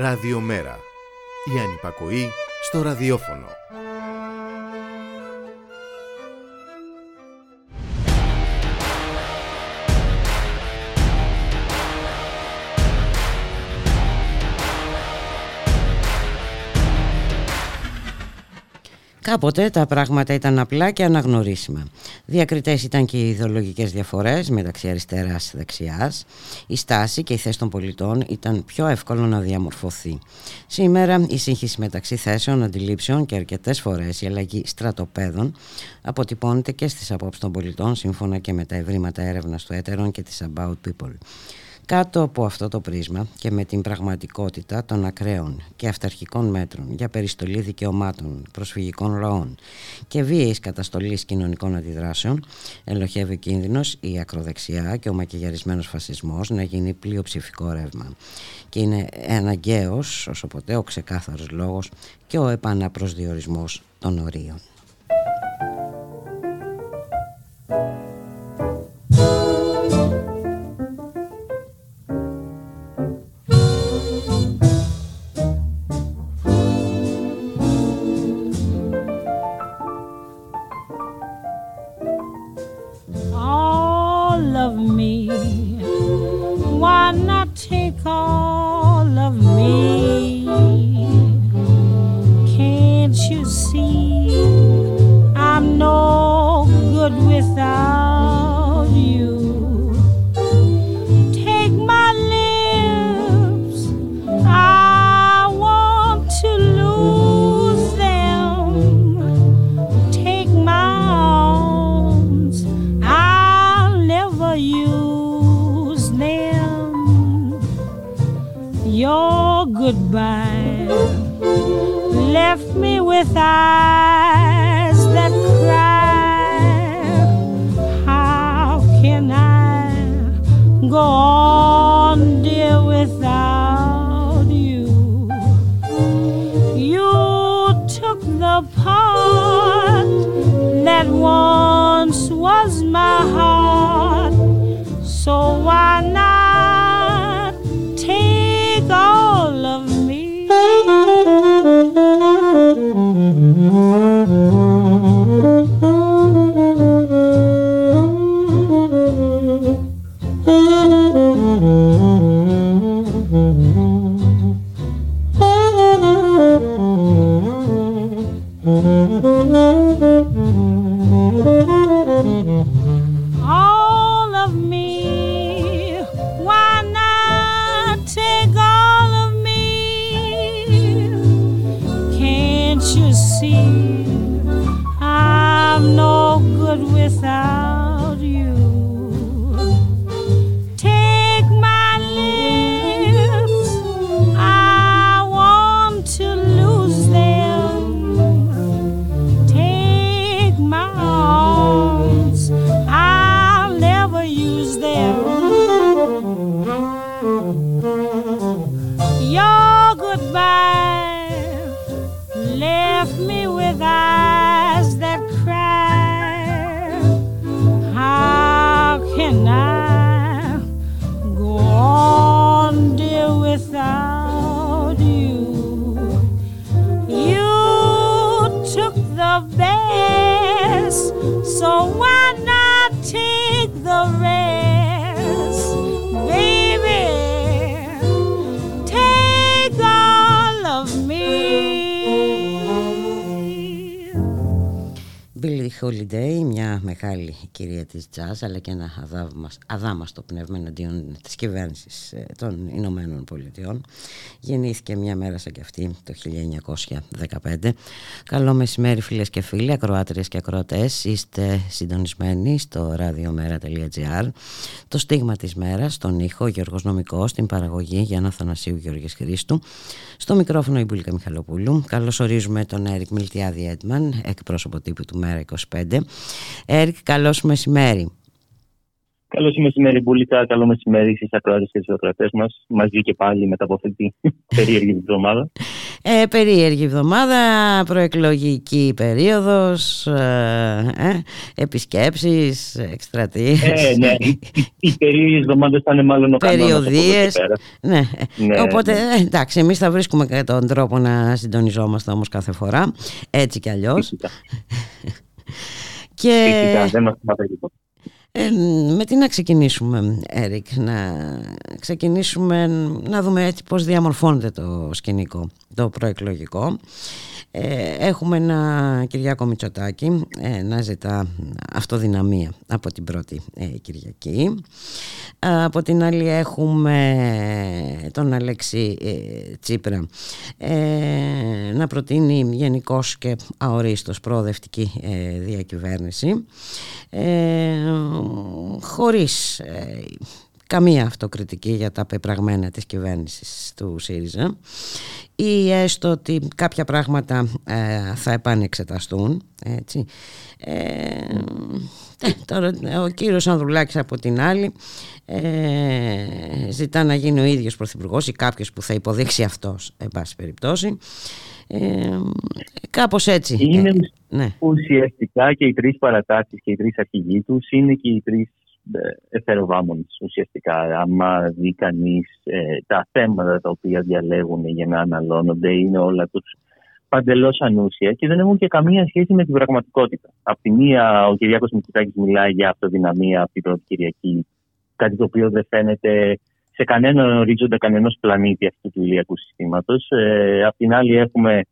Ραδιομέρα. Η ανυπακοή στο ραδιόφωνο. Κάποτε τα πράγματα ήταν απλά και αναγνωρίσιμα. Διακριτές ήταν και οι ιδεολογικές διαφορές μεταξύ αριστεράς και δεξιάς. Η στάση και η θέση των πολιτών ήταν πιο εύκολο να διαμορφωθεί. Σήμερα η σύγχυση μεταξύ θέσεων, αντιλήψεων και αρκετές φορές η αλλαγή στρατοπέδων αποτυπώνεται και στις απόψεις των πολιτών σύμφωνα και με τα ευρήματα έρευνας του έτερων και της About People. Κάτω από αυτό το πρίσμα και με την πραγματικότητα των ακραίων και αυταρχικών μέτρων για περιστολή δικαιωμάτων, προσφυγικών λαών και βίαιης καταστολής κοινωνικών αντιδράσεων, ελοχεύει ο κίνδυνος η ακροδεξιά και ο μακιγιαρισμένος φασισμός να γίνει πλειοψηφικό ρεύμα. Και είναι αναγκαίος, όσο ποτέ, ο ξεκάθαρος λόγος και ο επαναπροσδιορισμός των ορίων. me. Why not take all? goodbye left me with eyes that cry. How can I go on? Αλλά και ένα αδάμαστο πνεύμα εναντίον της κυβέρνησης ε, των Ηνωμένων Πολιτειών. Γεννήθηκε μια μέρα σαν και αυτή το 1915. Καλό μεσημέρι φίλες και φίλοι, ακροάτριες και ακροατές. Είστε συντονισμένοι στο radiomera.gr. Το στίγμα της μέρας, στον ήχο Γιώργος Νομικός, στην παραγωγή Γιάννα Θανασίου Γιώργης Χρήστου. Στο μικρόφωνο η Μπουλίκα Μιχαλοπούλου. Καλώς ορίζουμε τον Έρικ Μιλτιάδη Έντμαν, εκπρόσωπο τύπου του Μέρα 25. Έρικ, καλώς μεσημέρι. Καλό μεσημέρι, Μπουλίκα. Καλό μεσημέρι στις ακροάτε και στους ακροατές μας. Μαζί και πάλι μετά από αυτή την περίεργη εβδομάδα. Ε, περίεργη εβδομάδα, προεκλογική περίοδος, ε, ε, επισκέψεις, εκστρατείες. Ε, ναι, οι, οι περίεργες εβδομάδες θα είναι μάλλον ο Περιοδίες. Ναι. ναι. Οπότε, ε, εντάξει, εμείς θα βρίσκουμε τον τρόπο να συντονιζόμαστε όμως κάθε φορά, έτσι κι αλλιώς. Και... Φυσικά, δεν μας ε, με τι να ξεκινήσουμε, Έρικ, να ξεκινήσουμε να δούμε έτσι πώς διαμορφώνεται το σκηνικό, το προεκλογικό. Ε, έχουμε ένα Κυριάκο Μητσοτάκη ε, να ζητά αυτοδυναμία από την πρώτη ε, Κυριακή. Από την άλλη έχουμε τον Αλέξη Τσίπρα να προτείνει γενικώς και αορίστος προοδευτική διακυβέρνηση χωρίς καμία αυτοκριτική για τα πεπραγμένα της κυβέρνησης του ΣΥΡΙΖΑ ή έστω ότι κάποια πράγματα ε, θα επανεξεταστούν έτσι. Ε, ε, τώρα ο κύριος Ανδρουλάκης από την άλλη ε, ζητά να γίνει ο ίδιος πρωθυπουργός ή κάποιος που θα υποδείξει αυτός εν πάση περιπτώσει ε, κάπως έτσι είναι ναι. ουσιαστικά και οι τρεις παρατάσεις και οι τρεις αρχηγοί τους είναι και οι τρεις εθεροβάμονες ουσιαστικά. Άμα δει κανείς ε, τα θέματα τα οποία διαλέγουν για να αναλώνονται είναι όλα τους παντελώς ανούσια και δεν έχουν και καμία σχέση με την πραγματικότητα. Απ' τη μία, ο Κυριάκος Μητσοτάκης μιλάει για αυτοδυναμία από την πρώτη Κυριακή, κάτι το οποίο δεν φαίνεται σε κανέναν ορίζοντα κανένας πλανήτη αυτού του ηλιακού συστήματος. Ε, απ' την άλλη, έχουμε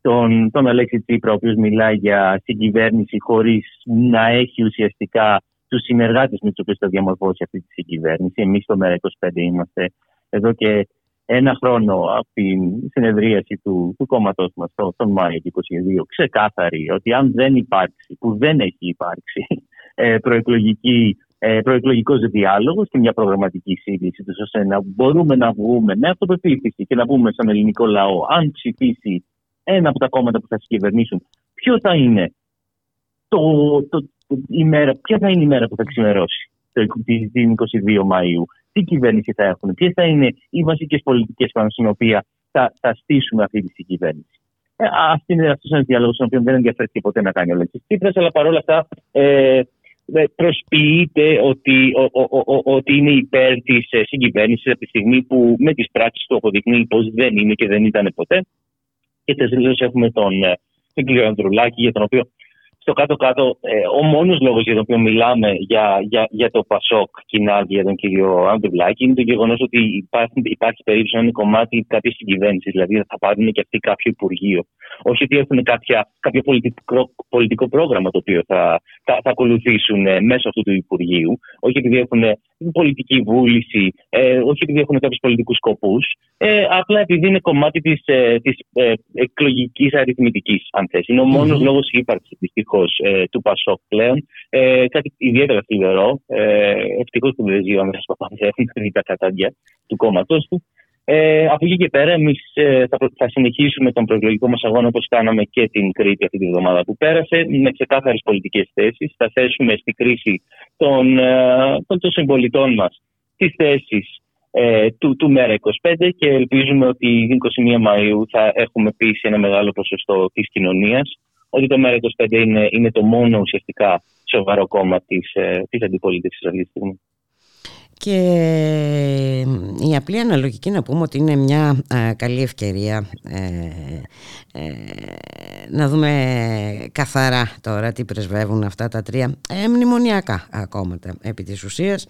τον, τον Αλέξη Τσίπρα, ο οποίος μιλάει για συγκυβέρνηση χωρίς να έχει ουσιαστικά τους συνεργάτες με τους οποίους θα διαμορφώσει αυτή τη συγκυβέρνηση. Εμείς στο ΜΕΡΑ25 είμαστε εδώ και ένα χρόνο από την συνεδρίαση του, του κόμματός μας τον Μάιο του 2022 ξεκάθαρη ότι αν δεν υπάρξει, που δεν έχει υπάρξει, ε, προεκλογική ε, προεκλογικός διάλογος και μια προγραμματική σύγκληση, ώστε να μπορούμε να βγούμε με αυτοπεποίθηση και να πούμε στον ελληνικό λαό, αν ψηφίσει ένα από τα κόμματα που θα συγκυβερνήσουν, ποιο θα είναι το, το, η μέρα, ποια θα είναι η μέρα που θα ξημερώσει την 22 Μαΐου, τι κυβέρνηση θα έχουν, ποιες θα είναι οι βασικές πολιτικές πάνω στην οποία θα, θα στήσουμε αυτή τη κυβέρνηση. Ε, αυτή είναι αυτός ένα διάλογος, στον οποίο δεν ενδιαφέρθηκε ποτέ να κάνει ο Λέξη Τσίπρας, αλλά παρόλα αυτά ε, προσποιείται ότι, ο, ο, ο, ότι είναι υπέρ της ε, συγκυβέρνησης από τη στιγμή που με τις πράξεις του αποδεικνύει πως δεν είναι και δεν ήταν ποτέ. Και τελείω έχουμε τον, ε, τον κύριο Ανδρουλάκη, για τον οποίο στο κάτω-κάτω, ε, ο μόνος λόγος για τον οποίο μιλάμε για, για, για το Πασόκ κοινά για τον κύριο Αντουβλάκη είναι το γεγονός ότι υπάρχει, υπάρχει περίπτωση να είναι κομμάτι κάποια συγκυβέρνησης. Δηλαδή θα πάρουν και αυτοί κάποιο υπουργείο. Όχι ότι έχουν κάποια, κάποιο πολιτικό, πολιτικό πρόγραμμα το οποίο θα, θα, θα ακολουθήσουν ε, μέσω αυτού του Υπουργείου. Όχι επειδή έχουν πολιτική βούληση, ε, όχι επειδή έχουν κάποιους πολιτικούς σκοπούς. Ε, απλά επειδή είναι κομμάτι της ε, ε, εκλογικής αριθμητικής, αν θες. Είναι ο μόνος mm-hmm. λόγος ύπαρξης δυστυχώς ε, του Πασόκ πλέον. Ε, κάτι ιδιαίτερα θλιβερό. Ε, Ευτυχώς που δεν ζει ο Άμεσα έχουν δει τα κατάντια του κόμματό του. Ε, από εκεί και πέρα, εμείς ε, θα, θα συνεχίσουμε τον προεκλογικό μας αγώνα όπως κάναμε και την Κρήτη αυτή τη βδομάδα που πέρασε, με ξεκάθαρες πολιτικές θέσεις. Θα θέσουμε στη κρίση των, ε, των συμπολιτών μας τις θέσεις ε, του, του ΜΕΡΑ25 και ελπίζουμε ότι 21 Μαΐου θα έχουμε πείσει ένα μεγάλο ποσοστό της κοινωνίας ότι το ΜΕΡΑ25 είναι, είναι το μόνο ουσιαστικά σοβαρό κόμμα της, ε, της αντιπολίτευσης αυτή τη στιγμή. Και η απλή αναλογική να πούμε ότι είναι μια καλή ευκαιρία ε, ε, να δούμε καθαρά τώρα τι πρεσβεύουν αυτά τα τρία ε, μνημονιακά κόμματα επί της ουσίας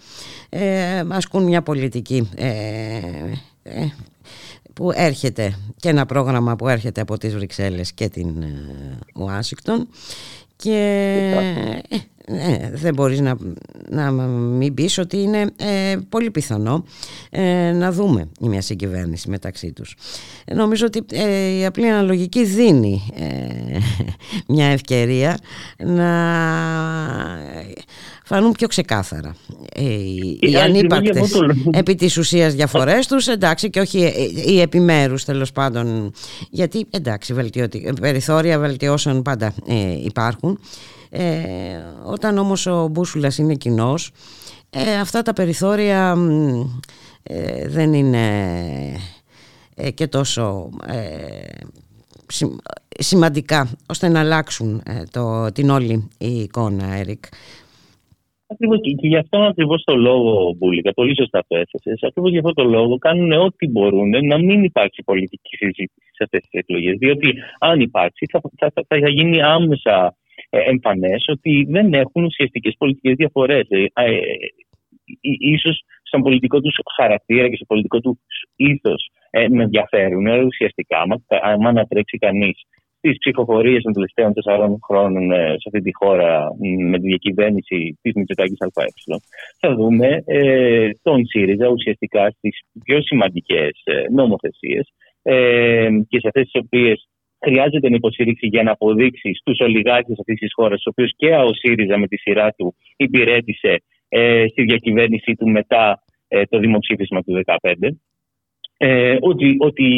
ε, ασκούν μια πολιτική που έρχεται και ένα πρόγραμμα που έρχεται από τις Βρυξέλλες και την Ουάσιγκτον και ε, δεν μπορείς να, να μην πεις ότι είναι ε, πολύ πιθανό ε, να δούμε μια συγκυβέρνηση μεταξύ τους. Νομίζω ότι η απλή αναλογική δίνει μια ευκαιρία να φανούν πιο ξεκάθαρα. Οι ανύπαρκτες επί της ουσίας διαφορές τους εντάξει και όχι οι επιμέρους τέλος πάντων. Γιατί εντάξει περιθώρια βελτιώσεων πάντα υπάρχουν. Ε, όταν όμως ο Μπούσουλας είναι κοινός, ε, αυτά τα περιθώρια ε, δεν είναι ε, και τόσο σημαντικά ώστε να αλλάξουν το, την όλη η εικόνα, Έρικ. Ακριβώς και, γι' αυτό ακριβώς το λόγο, Μπούλικα, πολύ σωστά το έθεσες. Ακριβώς γι' αυτό το λόγο κάνουν ό,τι μπορούν να μην υπάρξει πολιτική συζήτηση σε αυτές τις εκλογές. Διότι αν υπάρξει, θα, θα, θα, θα γίνει άμεσα ε, εμφανές ότι δεν έχουν ουσιαστικές πολιτικές διαφορές. Ε, ε, ίσως στον πολιτικό τους χαρακτήρα και στο πολιτικό τους ήθος ε, με ενδιαφέρουν ουσιαστικά. Αν ανατρέξει κανείς τις ψηφοφορίες των τελευταίων τεσσάρων χρόνων ε, σε αυτή τη χώρα με τη διακυβέρνηση της Μητσοτάκης ΑΕ, θα δούμε ε, τον ΣΥΡΙΖΑ ουσιαστικά στις πιο σημαντικές ε, νομοθεσίες ε, και σε αυτές τις οποίες χρειάζεται να υποστηρίξει για να αποδείξει στους ολιγάρχες αυτής της χώρας, του οποίους και ο ΣΥΡΙΖΑ με τη σειρά του υπηρέτησε ε, στη διακυβέρνησή του μετά ε, το δημοψήφισμα του 2015. Ε, ότι, ότι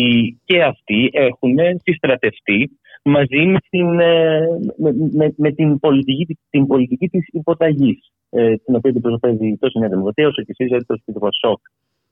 και αυτοί έχουν συστρατευτεί μαζί με την, ε, με, με, την πολιτική, την πολιτική της υποταγής ε, την οποία αντιπροσωπεύει τόσο η Νέα Δημοκρατία όσο και η ΣΥΡΙΖΑ τόσο και το ΠΑΣΟΚ.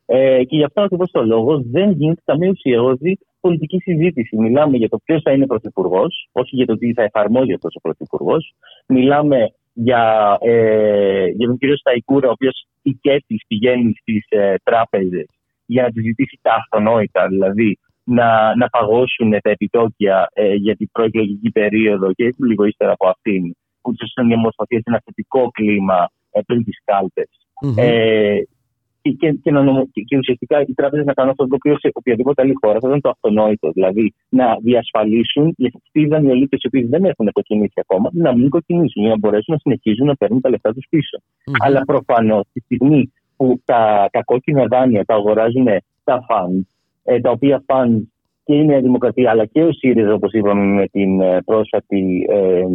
Ε, και γι' αυτό ακριβώς το λόγο δεν γίνεται καμία ουσιώδη πολιτική συζήτηση. Μιλάμε για το ποιος θα είναι πρωθυπουργός, όχι για το τι θα εφαρμόζει αυτός ο πρωθυπουργός. Μιλάμε για, ε, για τον κύριο Σταϊκούρα, ο οποίος ηκέτη πηγαίνει στις ε, τράπεζες για να τη ζητήσει τα αυτονόητα, δηλαδή να, να παγώσουν τα επιτόκια ε, για την προεκλογική περίοδο και λίγο ύστερα από αυτήν, που του να διαμορφωθεί ένα θετικό κλίμα ε, πριν τις καλπε Ε, και, και, και, και, ουσιαστικά οι τράπεζες να κάνουν αυτό το οποίο σε οποιαδήποτε άλλη χώρα θα ήταν το αυτονόητο. Δηλαδή να διασφαλίσουν οι αυτοί οι δανειολήπτες οι οποίοι δεν έχουν κοκκινήσει ακόμα να μην κοκκινήσουν για να μπορέσουν να συνεχίζουν να παίρνουν τα λεφτά τους πισω Αλλά προφανώς τη στιγμή που τα, τα κόκκινα δάνεια τα αγοράζουν τα funds, ε, τα οποία φαν και η Νέα Δημοκρατία αλλά και ο ΣΥΡΙΖΑ, όπως είπαμε, με, την ε, πρόσφατη, ε,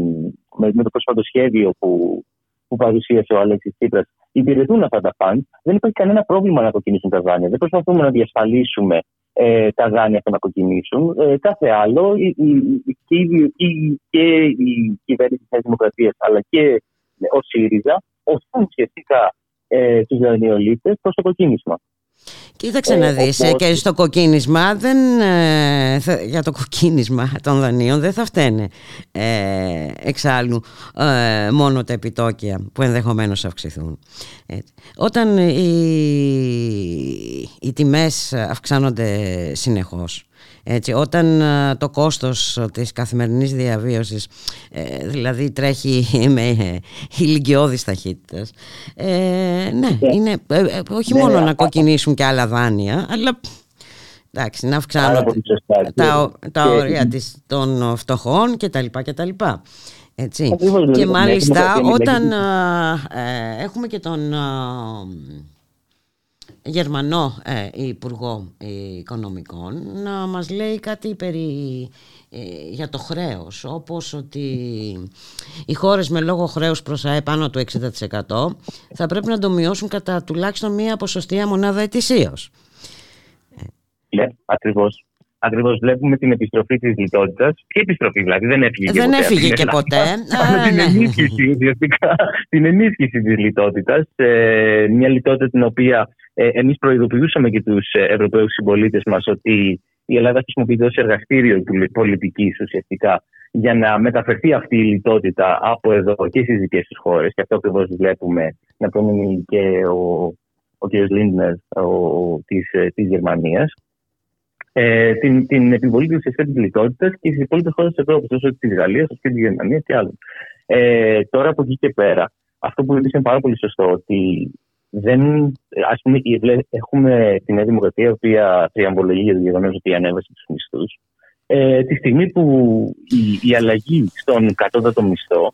με, το πρόσφατο σχέδιο που, που παρουσίασε ο Αλέξης Τσίπρας, υπηρετούν αυτά τα φαν, δεν υπάρχει κανένα πρόβλημα να κοκκινήσουν τα δάνεια. Δεν προσπαθούμε να διασφαλίσουμε ε, τα δάνεια που να κοκκινήσουν. Ε, κάθε άλλο, η, η, και, η, και η κυβέρνηση της Δημοκρατίας αλλά και ο ΣΥΡΙΖΑ οθούν ουσιαστικά ε, τους δανειολήπτε προς το κοκκίνισμα. Κοίταξε να δεις ε, και στο κοκκίνισμα δεν, ε, για το κοκκίνισμα των δανείων δεν θα φταίνε ε, εξάλλου μόνο τα επιτόκια που ενδεχομένως αυξηθούν. Όταν οι, οι τιμές αυξάνονται συνεχώς έτσι, όταν ε, το κόστος της καθημερινής διαβίωσης ε, δηλαδή τρέχει με ηλικιώδης ταχύτητας ε, ναι, ναι, είναι όχι μόνο να κοκκινήσουν και άλλα δάνεια αλλά εντάξει, να αυξάνονται τα, τα όρια της, των φτωχών και τα λοιπά και τα λοιπά. Έτσι. Και μάλιστα όταν έχουμε και τον Γερμανό ε, Υπουργό Οικονομικών να μας λέει κάτι περί, ε, για το χρέος όπως ότι οι χώρες με λόγο χρέους προς ΑΕ πάνω του 60% θα πρέπει να το μειώσουν κατά τουλάχιστον μία ποσοστία μονάδα ετησίως. Ναι, ακριβώς. Ακριβώς βλέπουμε την επιστροφή της λιτότητας. Τι επιστροφή, δηλαδή, δεν έφυγε δεν και ποτέ. έφυγε και ποτέ. την, ναι. ενίσχυση, ουσιαστικά, την ενίσχυση της λιτότητας. Ε, μια λιτότητα την οποία ε, εμείς προειδοποιούσαμε και τους ε, Ευρωπαίους συμπολίτες μας ότι η Ελλάδα χρησιμοποιείται ως εργαστήριο πολιτικής ουσιαστικά για να μεταφερθεί αυτή η λιτότητα από εδώ και στις δικές της χώρες και αυτό ακριβώς βλέπουμε να προμείνει και ο, ο κ. Λίντνερ της, ε, της Γερμανίας ε, την, την επιβολή της ουσιαστικά τη λιτότητα και στις υπόλοιπες χώρες της Ευρώπης, όσο της Γαλλίας, όσο και της Γερμανίας και άλλων. Ε, τώρα από εκεί και πέρα, αυτό που είπες είναι πάρα πολύ σωστό, ότι δεν, ας πούμε, έχουμε την Νέα Δημοκρατία, η οποία τριαμβολογεί για το γεγονός ότι ανέβασε τους μισθούς. Ε, τη στιγμή που η, η αλλαγή στον κατώτατο μισθό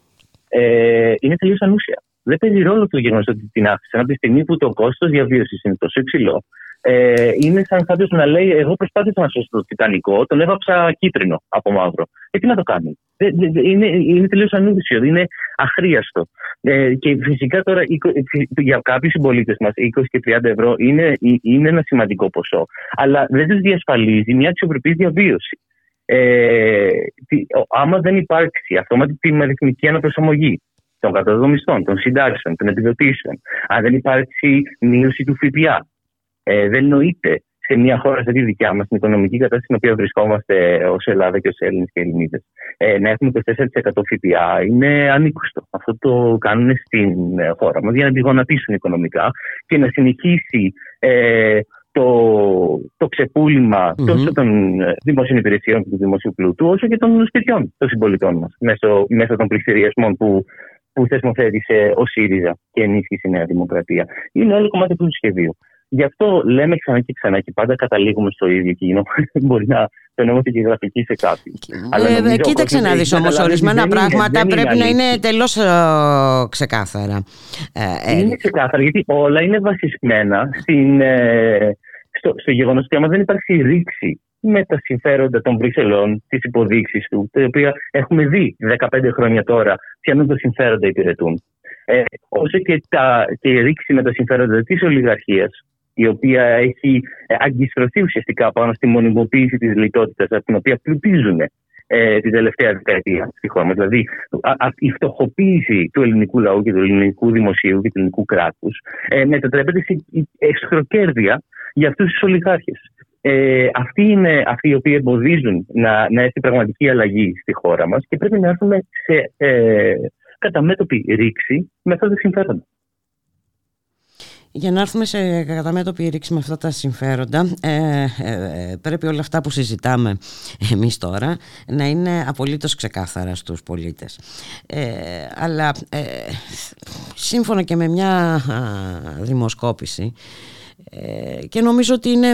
ε, είναι τελείως ανούσια. Δεν παίζει ρόλο το γεγονός ότι την άφησαν από τη στιγμή που το κόστος διαβίωσης είναι τόσο υψηλό. Ε, είναι σαν κάποιος να λέει: Εγώ προσπάθησα να σώσω το Τιτανικό, τον έβαψα κίτρινο από μαύρο. Ε, τι να το κάνει. Είναι, είναι τελείως ανούσιο, είναι αχρίαστο. Ε, και φυσικά τώρα για κάποιους συμπολίτες μας 20 και 30 ευρώ είναι, είναι ένα σημαντικό ποσό. Αλλά δεν τους διασφαλίζει μια αξιοπρεπής διαβίωση. Ε, άμα δεν υπάρξει αυτόματη τιμαριθμική αναπροσαρμογή των κατώτατων μισθών, των συντάξεων, των επιδοτήσεων, αν δεν υπάρξει μείωση του ΦΠΑ, ε, δεν νοείται σε μια χώρα σαν τη δικιά μας, στην οικονομική κατάσταση στην οποία βρισκόμαστε ως Ελλάδα και ως Έλληνες και Ελληνίδες, ε, να έχουμε το 4% ΦΠΑ είναι ανήκουστο. Αυτό το κάνουν στην χώρα μας για να τη γονατίσουν οικονομικά και να συνεχίσει ε, το, το ξεπούλημα mm-hmm. τόσο των δημοσίων υπηρεσιών και του δημοσίου πλούτου, όσο και των σπιτιών των συμπολιτών μας μέσω, μέσω των πληστηριασμών που που θεσμοθέτησε ο ΣΥΡΙΖΑ και ενίσχυσε η Νέα Δημοκρατία. Είναι όλο κομμάτι του σχεδίου. Γι' αυτό λέμε ξανά και ξανά και πάντα καταλήγουμε στο ίδιο κοινό. Μπορεί να φαινόμαστε και γραφική σε κάτι. Ε, κοίταξε να δεις όμως, ορισμένα πράγματα είναι, πρέπει να είναι τελώς uh, ξεκάθαρα. Ε, ε, είναι ξεκάθαρα γιατί όλα είναι βασισμένα στην, ε, στο, στο γεγονός ότι άμα δεν υπάρξει ρήξη με τα συμφέροντα των Βρυξελών, τις υποδείξεις του, τα οποία έχουμε δει 15 χρόνια τώρα, ποιανού τα συμφέροντα υπηρετούν. Ε, όσο και, τα, και η ρήξη με τα συμφέροντα της ολιγαρχίας, η οποία έχει ε, αγκιστρωθεί ουσιαστικά πάνω στη μονιμοποίηση της λιτότητας, από την οποία πλουτίζουν ε, την τελευταία δεκαετία στη χώρα Δηλαδή, η φτωχοποίηση του ελληνικού λαού και του ελληνικού δημοσίου και του ελληνικού κράτους ε, μετατρέπεται σε εξχροκέρδεια για αυτούς τους ολιγάρχες. Ε, αυτοί είναι αυτοί οι οποίοι εμποδίζουν να, να έρθει πραγματική αλλαγή στη χώρα μας και πρέπει να έρθουμε σε ε, καταμέτωπη ρήξη με αυτά τα συμφέροντα. Για να έρθουμε σε καταμέτωπη ρήξη με αυτά τα συμφέροντα ε, ε, πρέπει όλα αυτά που συζητάμε εμείς τώρα να είναι απολύτως ξεκάθαρα στους πολίτες. Ε, αλλά ε, σύμφωνα και με μια δημοσκόπηση ε, και νομίζω ότι είναι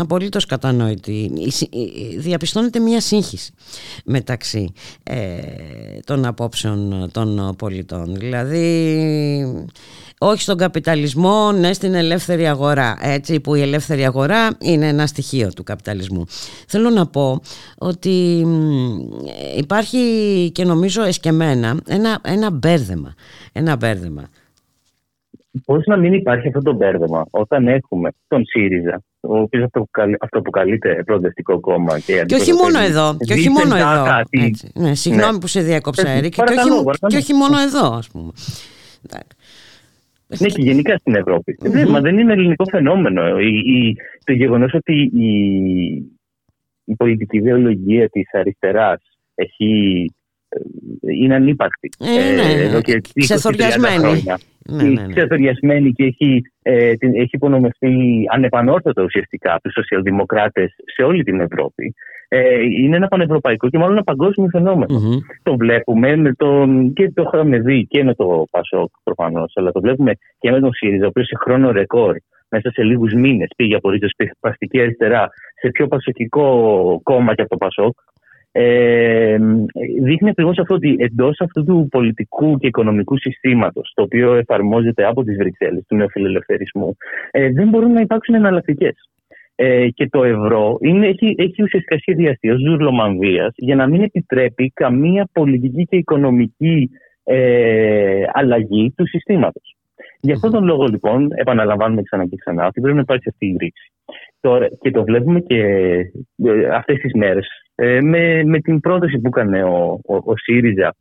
απολύτως κατανόητη. Διαπιστώνεται μια σύγχυση μεταξύ ε, των απόψεων των πολιτών. Δηλαδή όχι στον καπιταλισμό, ναι στην ελεύθερη αγορά. Έτσι που η ελεύθερη αγορά είναι ένα στοιχείο του καπιταλισμού. Θέλω να πω ότι υπάρχει και νομίζω εσκεμένα ένα, ένα μπέρδεμα. Ένα μπέρδεμα Πώ να μην υπάρχει αυτό το μπέρδεμα όταν έχουμε τον ΣΥΡΙΖΑ, ο οποίος αυτοποκαλείται προοδευτικό κόμμα και Και όχι μόνο εδώ. Και όχι μόνο εδώ. Ναι, συγγνώμη ναι. που σε διέκοψα, Έρη. Και, και, όχι, μόνο εδώ, ας πούμε. Ναι, και γενικά στην Ευρώπη. Mm-hmm. Μα δεν είναι ελληνικό φαινόμενο. Η, η, το γεγονός ότι η, η πολιτική ιδεολογία της αριστεράς έχει ε, είναι ανύπαρκτη. Ε, ναι, ε, εδώ και ξεθοριασμένη. Ναι, ναι, ναι. και έχει, ε, την, έχει υπονομευτεί ανεπανόρθωτα ουσιαστικά από τους σοσιαλδημοκράτες σε όλη την Ευρώπη. Ε, είναι ένα πανευρωπαϊκό και μάλλον ένα παγκόσμιο Το βλέπουμε με τον, και το είχαμε δει και με το Πασόκ προφανώς, αλλά το βλέπουμε και με τον ΣΥΡΙΖΑ, ο οποίος σε χρόνο ρεκόρ μέσα σε λίγους μήνες πήγε από ριζοσπαστική αριστερά σε πιο πασοκικό κόμμα και από το Πασόκ ε, δείχνει ακριβώς αυτό ότι εντός αυτού του πολιτικού και οικονομικού συστήματος, το οποίο εφαρμόζεται από τις Βρυξέλλες, του νεοφιλελευθερισμού, ε, δεν μπορούν να υπάρξουν εναλλακτικές. Ε, και το ευρώ είναι, έχει, έχει ουσιαστικά σχεδιαστεί ως ζουρλομανδία για να μην επιτρέπει καμία πολιτική και οικονομική ε, αλλαγή του συστήματος. Γι' αυτόν τον λόγο, λοιπόν, επαναλαμβάνουμε ξανά και ξανά ότι πρέπει να υπάρξει αυτή η ρήξη. Τώρα, και το βλέπουμε και ε, αυτές τις μέρες ε, με, με την πρόταση που έκανε ο, ο, ο ΣΥΡΙΖΑ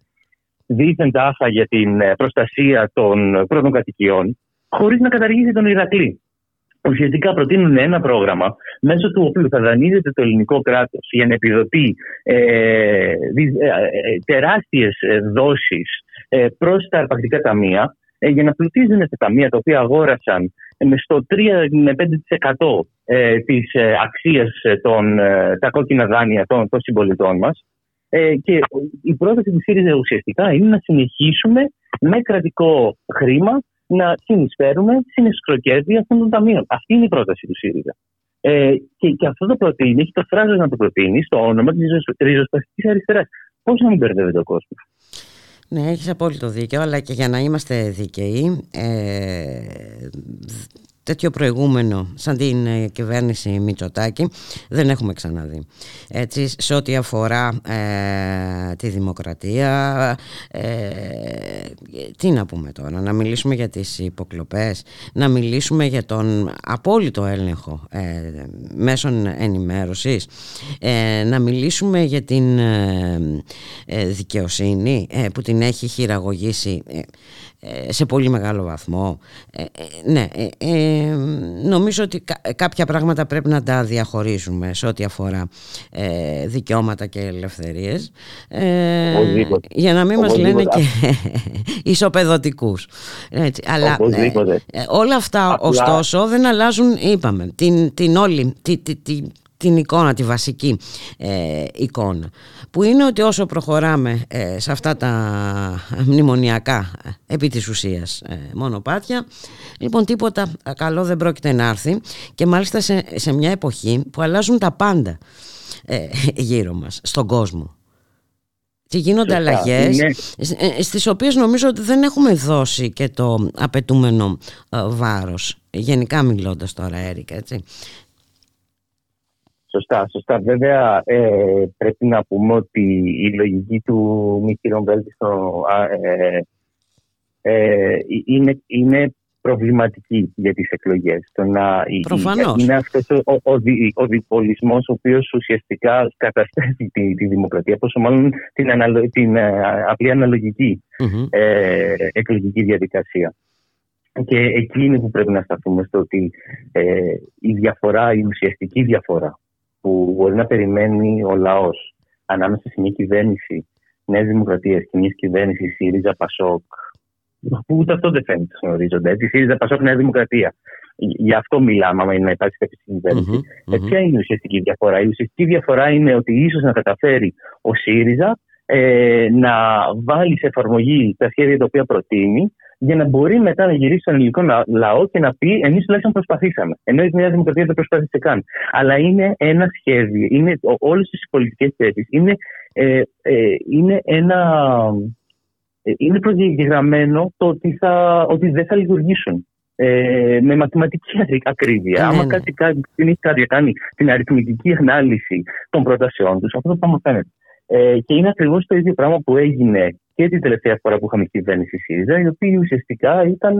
δίθεν τάχα για την ε, προστασία των πρώτων κατοικιών χωρίς να καταργήσει τον Ηρακλή. Ουσιαστικά προτείνουν ένα πρόγραμμα μέσω του οποίου θα δανείζεται το ελληνικό κράτος για να επιδοτεί ε, ε, τεράστιες δόσεις ε, προς τα αρπακτικά ταμεία για να πλουτίζουν τα ταμεία τα οποία αγόρασαν στο 3 με 5% ε, της ε, αξίας ε, των, ε, τα κόκκινα δάνεια των, των συμπολιτών μας. Ε, και η πρόταση του ΣΥΡΙΖΑ ουσιαστικά είναι να συνεχίσουμε με κρατικό χρήμα να συνεισφέρουμε στην εξοκέρδη αυτών των ταμείων. Αυτή είναι η πρόταση του ΣΥΡΙΖΑ. Ε, και, και αυτό το προτείνει, έχει το φράζο να το προτείνει στο όνομα της ριζοσπαστικής αριστεράς. Πώς να μην μπερδεύεται ο κόσμος; Ναι, έχεις απόλυτο δίκιο, αλλά και για να είμαστε δίκαιοι, ε, τέτοιο προηγούμενο σαν την ε, κυβέρνηση Μητσοτάκη δεν έχουμε ξαναδεί. Έτσι, σε ό,τι αφορά ε, τη δημοκρατία, ε, τι να πούμε τώρα, να μιλήσουμε για τις υποκλοπές, να μιλήσουμε για τον απόλυτο έλεγχο ε, μέσων ενημέρωσης, να μιλήσουμε για την δικαιοσύνη που την έχει χειραγωγήσει σε πολύ μεγάλο βαθμό. Ναι, νομίζω ότι κάποια πράγματα πρέπει να τα διαχωρίζουμε σε ό,τι αφορά δικαιώματα και ελευθερίες για να μην μας λένε και ισοπεδωτικούς. Έτσι, αλλά όλα αυτά ωστόσο δεν αλλάζουν, είπαμε, την, την όλη, την εικόνα, τη βασική ε, εικόνα. Που είναι ότι όσο προχωράμε ε, σε αυτά τα μνημονιακά ε, επί της ουσίας μονοπάτια λοιπόν τίποτα καλό δεν πρόκειται να έρθει και μάλιστα σε, σε μια εποχή που αλλάζουν τα πάντα γύρω μας, στον κόσμο. Και γίνονται αλλαγές στις οποίες νομίζω ότι δεν έχουμε δώσει και το απαιτούμενο βάρος. Γενικά μιλώντας τώρα Έρικα έτσι Σωστά, σωστά. Βέβαια, ε, πρέπει να πούμε ότι η λογική του Μίκη Βέλτιστο ε, ε, είναι, είναι προβληματική για τις εκλογές. Το να, Προφανώς. Είναι αυτός ο, ο, ο, ο διπολισμός ο οποίος ουσιαστικά καταστρέφει τη, τη δημοκρατία, πόσο μάλλον την, αναλο, την ε, απλή αναλογική ε, εκλογική διαδικασία. Και εκεί είναι που πρέπει να σταθούμε στο ότι ε, η διαφορά, η ουσιαστική διαφορά που μπορεί να περιμένει ο λαός ανάμεσα σε μια κυβέρνηση Νέα Δημοκρατία και μιας κυβέρνησης ΣΥΡΙΖΑ Πασόκ, που ούτε αυτό δεν φαίνεται στον ορίζοντα. Έτσι, ΣΥΡΙΖΑ Πασόκ Νέα Δημοκρατία. Γι' αυτό μιλάμε, άμα είναι να υπάρξει κάποια κυβέρνηση. Mm-hmm, mm-hmm. Ποια είναι η ουσιαστική διαφορά; Η ουσιαστική διαφορά είναι ότι ίσως να καταφέρει ο ΣΥΡΙΖΑ ε, να βάλει σε εφαρμογή τα σχέδια τα οποία προτείνει για να μπορεί μετά να γυρίσει στον ελληνικό λαό και να πει: Εμείς τουλάχιστον προσπαθήσαμε. Ενώ η Νέα Δημοκρατία δεν προσπάθησε καν. Αλλά είναι ένα σχέδιο. Είναι, όλες τις πολιτικές θέσεις είναι, ε, ε, είναι ένα... Ε, είναι προδιαγεγραμμένο το ότι, θα, ότι δεν θα λειτουργήσουν. Ε, με μαθηματική ακρίβεια. Ναι, Άμα ναι. κάτι, κάτι, κάτι κάνει την αριθμητική ανάλυση των προτάσεών τους, αυτό το πράγμα φαίνεται. Ε, και είναι ακριβώς το ίδιο πράγμα που έγινε και την τελευταία φορά που είχαμε κυβέρνηση ΣΥΡΙΖΑ, η οποία ουσιαστικά ήταν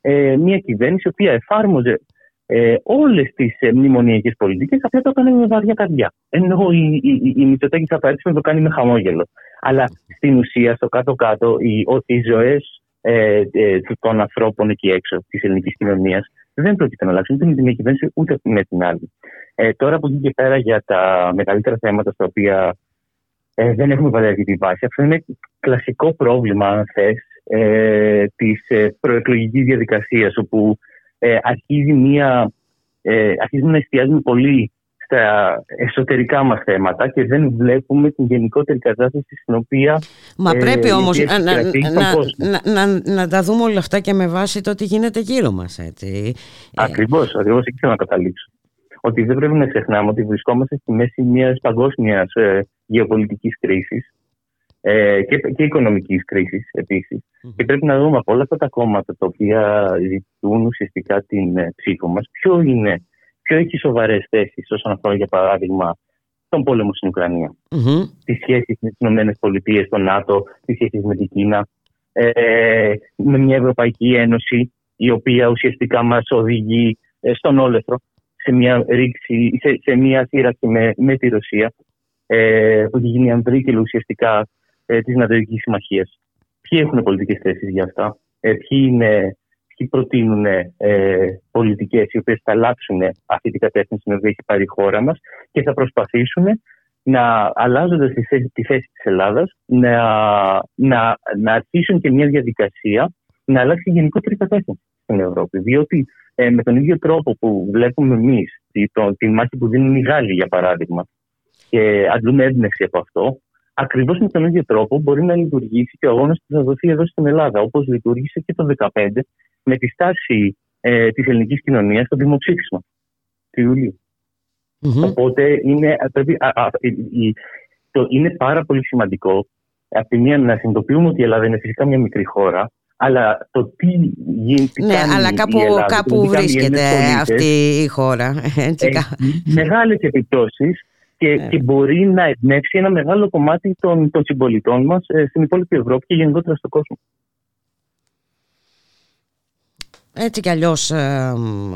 ε, μια κυβέρνηση η οποία εφάρμοζε ε, όλες τις ε, μνημονιακές πολιτικές, απλά το έκανε με βαριά καρδιά. Ενώ η, η, η, η Μητσοτάκη θα να το κάνει με χαμόγελο. Αλλά στην ουσία, στο κάτω-κάτω, οι, οι ζωές ε, ε, των ανθρώπων εκεί έξω, της ελληνικής κοινωνίας, δεν πρόκειται να αλλάξουν ούτε με την μια κυβέρνηση ούτε με την άλλη. Ε, τώρα από εκεί και πέρα για τα μεγαλύτερα θέματα στα οποία ε, δεν έχουμε βάλει αρκετή βάση. Αυτό είναι κλασικό πρόβλημα, αν θες, ε, της ε, προεκλογικής διαδικασίας, όπου ε, αρχίζει μια, ε, αρχίζουμε να εστιάζουμε πολύ στα εσωτερικά μας θέματα και δεν βλέπουμε την γενικότερη κατάσταση στην οποία... Μα ε, πρέπει όμως να, να, να, να, να, τα δούμε όλα αυτά και με βάση το τι γίνεται γύρω μας, έτσι. Ακριβώς, ακριβώς εκεί θέλω να καταλήξω. Ότι δεν πρέπει να ξεχνάμε ότι βρισκόμαστε στη μέση μιας παγκόσμιας ε, γεωπολιτικής κρίσης ε, και, και οικονομικής κρίσης Και πρέπει να δούμε από όλα αυτά τα κόμματα τα οποία ζητούν ουσιαστικά την ε, ψήφο μας ποιο, είναι, ποιο έχει σοβαρές θέσεις όσον αφορά για παράδειγμα τον πόλεμο στην Ουκρανία, mm-hmm. τις σχέσεις με τις ΗΠΑ, τον ΝΑΤΟ, τις σχέσεις με την Κίνα, ε, με μια Ευρωπαϊκή Ένωση η οποία ουσιαστικά μας οδηγεί ε, στον όλεθρο σε μια ρήξη, σε, σε μια σύραξη με, με τη Ρωσία ε, που έχει γίνει ανδρίκελο ουσιαστικά ε, της Νατοική Συμμαχίας. Ποιοι έχουν πολιτικές θέσεις για αυτά, ε, ποιοι, είναι, ποιοι προτείνουν ε, πολιτικές οι οποίες θα αλλάξουν αυτή την κατεύθυνση στην οποία έχει πάρει η χώρα μας και θα προσπαθήσουν να αλλάζοντας τη θέση, τη θέση της Ελλάδας να, να, να αρχίσουν και μια διαδικασία να αλλάξει η γενικότερη κατεύθυνση στην Ευρώπη. Διότι ε, με τον ίδιο τρόπο που βλέπουμε εμείς τη μάχη που δίνουν οι Γάλλοι, για παράδειγμα, και αντλούμε έμπνευση από αυτό, ακριβώς με τον ίδιο τρόπο μπορεί να λειτουργήσει και ο αγώνας που θα δοθεί εδώ στην Ελλάδα, όπως λειτουργήσε και το 2015 με τη στάση ε, της ελληνικής κοινωνίας στο δημοψήφισμα του ιουλιου Οπότε είναι, πρέπει, α, α, το, είναι πάρα πολύ σημαντικό από τη μία να συνειδητοποιούμε ότι η Ελλάδα είναι φυσικά μια μικρή χώρα, αλλά το τι γίνεται. Ναι, αλλά κάπου, Ελλάδα, κάπου βρίσκεται αυτή η χώρα. Έχει μεγάλες επιπτώσεις και, ναι. και μπορεί να εμπνεύσει ένα μεγάλο κομμάτι των, των συμπολιτών μας ε, στην υπόλοιπη Ευρώπη και γενικότερα στον κόσμο. Έτσι κι αλλιώς ε,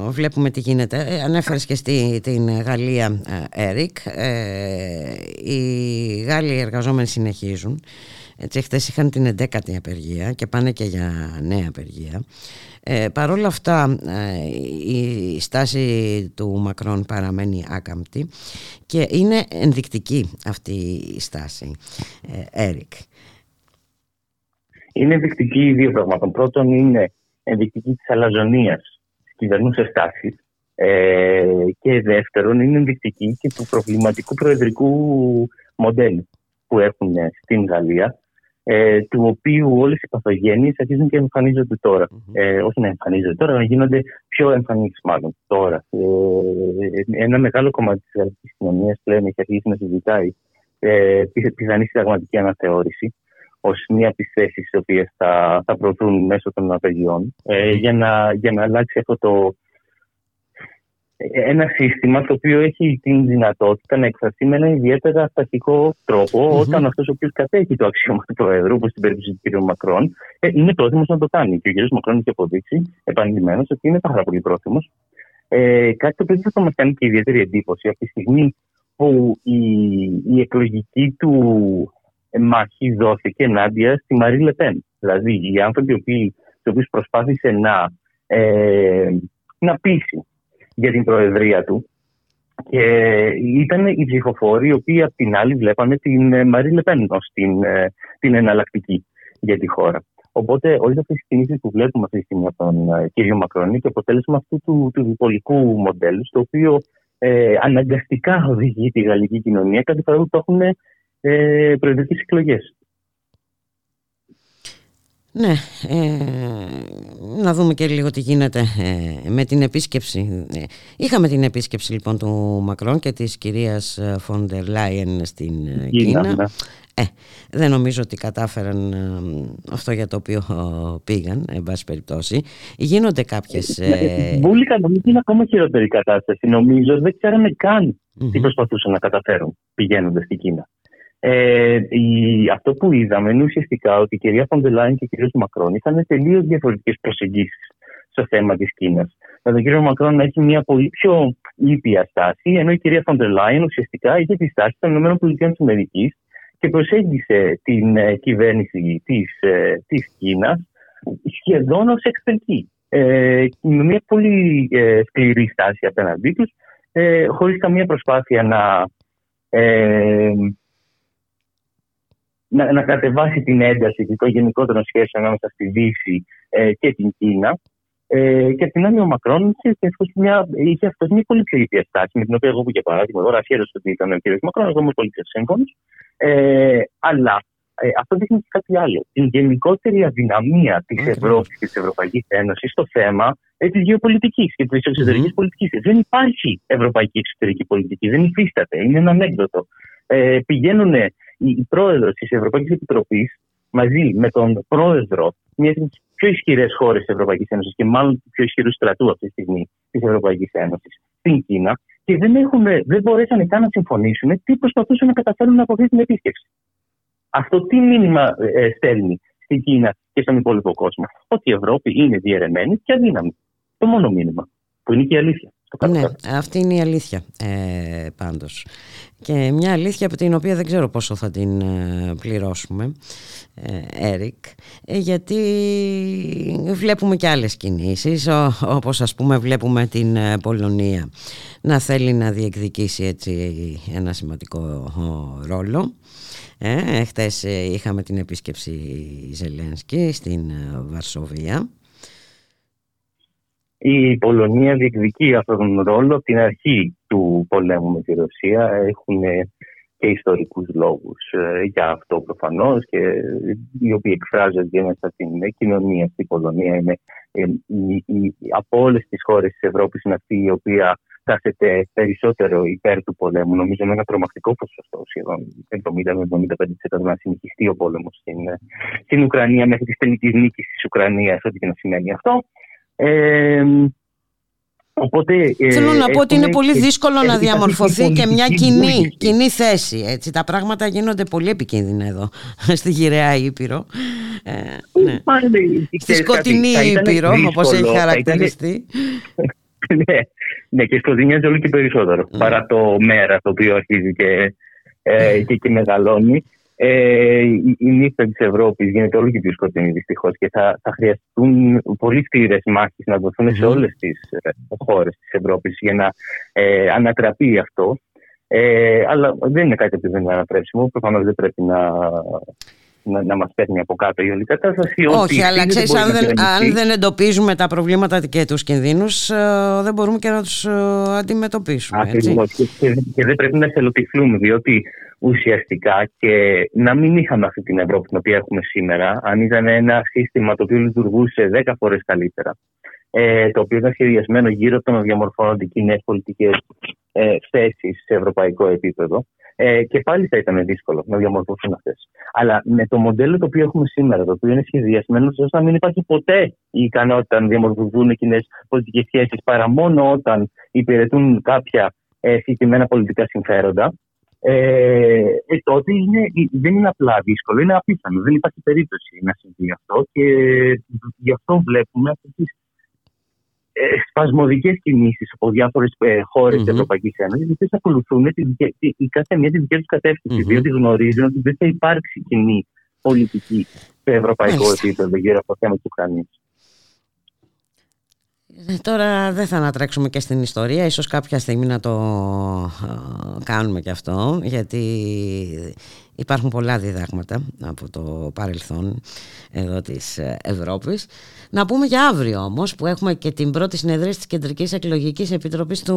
βλέπουμε τι γίνεται. Ε, ανέφερες και στη, την Γαλλία, ε, Έρικ. οι Γάλλοι εργαζόμενοι συνεχίζουν. Έτσι, χθες είχαν την 11η απεργία και πάνε και για νέα απεργία. Ε, Παρ' όλα αυτά η στάση του Μακρόν παραμένει άκαμπτη και είναι ενδεικτική αυτή η στάση, Έρικ. Είναι ενδεικτική δύο πράγματα. Πρώτον είναι ενδεικτική της αλαζονίας της κυβερνούσας στάσης ε, και δεύτερον είναι ενδεικτική και του προβληματικού προεδρικού μοντέλου που έχουν στην Γαλλία ε, του οποίου όλες οι παθογένειες αρχίζουν και εμφανίζονται τώρα. Ε, όχι να εμφανίζονται τώρα, να γίνονται πιο εμφανείς μάλλον τώρα. Ε, ένα μεγάλο κομμάτι της γαλλικής κοινωνίας πλέον έχει αρχίσει να συζητάει ε, πιθανή συνταγματική αναθεώρηση ως μία από τις θέσεις τι οποίες θα, θα προωθούν μέσω των απεργιών ε, για, να, για να αλλάξει αυτό το. Ένα σύστημα το οποίο έχει την δυνατότητα να εκφραστεί με ένα ιδιαίτερα αυταρχικό όταν αυτός ο οποίος κατέχει το αξίωμα του Προέδρου, όπως στην περίπτωση του κ. Μακρόν, ε, είναι πρόθυμος να το κάνει. Και ο κ. Μακρόν έχει αποδείξει επανειλημμένω ότι είναι πάρα πολύ πρόθυμος. Ε, κάτι το οποίο θα μας κάνει και ιδιαίτερη εντύπωση από τη στιγμή που η, η εκλογική του μάχη δόθηκε ενάντια στη Μαρή Λεπέν. Δηλαδή οι άνθρωποι οι οποίοι προσπάθησε να, ε, να πείσει για την προεδρία του και ήταν οι ψηφοφόροι οι οποίοι απ' την άλλη βλέπανε την ε, Μαρή Λεπέν ως την, ε, την εναλλακτική για τη χώρα. Οπότε όλες αυτές τι κινήσεις που βλέπουμε αυτή τη στιγμή από τον ε, κύριο Μακρόν είναι και αποτέλεσμα αυτού του, του διπολικού μοντέλου, το οποίο ε, αναγκαστικά οδηγεί τη γαλλική κοινωνία κάτι που το έχουν ε, προεδρικές εκλογές. Ναι, ε, να δούμε και λίγο τι γίνεται ε, με την επίσκεψη. Ε, είχαμε την επίσκεψη λοιπόν του Μακρόν και της κυρίας Φόντερ Λάιεν στην Κίνα. Ναι. Ε, δεν νομίζω ότι κατάφεραν αυτό για το οποίο πήγαν, εν πάση περιπτώσει. Γίνονται κάποιες... Ε... Μπούλικα νομίζω είναι ακόμα χειρότερη κατάσταση. Νομίζω δεν ξέραμε καν τι προσπαθούσαν να καταφέρουν πηγαίνοντας στην Κίνα. Ε, η, αυτό που είδαμε είναι ουσιαστικά ότι η κυρία Φον ντερ Λάιεν και ο κύριος Μακρόν είχαν τελείως διαφορετικές προσεγγίσεις στο θέμα της Κίνας. Με τον κύριος Μακρόν να έχει μια πολύ πιο ήπια στάση, ενώ η κυρία Φον ντερ Λάιεν ουσιαστικά είχε τη στάση των ΗΠΑ και προσέγγισε την ε, κυβέρνηση της ε, της Κίνας σχεδόν ως εξπερτή. Ε, με μια πολύ ε, σκληρή στάση απέναντί τους, ε, χωρίς καμία προσπάθεια να. Ε, να, να κατεβάσει την ένταση των γενικότερων σχέσεων ανάμεσα στη Δύση ε, και την Κίνα. Ε, και την άλλη, ο Μακρόν είχε, μια, είχε αυτός μια πολύ πιο ήπια στάση, με την οποία εγώ, για παράδειγμα, τώρα αφιέρωσε ότι ήταν ο κ. Μακρόν, εγώ είμαι πολύ πιο σύμφωνο. Ε, αλλά ε, αυτό δείχνει και κάτι άλλο. Την γενικότερη αδυναμία της Ευρώπης και της Ευρωπαϊκής Ένωσης στο θέμα ε, της γεωπολιτικής και της εξωτερικής mm. πολιτικής. Δεν υπάρχει ευρωπαϊκή εξωτερική πολιτική. Δεν υφίσταται. Είναι ένα ανέκδοτο. Ε, πηγαίνουν η πρόεδρος της Ευρωπαϊκής Επιτροπής μαζί με τον πρόεδρο μιας από τις πιο ισχυρές χώρες της Ευρωπαϊκής Ένωσης και μάλλον του πιο ισχυρού στρατού αυτή τη στιγμή της Ευρωπαϊκής Ένωσης στην Κίνα και δεν, έχουν, δεν μπορέσαν καν να συμφωνήσουν τι προσπαθούσαν να καταφέρουν από αυτή την επίσκεψη. Αυτό τι μήνυμα ε, στέλνει στην Κίνα και στον υπόλοιπο κόσμο; Ότι η Ευρώπη είναι διαιρεμένη και αδύναμη. Το μόνο μήνυμα, που είναι και η αλήθεια. Ναι, αυτή είναι η αλήθεια ε, πάντως. Και μια αλήθεια από την οποία δεν ξέρω πόσο θα την ε, πληρώσουμε, ε, Έρικ, ε, γιατί βλέπουμε και άλλες κινήσεις, ό, όπως ας πούμε βλέπουμε την Πολωνία να θέλει να διεκδικήσει έτσι ένα σημαντικό ρόλο. Ε, χτες είχαμε την επίσκεψη Ζελένσκι στην Βαρσοβία η Πολωνία διεκδικεί αυτόν τον ρόλο από την αρχή του πολέμου με τη Ρωσία. Έχουν και ιστορικούς λόγους ε, για αυτό προφανώς και οι οποίοι εκφράζονται μέσα στην κοινωνία στην Πολωνία είναι ε, από όλες τις χώρες της Ευρώπης είναι αυτή η οποία κάθεται περισσότερο υπέρ του πολέμου. Νομίζω με ένα τρομακτικό ποσοστό, σχεδόν 70 75% να συνεχιστεί ο πόλεμος στην, στην Ουκρανία μέχρι τη τελική νίκη της Ουκρανίας, ό,τι και να σημαίνει αυτό. Ε, Οπότε, ε, Θέλω να πω ότι είναι πολύ δύσκολο να διαμορφωθεί και μια κοινή, κοινή θέση. Έτσι. Τα πράγματα γίνονται πολύ επικίνδυνα εδώ, στη γυραιά Ήπειρο. Ε, ναι. Στη σκοτεινή Ήπειρο, όπως έχει χαρακτηριστεί. ναι, ναι, και σκοτεινιάζει όλο και περισσότερο, mm. παρά το μέρα το οποίο αρχίζει και, ε, και, και μεγαλώνει ε, η, η νύχτα της Ευρώπης γίνεται όλο και πιο σκοτεινή δυστυχώς και θα, θα χρειαστούν πολύ σκληρές μάχες να δοθούν σε όλες τις ε, χώρες της Ευρώπης για να ε, ανατραπεί αυτό. Ε, αλλά δεν είναι κάτι που δεν είναι ανατρέψιμο. Προφανώς δεν πρέπει να, να, να μας παίρνει από κάτω η όλη κατάσταση. Όχι, αλλά ξέρεις, αν, δεν, αν δεν εντοπίζουμε τα προβλήματα και τους κινδύνους, ε, δεν μπορούμε και να τους ε, αντιμετωπίσουμε. Ακριβώς. Και, και, και, δεν πρέπει να εθελοτυφλούμε, διότι ουσιαστικά και να μην είχαμε αυτή την Ευρώπη την οποία έχουμε σήμερα, αν ήταν ένα σύστημα το οποίο λειτουργούσε 10 φορές καλύτερα, ε, το οποίο ήταν σχεδιασμένο γύρω από το να διαμορφώνονται κοινές πολιτικές ε, θέσεις σε ευρωπαϊκό επίπεδο, ε, και πάλι θα ήταν δύσκολο να διαμορφωθούν αυτές. Αλλά με το μοντέλο το οποίο έχουμε σήμερα, το οποίο είναι σχεδιασμένο ώστε να μην υπάρχει ποτέ η ικανότητα να διαμορφωθούν κοινές πολιτικές σχέσεις παρά μόνο όταν υπηρετούν κάποια ε, συγκεκριμένα πολιτικά συμφέροντα, ε, ε, τότε είναι, δεν είναι απλά δύσκολο, είναι απίθανο. Δεν υπάρχει περίπτωση να συμβεί αυτό και γι' αυτό βλέπουμε αυτές τις ε, σπασμωδικές κινήσεις από διάφορες ε, χώρες mm-hmm. τη Ευρωπαϊκής Ένωσης, οι οποίες ακολουθούν τη, τη, η κάθε μία τη δική τους κατεύθυνση, mm-hmm. διότι γνωρίζουν ότι δεν θα υπάρξει κοινή πολιτική σε ευρωπαϊκό επίπεδο γύρω από το θέμα της Ουκρανίας. Ε, τώρα δεν θα ανατρέξουμε και στην ιστορία, ίσως κάποια στιγμή να το ε, κάνουμε και αυτό, γιατί υπάρχουν πολλά διδάγματα από το παρελθόν εδώ της Ευρώπης. Να πούμε για αύριο όμως, που έχουμε και την πρώτη συνεδρία της Κεντρικής Εκλογικής Επιτροπής του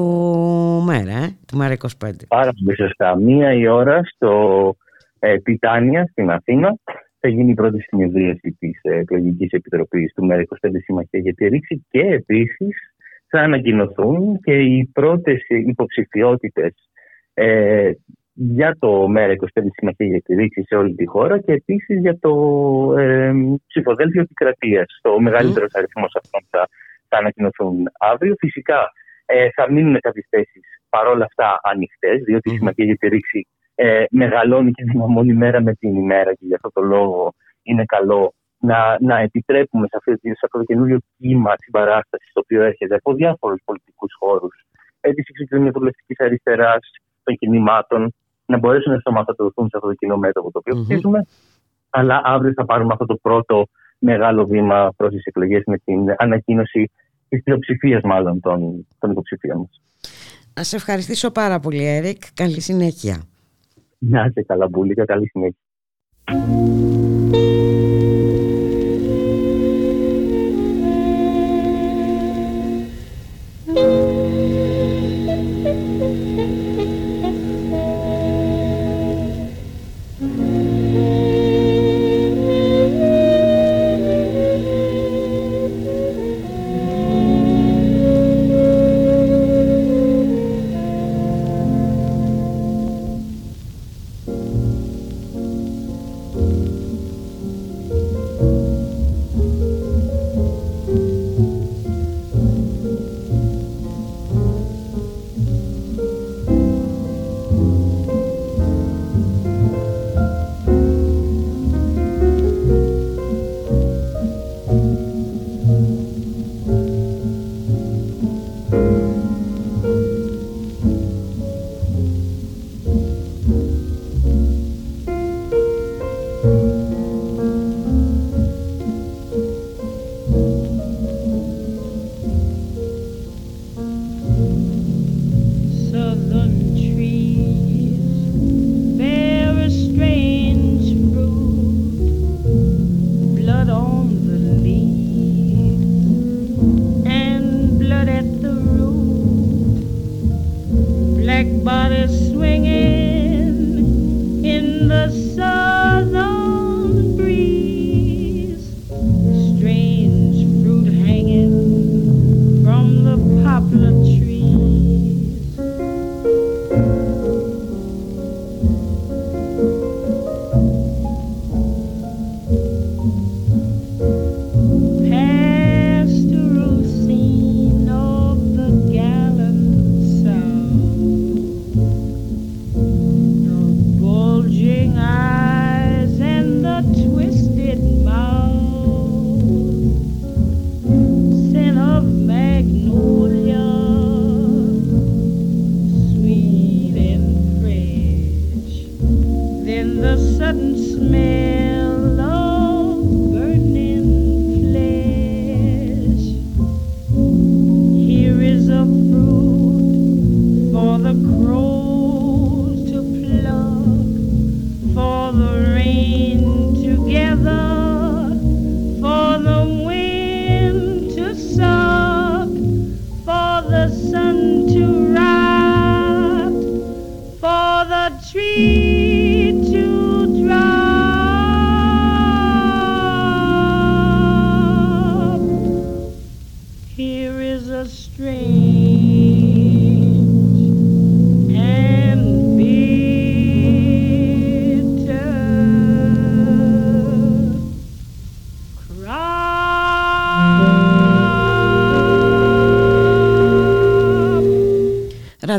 ΜΕΡΑ, ε, του ΜΕΡΑ 25. Πάρα πολύ σωστά. Μία η ώρα στο ε, Τιτάνια στην Αθήνα θα γίνει η πρώτη συνεδρίαση της εκλογικής επιτροπής του ΜΕΡΑ25 Συμμαχία για τη Ρήξη και επίσης θα ανακοινωθούν και οι πρώτες υποψηφιότητες ε, για το ΜΕΡΑ25 Συμμαχίας για τη Ρήξη σε όλη τη χώρα και επίσης για το ε, ψηφοδέλτιο επικρατεία. Το μεγαλύτερος mm. αριθμός αυτών θα, θα ανακοινωθούν αύριο. Φυσικά ε, θα μείνουν κάποιες θέσεις παρόλα αυτά ανοιχτές, διότι η Συμμαχία για τη Ρήξη ε, μεγαλώνει και δυναμώνει μέρα με την ημέρα και γι' αυτό το λόγο είναι καλό να, να επιτρέπουμε σε αυτό, σε αυτό το καινούριο κύμα συμπαράστασης το οποίο έρχεται από διάφορους πολιτικούς χώρους ε, της εξωτερικής αριστεράς, των κινημάτων, να μπορέσουν να σωματοποιηθούν σε αυτό το κοινό μέτωπο το οποίο χτίζουμε. Αλλά αύριο θα πάρουμε αυτό το πρώτο μεγάλο βήμα προς τις εκλογές με την ανακοίνωση της πλειοψηφίας μάλλον των, των υποψηφίων μας. Α ευχαριστήσω πάρα πολύ, Έρικ. Καλή συνέχεια. Να είσαι καλά, Μπούλικα. Καλή συνέχεια.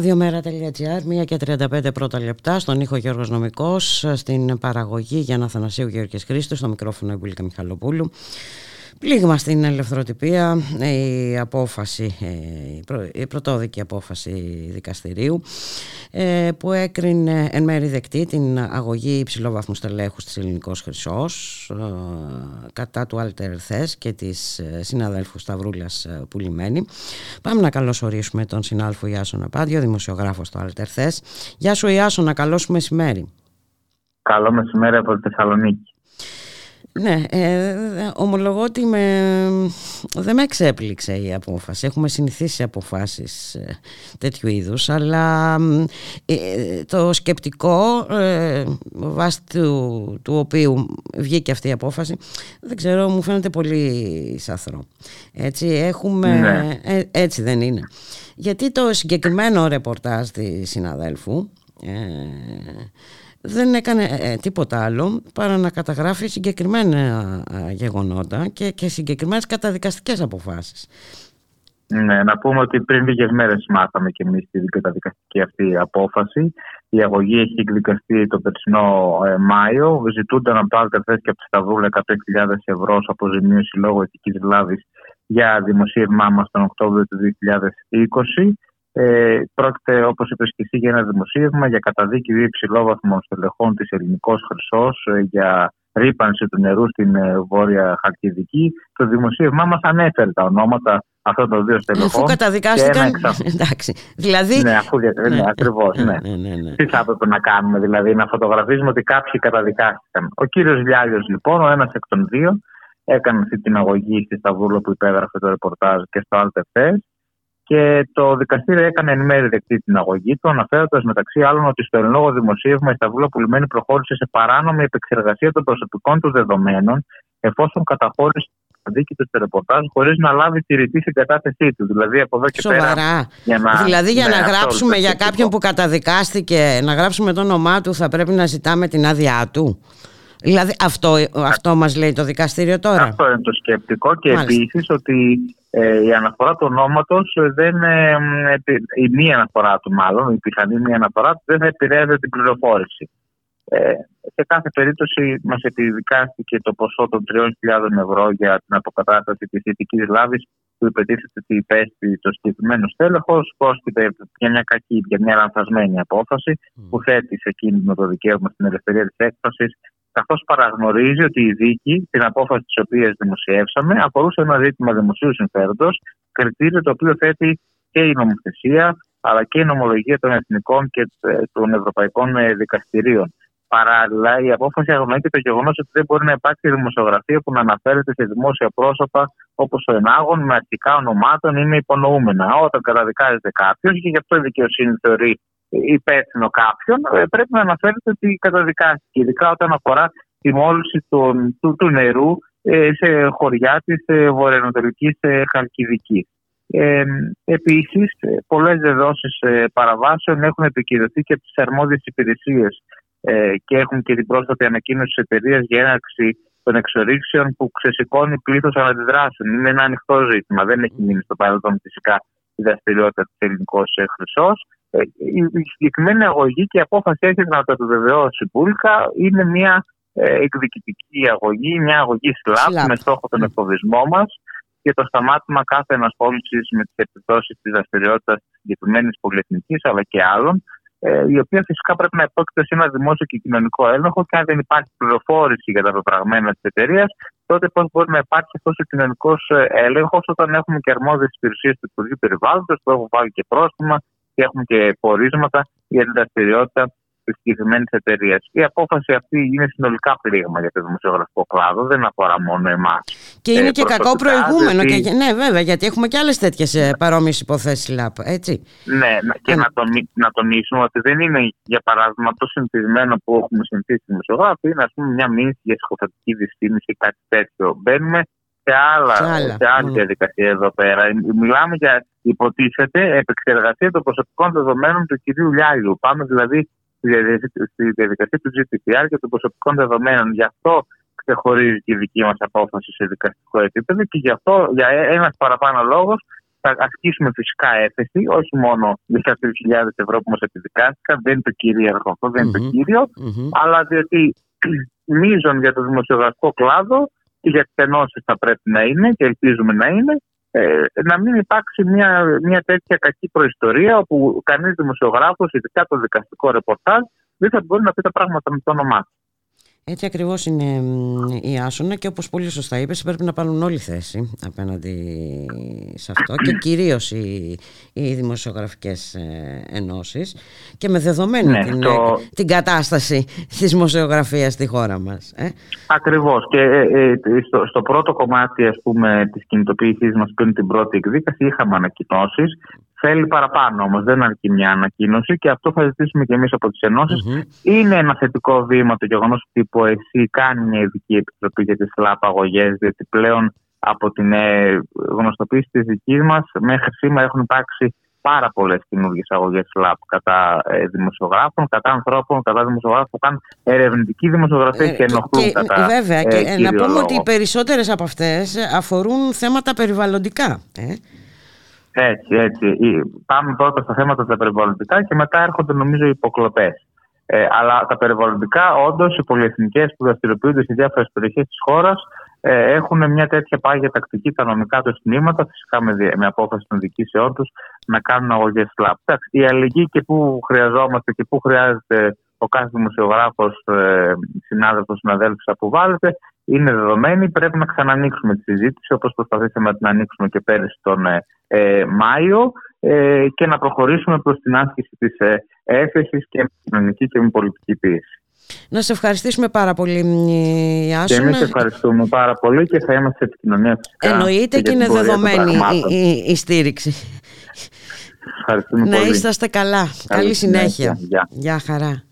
Ραδιομέρα.gr, 1 και 35 πρώτα λεπτά, στον ήχο Γιώργος Νομικός, στην παραγωγή Γιάννα Θανασίου Γεωργίας Χρήστος, στο μικρόφωνο Εμπούλικα Μιχαλοπούλου. Πλήγμα στην ελευθεροτυπία, η απόφαση, ε, η πρωτόδικη απόφαση δικαστηρίου ε, που έκρινε εν μέρη δεκτή την αγωγή υψηλόβαθμου στελέχους της Ελληνικός Χρυσός ε, κατά του Αλτερθές και της συναδέλφου Σταυρούλας Πουλημένη. Πάμε να καλωσορίσουμε τον συνάδελφο Ιάσονα Πάντιο, δημοσιογράφος του Αλτερθές. Γεια σου Ιάσονα, καλό σου μεσημέρι. Καλό μεσημέρι από τη Θεσσαλονίκη. Ναι, ε, ομολογώ ότι με, δεν με εξέπληξε η απόφαση. Έχουμε συνηθίσει αποφάσεις ε, τέτοιου είδους, αλλά ε, το σκεπτικό ε, βάσει του, του οποίου βγήκε αυτή η απόφαση, δεν ξέρω, μου φαίνεται πολύ σαθρό. Έτσι, έχουμε, ναι. ε, έτσι δεν είναι. Γιατί το συγκεκριμένο ρεπορτάζ της συναδέλφου δεν έκανε ε, τίποτα άλλο παρά να καταγράφει συγκεκριμένα ε, γεγονότα και, και συγκεκριμένες καταδικαστικές αποφάσεις. Ναι, να πούμε ότι πριν λίγες μέρες μάθαμε και εμείς τη καταδικαστική αυτή απόφαση. Η αγωγή έχει εκδικαστεί το περσινό ε, Μάιο. Ζητούνταν από το Άλτερ και από τη Σταυρούλα 100.000 ευρώ ως αποζημίωση λόγω ηθικής βλάβης για δημοσίευμά μας τον Οκτώβριο του 2020. Ε, πρόκειται, όπως είπε και εσύ, για ένα δημοσίευμα για καταδίκη δύο υψηλόβαθμων στελεχών της Ελληνικός Χρυσός ε, για ρήπανση του νερού στην ε, Βόρεια Χαλκιδική. Το δημοσίευμά μας ανέφερε τα ονόματα αυτών των δύο στελεχών. Αφού καταδικάστηκαν. Εντάξει. Δηλαδή... Ναι, αφού ναι, ναι, ακριβώς. Ναι. Ναι, ναι, ναι. Τι θα έπρεπε να κάνουμε, δηλαδή, να φωτογραφίζουμε ότι κάποιοι καταδικάστηκαν. Ο κύριος Λιάλιος, λοιπόν, ο ένας εκ των δύο, έκανε αυτή την αγωγή στη Σταυρούλα που υπέγραφε το ρεπορτάζ και στο ΑΛΤΕΦΕΣ και το δικαστήριο έκανε εν μέρει δεκτή την αγωγή του, αναφέροντας μεταξύ άλλων ότι στο ελληνικό δημοσίευμα η Σταυρούλα Πουλημένη προχώρησε σε παράνομη επεξεργασία των προσωπικών του δεδομένων, εφόσον καταχώρησε την δίκη του στο ρεπορτάζ χωρίς να λάβει τη ρητή συγκατάθεσή του. Δηλαδή από εδώ και Σοβαρά. πέρα. Για να... Δηλαδή για ναι, να γράψουμε για κάποιον που καταδικάστηκε, να γράψουμε το όνομά του, θα πρέπει να ζητάμε την άδειά του. Δηλαδή αυτό, αυτό μας λέει το δικαστήριο τώρα; Αυτό είναι το σκεπτικό και επίσης ότι ε, η αναφορά του ονόματος δεν. Ε, η μία αναφορά του, μάλλον, η πιθανή μία αναφορά του δεν θα επηρέαζε την πληροφόρηση. Ε, σε κάθε περίπτωση μας επιδικάστηκε το ποσό των 3.000 ευρώ για την αποκατάσταση της ηθικής λάβης που υπετίθεται ότι υπέστη το συγκεκριμένο στέλεχος. Πρόκειται για μια κακή, για μια λανθασμένη απόφαση που θέτει σε κίνδυνο το δικαίωμα στην ελευθερία της έκφρασης καθώς παραγνωρίζει ότι η δίκη, την απόφαση της οποίας δημοσιεύσαμε, αφορούσε ένα ζήτημα δημοσίου συμφέροντος, κριτήριο το οποίο θέτει και η νομοθεσία, αλλά και η νομολογία των εθνικών και των ευρωπαϊκών ε, δικαστηρίων. Παράλληλα, η απόφαση αγνοεί και το γεγονός ότι δεν μπορεί να υπάρξει δημοσιογραφία που να αναφέρεται σε δημόσια πρόσωπα όπως ο ενάγων με αρχικά ονομάτων ή με υπονοούμενα. Όταν καταδικάζεται κάποιος, και γι' αυτό η δικαιοσύνη θεωρεί υπεύθυνο κάποιον, ε, πρέπει να αναφέρεται ότι καταδικάστηκε, ειδικά όταν αφορά τη μόλυνση του, του, του νερού ε, σε χωριά της ε, βορειοανατολικής Χαλκιδικής. Ε, Επίσης, πολλές δεδόσεις παραβάσεων έχουν επικυρωθεί και από τις αρμόδιες υπηρεσίες και έχουν και την πρόσφατη ανακοίνωση της εταιρείας για έναρξη των εξορίξεων που ξεσηκώνει πλήθος αναντιδράσεων. Είναι ένα ανοιχτό ζήτημα. Δεν έχει μείνει στο παρελθόν φυσικά η δραστηριότητα της ελληνικός χρυσός. Ε, η συγκεκριμένη αγωγή και η απόφαση έχει να το επιβεβαιώσει η Πούλκα είναι μια ε, εκδικητική αγωγή, μια αγωγή ΣΛΑΠ με στόχο τον εφοβισμό μας και το σταμάτημα κάθε ενασχόλησης με τις επιπτώσεις της δραστηριότητας της συγκεκριμένης πολυεθνικής αλλά και άλλων, ε, η οποία φυσικά πρέπει να υπόκειται σε ένα δημόσιο και κοινωνικό έλεγχο και αν δεν υπάρχει πληροφόρηση για τα πεπραγμένα της εταιρείας, τότε πώς μπορεί να υπάρχει αυτός ο κοινωνικός έλεγχος όταν έχουμε και αρμόδιες υπηρεσίες του Υπουργείου Περιβάλλοντος που έχουν βάλει και πρόστιμα και έχουμε και πορίσματα για την δραστηριότητα της συγκεκριμένης εταιρείας. Η απόφαση αυτή είναι συνολικά πλήγμα για το δημοσιογραφικό κλάδο, δεν αφορά μόνο εμάς. Και είναι ε, και κακό προηγούμενο. Και, ναι, βέβαια, γιατί έχουμε και άλλες τέτοιες παρόμοιες υποθέσεις ΛΑΠ, έτσι. Ναι, και να, τον, να τονίσουμε ότι δεν είναι, για παράδειγμα, το συνηθισμένο που έχουμε συνηθίσει οι δημοσιογράφοι, είναι ας πούμε, μια μήνυση για ψυχοφατική δυστήμηση ή κάτι τέτοιο. Μπαίνουμε σε, άλλα, σε άλλη διαδικασία εδώ πέρα. Μιλάμε για υποτίθεται επεξεργασία των προσωπικών δεδομένων του κυρίου Λιάλιου. Πάμε δηλαδή στη διαδικασία του GDPR και των προσωπικών δεδομένων. Γι' αυτό ξεχωρίζει και η δική μας απόφαση σε δικαστικό επίπεδο και γι' αυτό για ένας παραπάνω λόγος θα ασκήσουμε φυσικά έφεση, όχι μόνο για τι 4.000 ευρώ που μας επιδικάστηκαν, δεν είναι το κυρίαρχο αυτό, δεν είναι το κυριο αλλά διότι μίζον για το δημοσιογραφικό κλάδο και για τι ενώσει θα πρέπει να είναι και ελπίζουμε να είναι, ε, να μην υπάρξει μια, μια τέτοια κακή προϊστορία όπου κανείς δημοσιογράφος, ειδικά το δικαστικό ρεπορτάζ, δεν θα μπορεί να πει τα πράγματα με το όνομά του. Έτσι ακριβώς είναι η Άσονα και όπως πολύ σωστά είπες πρέπει να πάρουν όλη θέση απέναντι σε αυτό και κυρίως οι, οι δημοσιογραφικές ε, ενώσεις και με δεδομένη ναι, την, την κατάσταση της δημοσιογραφίας στη χώρα μας. Ε. Ακριβώς και ε, ε, στο, στο, πρώτο κομμάτι ας πούμε της κινητοποίησής μας πριν την πρώτη εκδίκαση είχαμε ανακοινώσεις Θέλει παραπάνω όμως, δεν αρκεί μια ανακοίνωση και αυτό θα ζητήσουμε και εμείς από τις ενωσει Είναι ένα θετικό βήμα το γεγονός ότι η ΠΟΕΣΥ κάνει μια ειδική επιτροπή για τις αγωγές, διότι πλέον από την ε, γνωστοποίηση της δικής μας μέχρι σήμερα έχουν υπάρξει πάρα πολλές καινούργιες αγωγές ΛΑΠ κατά ε, δημοσιογράφων, κατά ανθρώπων, κατά δημοσιογράφων που κάνουν ερευνητική δημοσιογραφία ε, και ενοχλούν και, κατά. Βέβαια, και να πούμε ότι οι περισσότερες από αυτές αφορούν θέματα περιβαλλοντικά. Ε. Έτσι, έτσι. Πάμε πρώτα στα θέματα τα περιβαλλοντικά και μετά έρχονται νομίζω οι υποκλοπές. Ε, αλλά τα περιβαλλοντικά, όντως, οι πολυεθνικές που δραστηριοποιούνται σε διάφορες περιοχές της χώρας ε, έχουν μια τέτοια πάγια τακτική τα νομικά τους συστήματα, φυσικά με, με απόφαση των διοικήσεών τους, να κάνουν αγωγές ΣΛΑΠ. Η αλληλεγγύη και πού χρειαζόμαστε και πού χρειάζεται ο κάθε δημοσιογράφος, ε, συνάδελφος, συναδέλφο αποβάλλεται, είναι δεδομένη. Πρέπει να ξανανοίξουμε τη συζήτηση, όπως προσπαθήσαμε να την ανοίξουμε και πέρυσι τον ε, ε, Μάιο ε, και να προχωρήσουμε προς την άσκηση της ε, έφεσης και με κοινωνική και με πολιτική πίεση. Να σε ευχαριστήσουμε πάρα πολύ, Άσο. Και εμείς ευχαριστούμε πάρα πολύ και θα είμαστε σε επικοινωνία φυσικά. Εννοείται και, είναι δεδομένη η, η, η, στήριξη. Ευχαριστούμε να πολύ. Να είσαστε καλά. Καλή, συνέχεια. Γεια χαρά.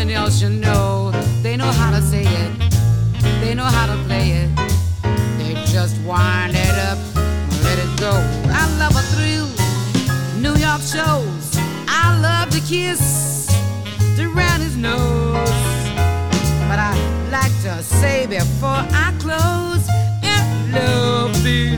something else you know. They know how to say it, they know how to play it. They just wind it up, let it go. I love a thrill, New York shows. I love to kiss around his nose. But I like to say before I close, if love be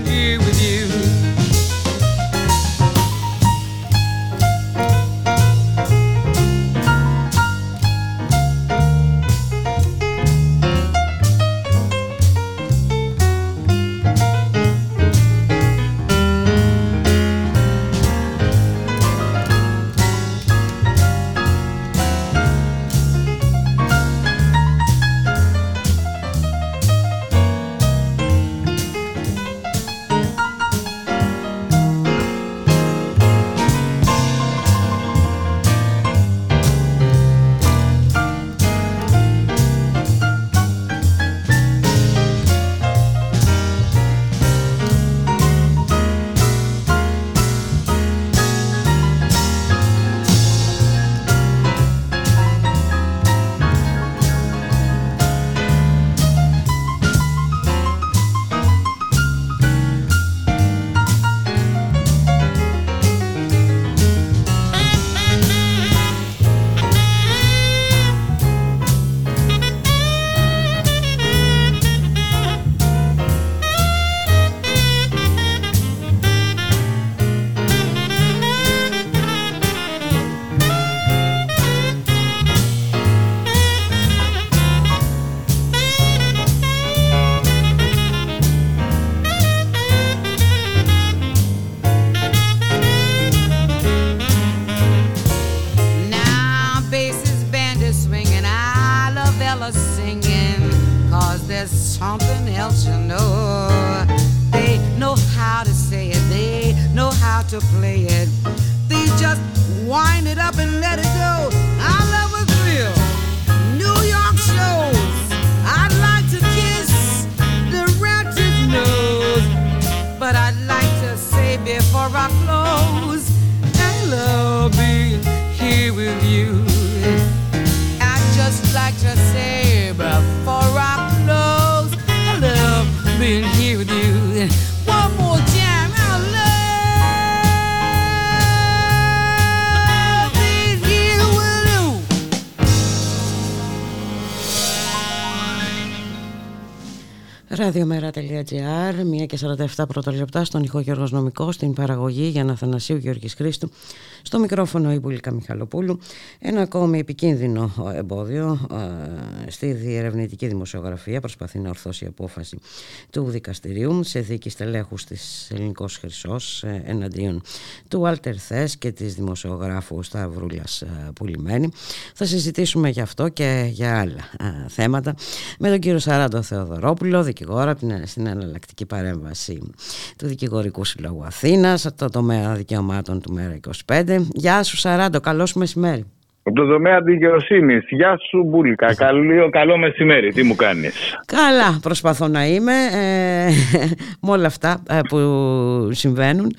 Ραδιομέρα.gr, 1 και 47 πρώτα λεπτά στον ηχό Γιώργος Νομικός, στην παραγωγή για να Θανασίου Γιώργης Χρήστου, στο μικρόφωνο η Μπουλίκα Μιχαλοπούλου. Ένα ακόμη επικίνδυνο εμπόδιο ε, στη διερευνητική δημοσιογραφία προσπαθεί να ορθώσει η απόφαση του δικαστηρίου σε δίκη στελέχους της Ελληνικός Χρυσός ε, εναντίον του Άλτερ Θες και της δημοσιογράφου Σταυρούλας ε, Πουλημένη. Θα συζητήσουμε γι' αυτό και για άλλα ε, θέματα με τον κύριο Σαράντο Θεοδωρόπουλο, δικηγόρο από την, στην εναλλακτική παρέμβαση του Δικηγορικού Συλλόγου Αθήνας, το τομέα δικαιωμάτων του ΜΕΡΑ 25. Γεια σου Σαράντο, καλώς μεσημέρι. Από το τομέα δικαιοσύνης. Γεια σου, Μπούλικα. Καλό, καλό μεσημέρι. Τι μου κάνεις; Καλά, προσπαθώ να είμαι ε, με όλα αυτά ε, που συμβαίνουν ε,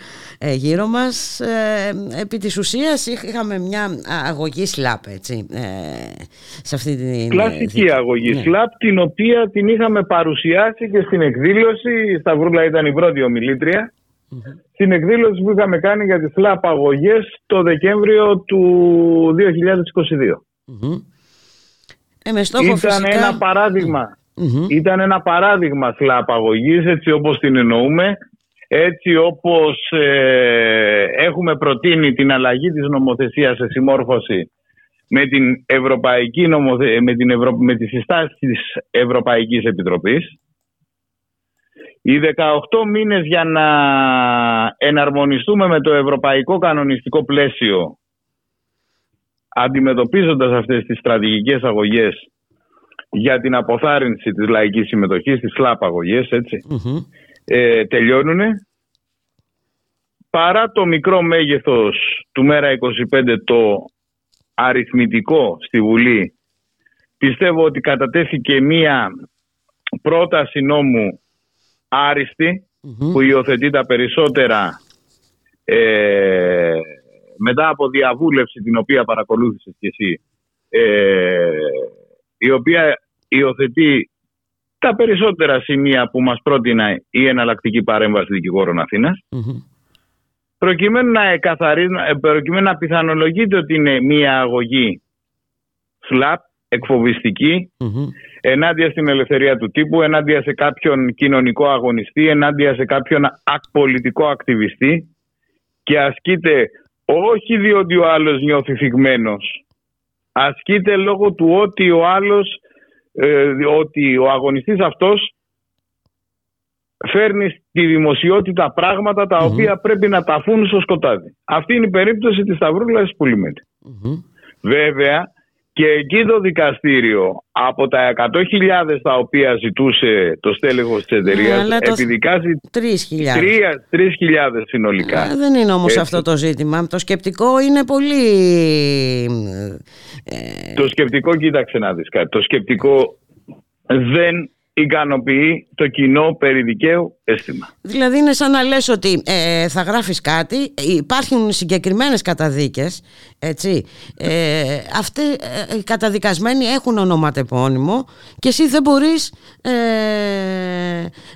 γύρω μας. Ε, επί της ουσίας είχαμε μια αγωγή σλάπ, έτσι, ε, σε αυτή την... Κλασική αγωγή ναι. σλάπ, την οποία την είχαμε παρουσιάσει και στην εκδήλωση. Η Σταυρούλα ήταν η πρώτη ομιλήτρια. Στην εκδήλωση που είχαμε κάνει για τις σλάπ αγωγές το Δεκέμβριο του 2022. Μμμ. Ε, με στόχο Ήταν φυσικά... ένα παράδειγμα. Μμμ. Ήταν ένα παράδειγμα σλάπ αγωγής, έτσι όπως την εννοούμε, έτσι όπως ε, έχουμε προτείνει την αλλαγή της νομοθεσίας σε συμμόρφωση με, την Ευρωπαϊκή νομοθε... με, την Ευρω... με τις συστάσεις της Ευρωπαϊκής Επιτροπής. Οι 18 μήνες για να εναρμονιστούμε με το ευρωπαϊκό κανονιστικό πλαίσιο αντιμετωπίζοντας αυτές τις στρατηγικές αγωγές για την αποθάρρυνση της λαϊκής συμμετοχής, τις ΣΛΑΠ αγωγές, έτσι, Μμμ. Ε, τελειώνουν. Παρά το μικρό μέγεθος του ΜΕΡΑ 25 το αριθμητικό στη Βουλή πιστεύω ότι κατατέθηκε μία πρόταση νόμου άριστη Μμμ. που υιοθετεί τα περισσότερα ε, μετά από διαβούλευση την οποία παρακολούθησες και εσύ ε, η οποία υιοθετεί τα περισσότερα σημεία που μας πρότεινε η εναλλακτική παρέμβαση δικηγόρων Αθήνας Μμμ. προκειμένου να, εκαθαρίζουν- ε, προκειμένου να πιθανολογείται ότι είναι μία αγωγή φλαπ, εκφοβιστική, Μμμ. ενάντια στην ελευθερία του τύπου, ενάντια σε κάποιον κοινωνικό αγωνιστή, ενάντια σε κάποιον πολιτικό ακτιβιστή και ασκείται όχι διότι ο άλλος νιώθει θυγμένος, ασκείται λόγω του ότι ο άλλος, ε, ότι ο αγωνιστής αυτός φέρνει στη δημοσιότητα πράγματα τα Μμμ. οποία πρέπει να ταφούν στο σκοτάδι. Αυτή είναι η περίπτωση της Σταυρούλας Πουλημένη. Μμμ. Βέβαια και εκεί το δικαστήριο από τα 100.000 τα οποία ζητούσε το στέλεχος της εταιρείας Ναι, αλλά το- επιδικάζει Τρεις χιλιάδες. 3.000 συνολικά. Α, δεν είναι όμως Έτσι. αυτό το ζήτημα. Το σκεπτικό είναι πολύ... ε, Το σκεπτικό, κοίταξε να δεις κάτι. Το σκεπτικό δεν ικανοποιεί το κοινό περί δικαίου αίσθημα. Δηλαδή είναι σαν να λες ότι ε, θα γράφεις κάτι, υπάρχουν συγκεκριμένες καταδίκες, έτσι, ε, αυτοί ε, οι καταδικασμένοι έχουν ονοματεπώνυμο και εσύ δεν μπορείς ε,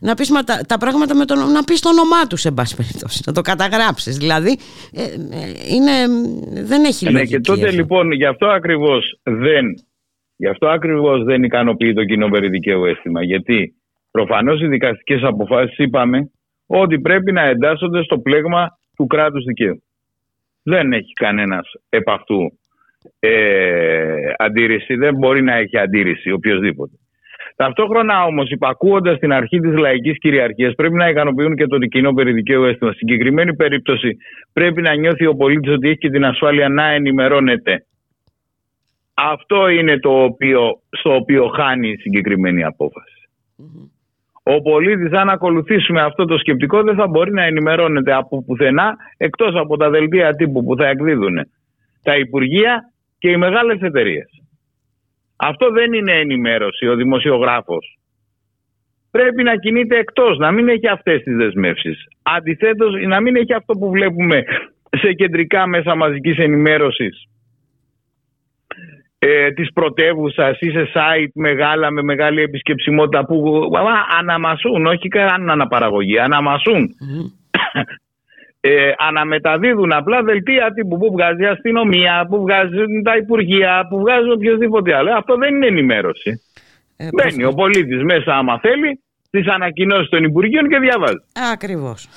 να πεις μα, τα, τα πράγματα με το, να πεις το όνομά τους, σε πάση περιπτώσει, να το καταγράψεις. Δηλαδή ε, ε, είναι, δεν έχει Ναι, λογική και τότε αυτό. λοιπόν γι' αυτό ακριβώς δεν Γι' αυτό ακριβώς δεν ικανοποιεί το κοινό περί δικαίου αίσθημα. Γιατί προφανώς οι δικαστικές αποφάσεις είπαμε ότι πρέπει να εντάσσονται στο πλέγμα του κράτους δικαίου. Δεν έχει κανένας επ' αυτού ε, αντίρρηση, δεν μπορεί να έχει αντίρρηση οποιοδήποτε. Ταυτόχρονα όμως, υπακούοντας την αρχή της λαϊκής κυριαρχίας, πρέπει να ικανοποιούν και το κοινό περί δικαίου αίσθημα. Στην συγκεκριμένη περίπτωση, πρέπει να νιώθει ο πολίτης ότι έχει και την ασφάλεια να ενημερώνεται. Αυτό είναι το οποίο, στο οποίο χάνει η συγκεκριμένη απόφαση. Ο πολίτης αν ακολουθήσουμε αυτό το σκεπτικό δεν θα μπορεί να ενημερώνεται από πουθενά εκτός από τα δελτία τύπου που θα εκδίδουν τα υπουργεία και οι μεγάλες εταιρείες. Αυτό δεν είναι ενημέρωση ο δημοσιογράφος. Πρέπει να κινείται εκτός, να μην έχει αυτές τις δεσμεύσεις. Αντιθέτως, να μην έχει αυτό που βλέπουμε σε κεντρικά μέσα μαζικής ενημέρωσης ε, της πρωτεύουσας ή σε site μεγάλα με μεγάλη επισκεψιμότητα που α, αναμασούν, όχι καν αναπαραγωγή, αναμασούν. Ε, αναμεταδίδουν απλά δελτία τύπου που βγάζει η αστυνομία, που βγάζουν τα υπουργεία, που βγάζουν οποιοδήποτε άλλο. Αυτό δεν είναι ενημέρωση. Ε, Μπαίνει ο πολίτης μέσα άμα θέλει τις ανακοινώσεις των Υπουργείων και διαβάζει. Ακριβώς.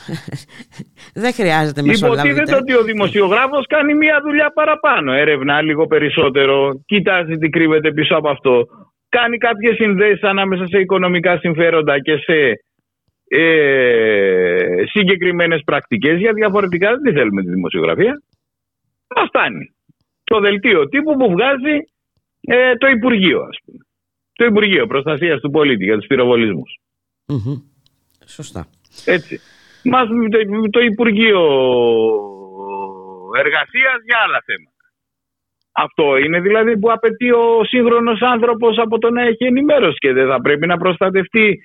Δεν χρειάζεται Υποτίθεται μεσολαβητή. ότι ο δημοσιογράφος κάνει μία δουλειά παραπάνω. Έρευνα λίγο περισσότερο, κοιτάζει τι κρύβεται πίσω από αυτό. Κάνει κάποιες συνδέσεις ανάμεσα σε οικονομικά συμφέροντα και σε ε, συγκεκριμένες πρακτικές. Για διαφορετικά δεν τη θέλουμε τη δημοσιογραφία. Μα φτάνει; Το δελτίο τύπου που βγάζει ε, το Υπουργείο, ας πούμε. Το Υπουργείο Προστασίας του Πολίτη για τους πυροβολισμούς. Μμμ. Σωστά. Έτσι. Μας, το, το Υπουργείο Εργασίας για άλλα θέματα. Αυτό είναι δηλαδή που απαιτεί ο σύγχρονος άνθρωπος από το να έχει ενημέρωση και δεν θα πρέπει να προστατευτεί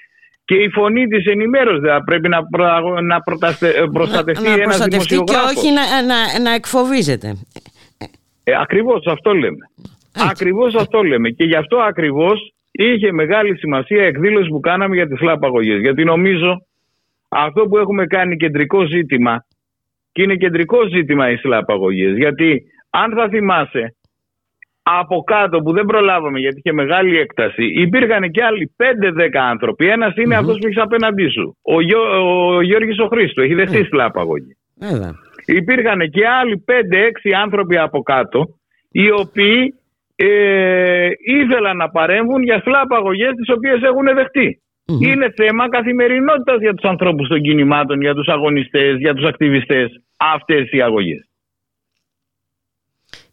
και η φωνή της ενημέρωσης δεν θα πρέπει να, προ- να προταστε- προστατευτεί να, να ένας προστατευτεί και δημοσιογράφος. όχι να, να, να εκφοβίζεται. Ε, ακριβώς αυτό λέμε. Έτσι. Ακριβώς αυτό λέμε. Και γι' αυτό ακριβώς είχε μεγάλη σημασία η εκδήλωση που κάναμε για τις λάπαγωγές. Γιατί νομίζω αυτό που έχουμε κάνει κεντρικό ζήτημα και είναι κεντρικό ζήτημα οι σλαπαγωγές. Γιατί αν θα θυμάσαι από κάτω που δεν προλάβαμε γιατί είχε μεγάλη έκταση υπήρχαν και άλλοι 5-10 άνθρωποι. Ένας είναι αυτός που έχεις απέναντί σου. Ο, Γιώ, ο Γιώργης ο Χρήστος έχει δεχτεί σλαπαγωγή. Βέβαια. Υπήρχαν και άλλοι 5-6 άνθρωποι από κάτω οι οποίοι ε, ήθελαν να παρέμβουν για σλάπαγωγές τις οποίες έχουν δεχτεί. Μμμ. Είναι θέμα καθημερινότητας για τους ανθρώπους των κινημάτων, για τους αγωνιστές, για τους ακτιβιστές αυτές οι αγωγές.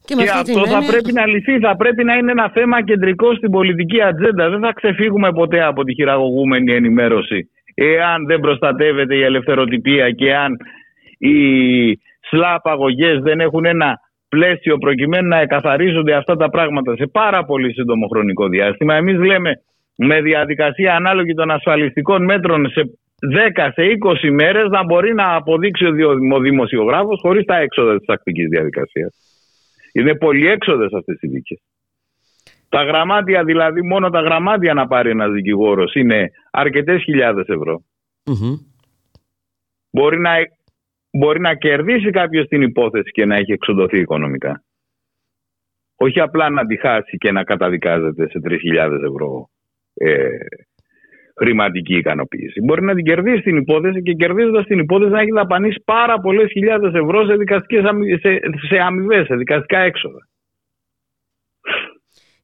Και, με Και αυτή αυτό την θα έννοια- πρέπει να λυθεί, θα πρέπει να είναι ένα θέμα κεντρικό στην πολιτική ατζέντα. Δεν θα ξεφύγουμε ποτέ από τη χειραγωγούμενη ενημέρωση εάν δεν προστατεύεται η ελευθεροτυπία και αν οι σλάπ αγωγές δεν έχουν ένα πλαίσιο προκειμένου να εκαθαρίζονται αυτά τα πράγματα σε πάρα πολύ σύντομο χρονικό διάστημα. Εμείς λέμε με διαδικασία ανάλογη των ασφαλιστικών μέτρων σε 10 σε 20 μέρες να μπορεί να αποδείξει ο διο- ο δημοσιογράφος χωρίς τα έξοδα της τακτικής διαδικασίας. Είναι πολυέξοδε αυτές οι δίκες. Τα γραμμάτια, δηλαδή, μόνο τα γραμμάτια να πάρει ένας δικηγόρος είναι αρκετές χιλιάδες ευρώ. Μμμ. Μπορεί να, μπορεί να κερδίσει κάποιος την υπόθεση και να έχει εξοδοθεί οικονομικά. Όχι απλά να τη χάσει και να καταδικάζεται σε 3.000 ευρώ ε, χρηματική ικανοποίηση. Μπορεί να την κερδίσει την υπόθεση και κερδίζοντας την υπόθεση να έχει δαπανίσει πάρα πολλές χιλιάδες ευρώ σε, δικαστικές, αμοι- σε, σε αμοιβές, σε δικαστικά έξοδα.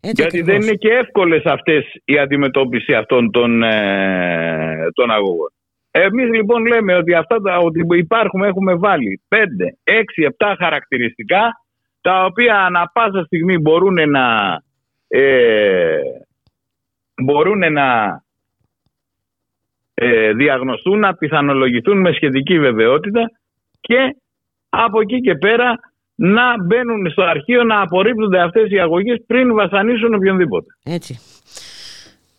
Έτσι Γιατί ακριβώς. δεν είναι και εύκολες αυτές η αντιμετώπιση αυτών των, ε, των αγωγών. Εμείς λοιπόν λέμε ότι, αυτά τα, ότι υπάρχουν, έχουμε βάλει 5, 6, 7 χαρακτηριστικά τα οποία ανα πάσα στιγμή μπορούν να, ε, μπορούν να ε, διαγνωστούν, να πιθανολογηθούν με σχετική βεβαιότητα και από εκεί και πέρα να μπαίνουν στο αρχείο να απορρίπτονται αυτές οι αγωγές πριν βασανίσουν οποιονδήποτε. Έτσι.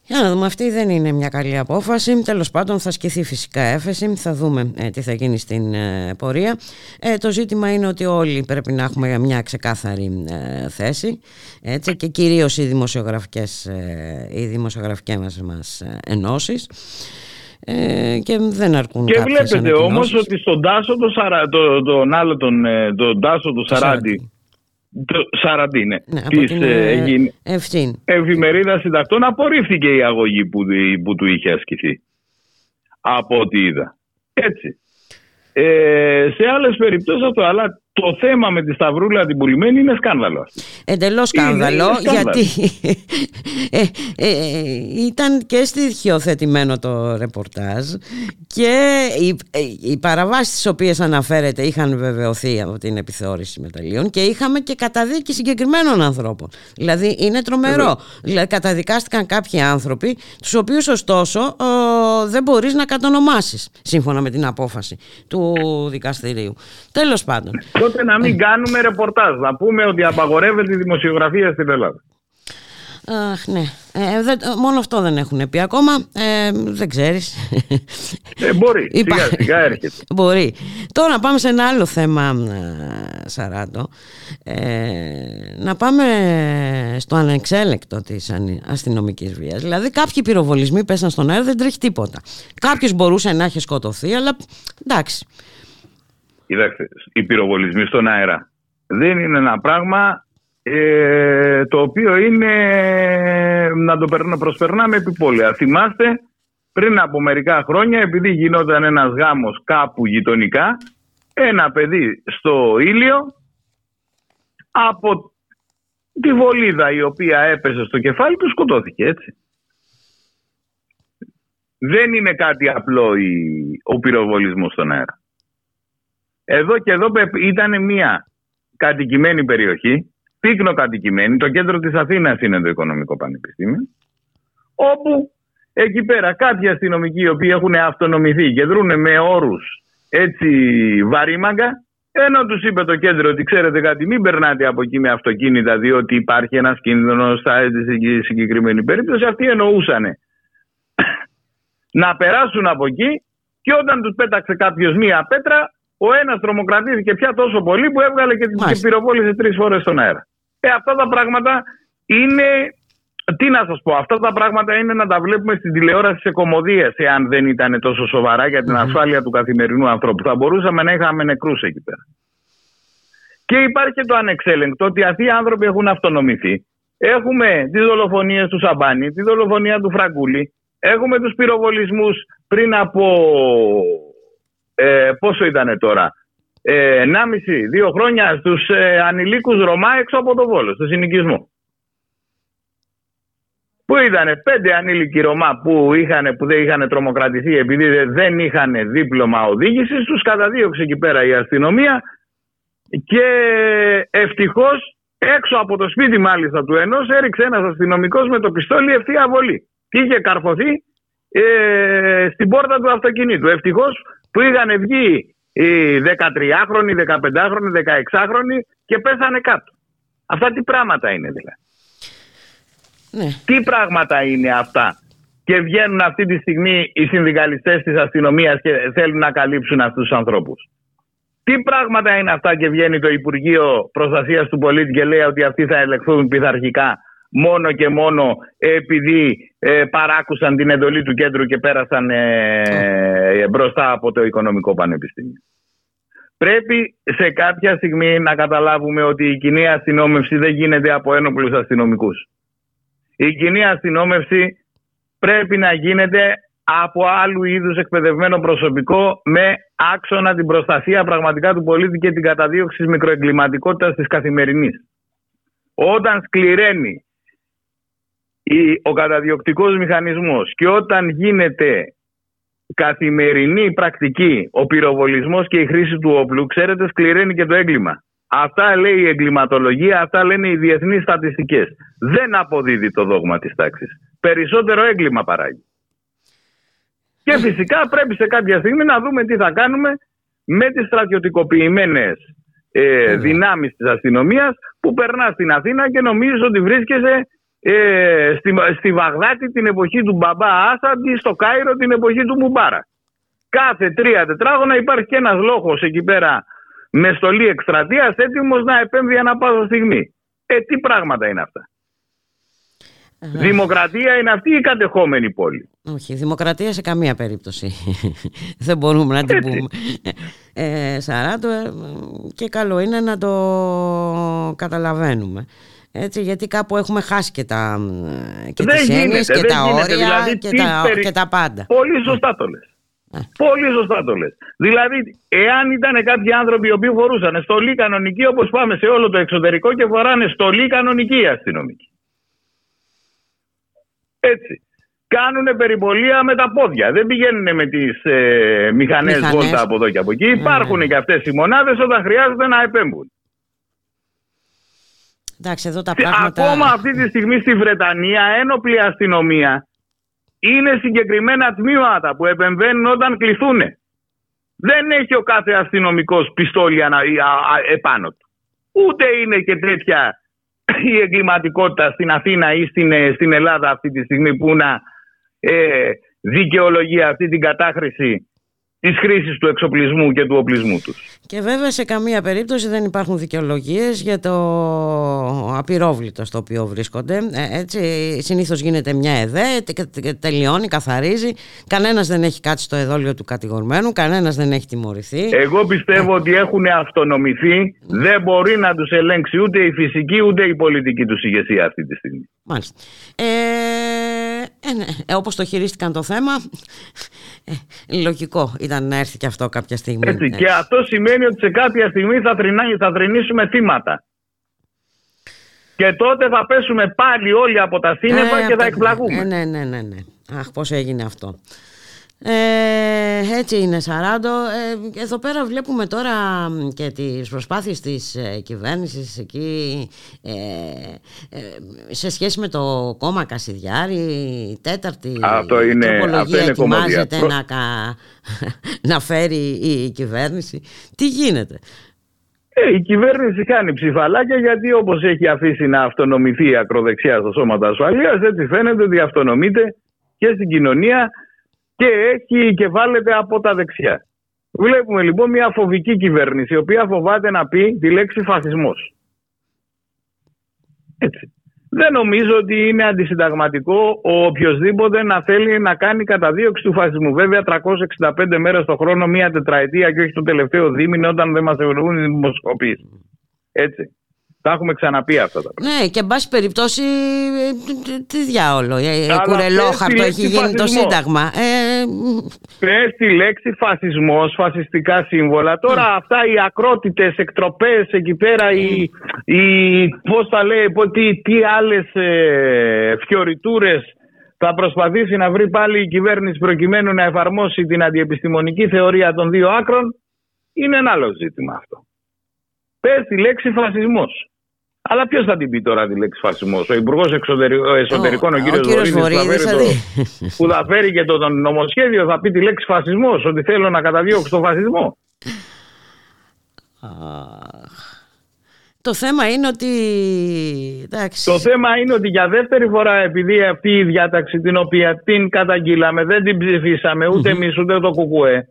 Για να δούμε, αυτή δεν είναι μια καλή απόφαση. Τέλος πάντων, θα ασκηθεί φυσικά έφεση. Θα δούμε ε, τι θα γίνει στην ε, πορεία. Ε, το ζήτημα είναι ότι όλοι πρέπει να έχουμε μια ξεκάθαρη ε, θέση. Έτσι, και κυρίως οι δημοσιογραφικές, ε, οι δημοσιογραφικές μας, μας ε, ενώσεις. Ε, και δεν αρκούν Και κάποιες βλέπετε όμως ανακοινώσεις. ότι στον Τάσο, το Σαρα, το, τον άλλο τον, ε, τον Τάσο του Το Σαράντι, το Σαραντί, ναι, Ναι, από της την ε, ε, εγι- ευθύνη. εφημερίδα συντακτών απορρίφθηκε η αγωγή που, που του είχε ασκηθεί. Από ό,τι είδα. Έτσι. Ε, σε άλλες περιπτώσεις αυτό, αλλά το θέμα με τη Σταυρούλα την πουλημένη είναι σκάνδαλο. Εντελώς σκάνδαλο, είναι σκάνδαλο. γιατί ε, ε, ε, ήταν και στοιχειοθετημένο το ρεπορτάζ και οι, ε, οι παραβάσεις τις οποίες αναφέρεται είχαν βεβαιωθεί από την επιθεώρηση μεταλλίων και είχαμε και καταδίκη συγκεκριμένων ανθρώπων. Δηλαδή είναι τρομερό. Δηλαδή, καταδικάστηκαν κάποιοι άνθρωποι, τους οποίους ωστόσο ο, δεν μπορείς να κατονομάσεις σύμφωνα με την απόφαση του δικαστηρίου. Τέλος πάντων. Το τότε να μην κάνουμε ρεπορτάζ. Να πούμε ότι απαγορεύεται η δημοσιογραφία στην Ελλάδα. Αχ, ναι. Ε, δεν, μόνο αυτό δεν έχουν πει ακόμα. Ε, δεν ξέρεις. Ε, μπορεί. Είπα- Σιγά σιγά έρχεται. Μπορεί. Τώρα πάμε σε ένα άλλο θέμα, ε, Σαράντο. Ε, να πάμε στο ανεξέλεκτο της ανη- αστυνομικής βίας. Δηλαδή κάποιοι πυροβολισμοί πέσαν στον αέρα, δεν τρέχει τίποτα. Κάποιος μπορούσε να έχει σκοτωθεί, αλλά εντάξει. Κοιτάξτε, οι πυροβολισμοί στον αέρα δεν είναι ένα πράγμα ε, το οποίο είναι να το περνα- προσπερνάμε επιπόλαια. Θυμάστε πριν από μερικά χρόνια επειδή γινόταν ένας γάμος κάπου γειτονικά ένα παιδί στο ήλιο από τη βολίδα η οποία έπεσε στο κεφάλι του σκοτώθηκε έτσι. Δεν είναι κάτι απλό η- ο πυροβολισμός στον αέρα. Εδώ και εδώ ήταν μια κατοικημένη περιοχή, πύκνο κατοικημένη, το κέντρο της Αθήνας είναι το Οικονομικό Πανεπιστήμιο, όπου εκεί πέρα κάποιοι αστυνομικοί οι οποίοι έχουν αυτονομηθεί και δρούν με όρους έτσι βαρύμαγκα, ενώ τους είπε το κέντρο ότι ξέρετε κάτι μην περνάτε από εκεί με αυτοκίνητα διότι υπάρχει ένας κίνδυνος στα στη συγκεκριμένη περίπτωση, αυτοί εννοούσαν να περάσουν από εκεί και όταν τους πέταξε κάποιος μία πέτρα ο ένας τρομοκρατήθηκε πια τόσο πολύ που έβγαλε και την και Μάλιστα. πυροβόλησε τρεις φορές στον αέρα. Ε, αυτά τα πράγματα είναι... Τι να σας πω, αυτά τα πράγματα είναι να τα βλέπουμε στην τηλεόραση σε κομμωδίες εάν δεν ήταν τόσο σοβαρά για την ασφάλεια του καθημερινού ανθρώπου. Θα μπορούσαμε να είχαμε νεκρούς εκεί πέρα. Και υπάρχει και το ανεξέλεγκτο ότι αυτοί οι άνθρωποι έχουν αυτονομηθεί. Έχουμε τις δολοφονίες του Σαμπάνη, τη δολοφονία του Φραγκούλη, έχουμε τους πυροβολισμούς πριν από ε, πόσο ήταν τώρα, ε, 1,5-2 χρόνια στους ε, ανηλίκους Ρωμά έξω από το Βόλο, στο συνοικισμό. Που ήταν πέντε ανήλικοι Ρωμά που, είχαν, που δεν είχαν τρομοκρατηθεί επειδή δεν- δεν είχαν δίπλωμα οδήγησης, τους καταδίωξε εκεί πέρα η αστυνομία και ευτυχώς έξω από το σπίτι μάλιστα του ενός έριξε ένας αστυνομικός με το πιστόλι ευθεία βολή. Και είχε καρφωθεί ε, στην πόρτα του αυτοκινήτου. Ευτυχώς που είχαν βγει οι 13χρονοι, 15χρονοι, 16χρονοι και πέσανε κάτω. Αυτά τι πράγματα είναι δηλαδή. Ναι. Τι πράγματα είναι αυτά. Και βγαίνουν αυτή τη στιγμή οι συνδικαλιστές της αστυνομίας και θέλουν να καλύψουν αυτούς τους ανθρώπους. Τι πράγματα είναι αυτά και βγαίνει το Υπουργείο Προστασίας του Πολίτη και λέει ότι αυτοί θα ελεγχθούν πειθαρχικά μόνο και μόνο επειδή ε, παράκουσαν την εντολή του κέντρου και πέρασαν ε, ε, μπροστά από το Οικονομικό Πανεπιστήμιο. Πρέπει σε κάποια στιγμή να καταλάβουμε ότι η κοινή αστυνόμευση δεν γίνεται από ένοπλους αστυνομικούς. Η κοινή αστυνόμευση πρέπει να γίνεται από άλλου είδους εκπαιδευμένο προσωπικό με άξονα την προστασία πραγματικά του πολίτη και την καταδίωξη της μικροεγκληματικότητας της καθημερινής. Όταν σκληραίνει η- ο καταδιοκτικός μηχανισμός και όταν γίνεται καθημερινή πρακτική ο πυροβολισμός και η χρήση του όπλου, ξέρετε σκληραίνει και το έγκλημα. Αυτά λέει η εγκληματολογία, αυτά λένε οι διεθνείς στατιστικές. Δεν αποδίδει το δόγμα της τάξης. Περισσότερο έγκλημα παράγει. Και φυσικά πρέπει σε κάποια στιγμή να δούμε τι θα κάνουμε με τις στρατιωτικοποιημένες ε, δυνάμεις της αστυνομίας που περνά στην Αθήνα και νομίζεις ότι βρίσκεσαι ε, στη, στη Βαγδάτη την εποχή του Μπαμπά Άσαντ ή στο Κάιρο την εποχή του Μουμπάρα. Κάθε τρία τετράγωνα υπάρχει και ένας λόγος εκεί πέρα με στολή εκστρατείας έτοιμος να επέμβει ανά πάσα στιγμή. Ε, τι πράγματα είναι αυτά. Δημοκρατία είναι αυτή η κατεχόμενη πόλη; Όχι, δημοκρατία σε καμία περίπτωση. Δεν μπορούμε να την Έτσι. πούμε. Ε, Σαράντο, ε, και καλό είναι να το καταλαβαίνουμε. Έτσι, γιατί κάπου έχουμε χάσει και, τα, ε, και Δεν τις έννοιες γίνεται, και δεν τα γίνεται. όρια Δηλαδή, και, τι τα, περι- και τα πάντα. Πολύ σωστά το λες. Ε. Πολύ σωστά το λες. Δηλαδή, εάν ήταν κάποιοι άνθρωποι οι οποίοι φορούσαν στολή κανονική, όπως πάμε σε όλο το εξωτερικό και φοράνε στολή κανονική οι αστυνομικοί. Έτσι. Κάνουν περιπολία με τα πόδια. Δεν πηγαίνουν με τις ε, μηχανές, Μηχανές. βόλτα από εδώ και από εκεί. Υπάρχουν ναι. και αυτές οι μονάδες όταν χρειάζεται να επέμβουν. Εντάξει, εδώ τα Και πράγματα... Ακόμα αυτή τη στιγμή στη Βρετανία ένοπλη αστυνομία είναι συγκεκριμένα τμήματα που επεμβαίνουν όταν κληθούν. Δεν έχει ο κάθε αστυνομικός πιστόλι ανα- α- α- επάνω του. Ούτε είναι και τέτοια η εγκληματικότητα στην Αθήνα ή στην, ε, στην Ελλάδα αυτή τη στιγμή που να ε, δικαιολογεί αυτή την κατάχρηση της χρήσης του εξοπλισμού και του οπλισμού τους. Και βέβαια σε καμία περίπτωση δεν υπάρχουν δικαιολογίες για το απειρόβλητο στο οποίο βρίσκονται. Ε, έτσι, συνήθως γίνεται μια ΕΔΕ, τε- τε- τελειώνει, καθαρίζει. Κανένας δεν έχει κάτσει στο εδόλιο του κατηγορμένου, κανένας δεν έχει τιμωρηθεί. Εγώ πιστεύω ότι έχουν αυτονομηθεί, δεν μπορεί να τους ελέγξει ούτε η φυσική ούτε η πολιτική τους ηγεσία αυτή τη στιγμή. Μάλιστα. Ε, ε, ναι, ε, όπως το χειρίστηκαν το θέμα, ε, λογικό ήταν να έρθει και αυτό κάποια στιγμή. Έτσι, Ε, και αυτό σημαίνει ότι σε κάποια στιγμή θα, θρηνά- θα θρηνήσουμε θύματα. Και τότε θα πέσουμε πάλι όλοι από τα σύννεφα Ε, και θα αυτό- εκπλαγούμε. Ε, ναι, ναι, ναι, ναι. Αχ, πώς έγινε αυτό. Ε, έτσι είναι Σαράντο. Ε, εδώ πέρα βλέπουμε τώρα μ, και τις προσπάθειες της ε, κυβέρνησης εκεί ε, ε, σε σχέση με το κόμμα Κασιδιάρη η τέταρτη Αυτό είναι- τροπολογία αυτό είναι ετοιμάζεται κομμωδία. να, κα- να φέρει η κυβέρνηση. Τι γίνεται; Ε, η κυβέρνηση κάνει ψηφαλάκια γιατί όπως έχει αφήσει να αυτονομηθεί η ακροδεξιά στο σώμα ασφαλείας έτσι φαίνεται ότι αυτονομείται και στην κοινωνία και έχει και βάλεται από τα δεξιά. Βλέπουμε λοιπόν μια φοβική κυβέρνηση η οποία φοβάται να πει τη λέξη φασισμός. Έτσι. Δεν νομίζω ότι είναι αντισυνταγματικό ο οποιοδήποτε να θέλει να κάνει καταδίωξη του φασισμού. Βέβαια, 365 μέρες το χρόνο, μία τετραετία και όχι το τελευταίο δίμηνο, όταν δεν μας εβρούν οι δημοσκοπήσει. Έτσι. Τα έχουμε ξαναπεί αυτά τα πράγματα. Ναι, και εν πάση περιπτώσει, ε, τι- τι διάολο, ε, ε, Αλλά κουρελόχαρτο πες τη έχει λέξη γίνει το φασισμός. Σύνταγμα. Ε, Πες τη λέξη φασισμός, φασιστικά σύμβολα. Τώρα Ναι. αυτά οι ακρότητες εκτροπές εκεί πέρα, οι, οι, πώς τα λέει, πω- τι, τι άλλες ε, φιωριτούρες θα προσπαθήσει να βρει πάλι η κυβέρνηση προκειμένου να εφαρμόσει την αντιεπιστημονική θεωρία των δύο άκρων, είναι ένα άλλο ζήτημα αυτό. Πες τη λέξη φασισμός. Αλλά ποιος θα την πει τώρα τη λέξη φασισμός, ο Υπουργός Εσωτερικών, ο, ο κύριος κύριος Βορύδης, Βορύδης που, θα θα φέρει δει. το, που θα φέρει και το, το νομοσχέδιο, θα πει τη λέξη φασισμός, ότι θέλω να καταδιώξω τον φασισμό. αχ. το θέμα είναι ότι... Εντάξει, Το θέμα είναι ότι για δεύτερη φορά, επειδή αυτή η διάταξη την οποία την καταγγείλαμε, δεν την ψηφίσαμε ούτε εμείς ούτε το ΚΚΕ.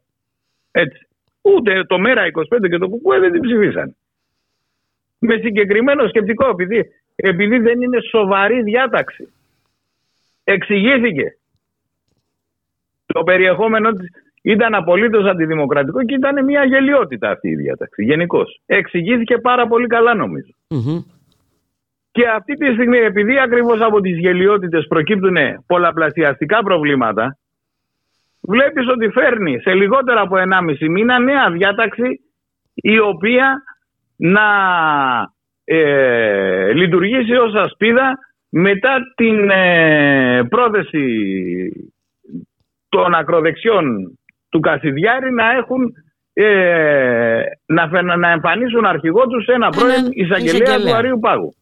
Έτσι. Ούτε το ΜΕΡΑ 25 και το ΚΚΕ δεν την ψηφίσαν. Με συγκεκριμένο σκεπτικό, επειδή, επειδή δεν είναι σοβαρή διάταξη. Εξηγήθηκε. Το περιεχόμενο της ήταν απολύτως αντιδημοκρατικό και ήταν μια γελιότητα αυτή η διάταξη. Γενικώς. Εξηγήθηκε πάρα πολύ καλά νομίζω. Μμμ. Και αυτή τη στιγμή, επειδή ακριβώς από τις γελιότητες προκύπτουν πολλαπλασιαστικά προβλήματα, βλέπεις ότι φέρνει σε λιγότερο από 1,5 μήνα νέα διάταξη η οποία να ε, λειτουργήσει ως ασπίδα μετά την ε, πρόθεση των ακροδεξιών του Κασιδιάρη να έχουν ε, να, φε- να εμφανίσουν αρχηγό τους ένα πρώην Έναν εισαγγελέα του εισαγγελέα. Αρίου Πάγου.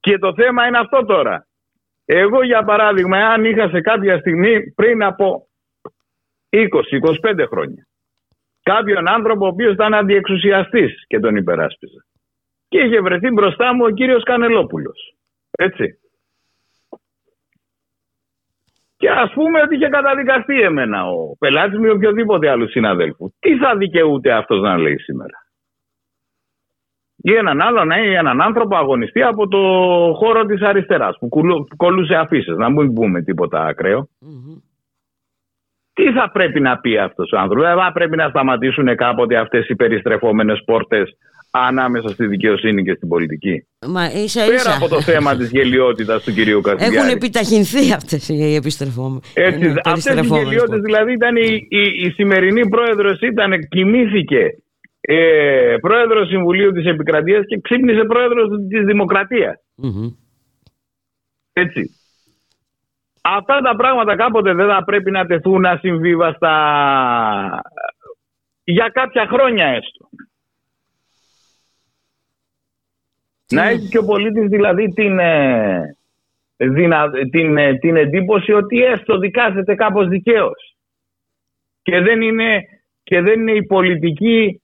Και το θέμα είναι αυτό τώρα. Εγώ για παράδειγμα, αν είχα σε κάποια στιγμή πριν από 20-25 χρόνια κάποιον άνθρωπο ο οποίος ήταν αντιεξουσιαστής και τον υπεράσπιζε και είχε βρεθεί μπροστά μου ο κύριος Κανελόπουλος. Έτσι. Και ας πούμε ότι είχε καταδικαστεί εμένα ο πελάτης μου ή οποιοδήποτε άλλου συναδέλφου. Τι θα δικαιούται αυτός να λέει σήμερα; Ή έναν άλλον, ή έναν άνθρωπο αγωνιστή από το χώρο της αριστεράς που κουλου- που κολούσε αφήσεις, να μην πούμε τίποτα ακραίο. Μμμ. Τι θα πρέπει να πει αυτός ο άνθρωπος; Δεν θα πρέπει να σταματήσουν κάποτε αυτές οι περιστρεφόμενες πόρτες ανάμεσα στη δικαιοσύνη και στην πολιτική; Μα ίσα Πέρα ίσα από το θέμα της γελιότητας του κυρίου Κασιδιάρη. έχουν επιταχυνθεί αυτές οι επιστρεφόμενοι. Έτσι, Είναι αυτές οι περιστρεφόμενες γελιότητες πόλεις. δηλαδή ήταν η, η, η σημερινή πρόεδρος ήταν, κοιμήθηκε ε, πρόεδρος Συμβουλίου της Επικρατείας και ξύπνησε πρόεδρος της Δημοκρατίας. Μμμ. Έτσι. Αυτά τα πράγματα κάποτε δεν θα πρέπει να τεθούν ασυμβίβαστα για κάποια χρόνια έστω. Να έχει και ο πολίτης δηλαδή την, ε, δυνα- την, ε, την εντύπωση ότι έστω δικάζεται κάπως δικαίως. Και Και δεν είναι, και δεν είναι η πολιτική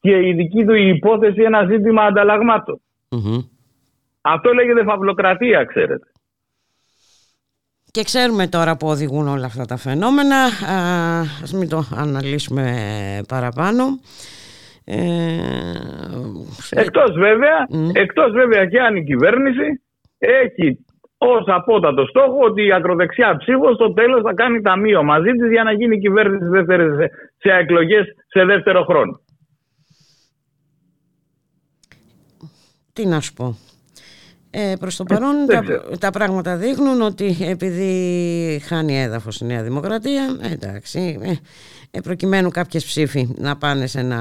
και η δική του η υπόθεση ένα ζήτημα ανταλλαγμάτων. Μμμ. Αυτό λέγεται φαυλοκρατία, ξέρετε. Και ξέρουμε τώρα που οδηγούν όλα αυτά τα φαινόμενα. Α, ας μην το αναλύσουμε παραπάνω. Ε, Εκτός βέβαια, Μμ. εκτός βέβαια και αν η κυβέρνηση έχει ως απότατο στόχο ότι η ακροδεξιά ψήφος στο τέλος θα κάνει ταμείο μαζί της για να γίνει η κυβέρνηση δεύτερη σε, σε εκλογές σε δεύτερο χρόνο. τι να σου πω. Ε, προς το παρόν δεν τα, ξέρω. τα πράγματα δείχνουν ότι επειδή χάνει έδαφος η Νέα Δημοκρατία, ε, εντάξει, ε, ε, προκειμένου κάποιες ψήφοι να πάνε σε ένα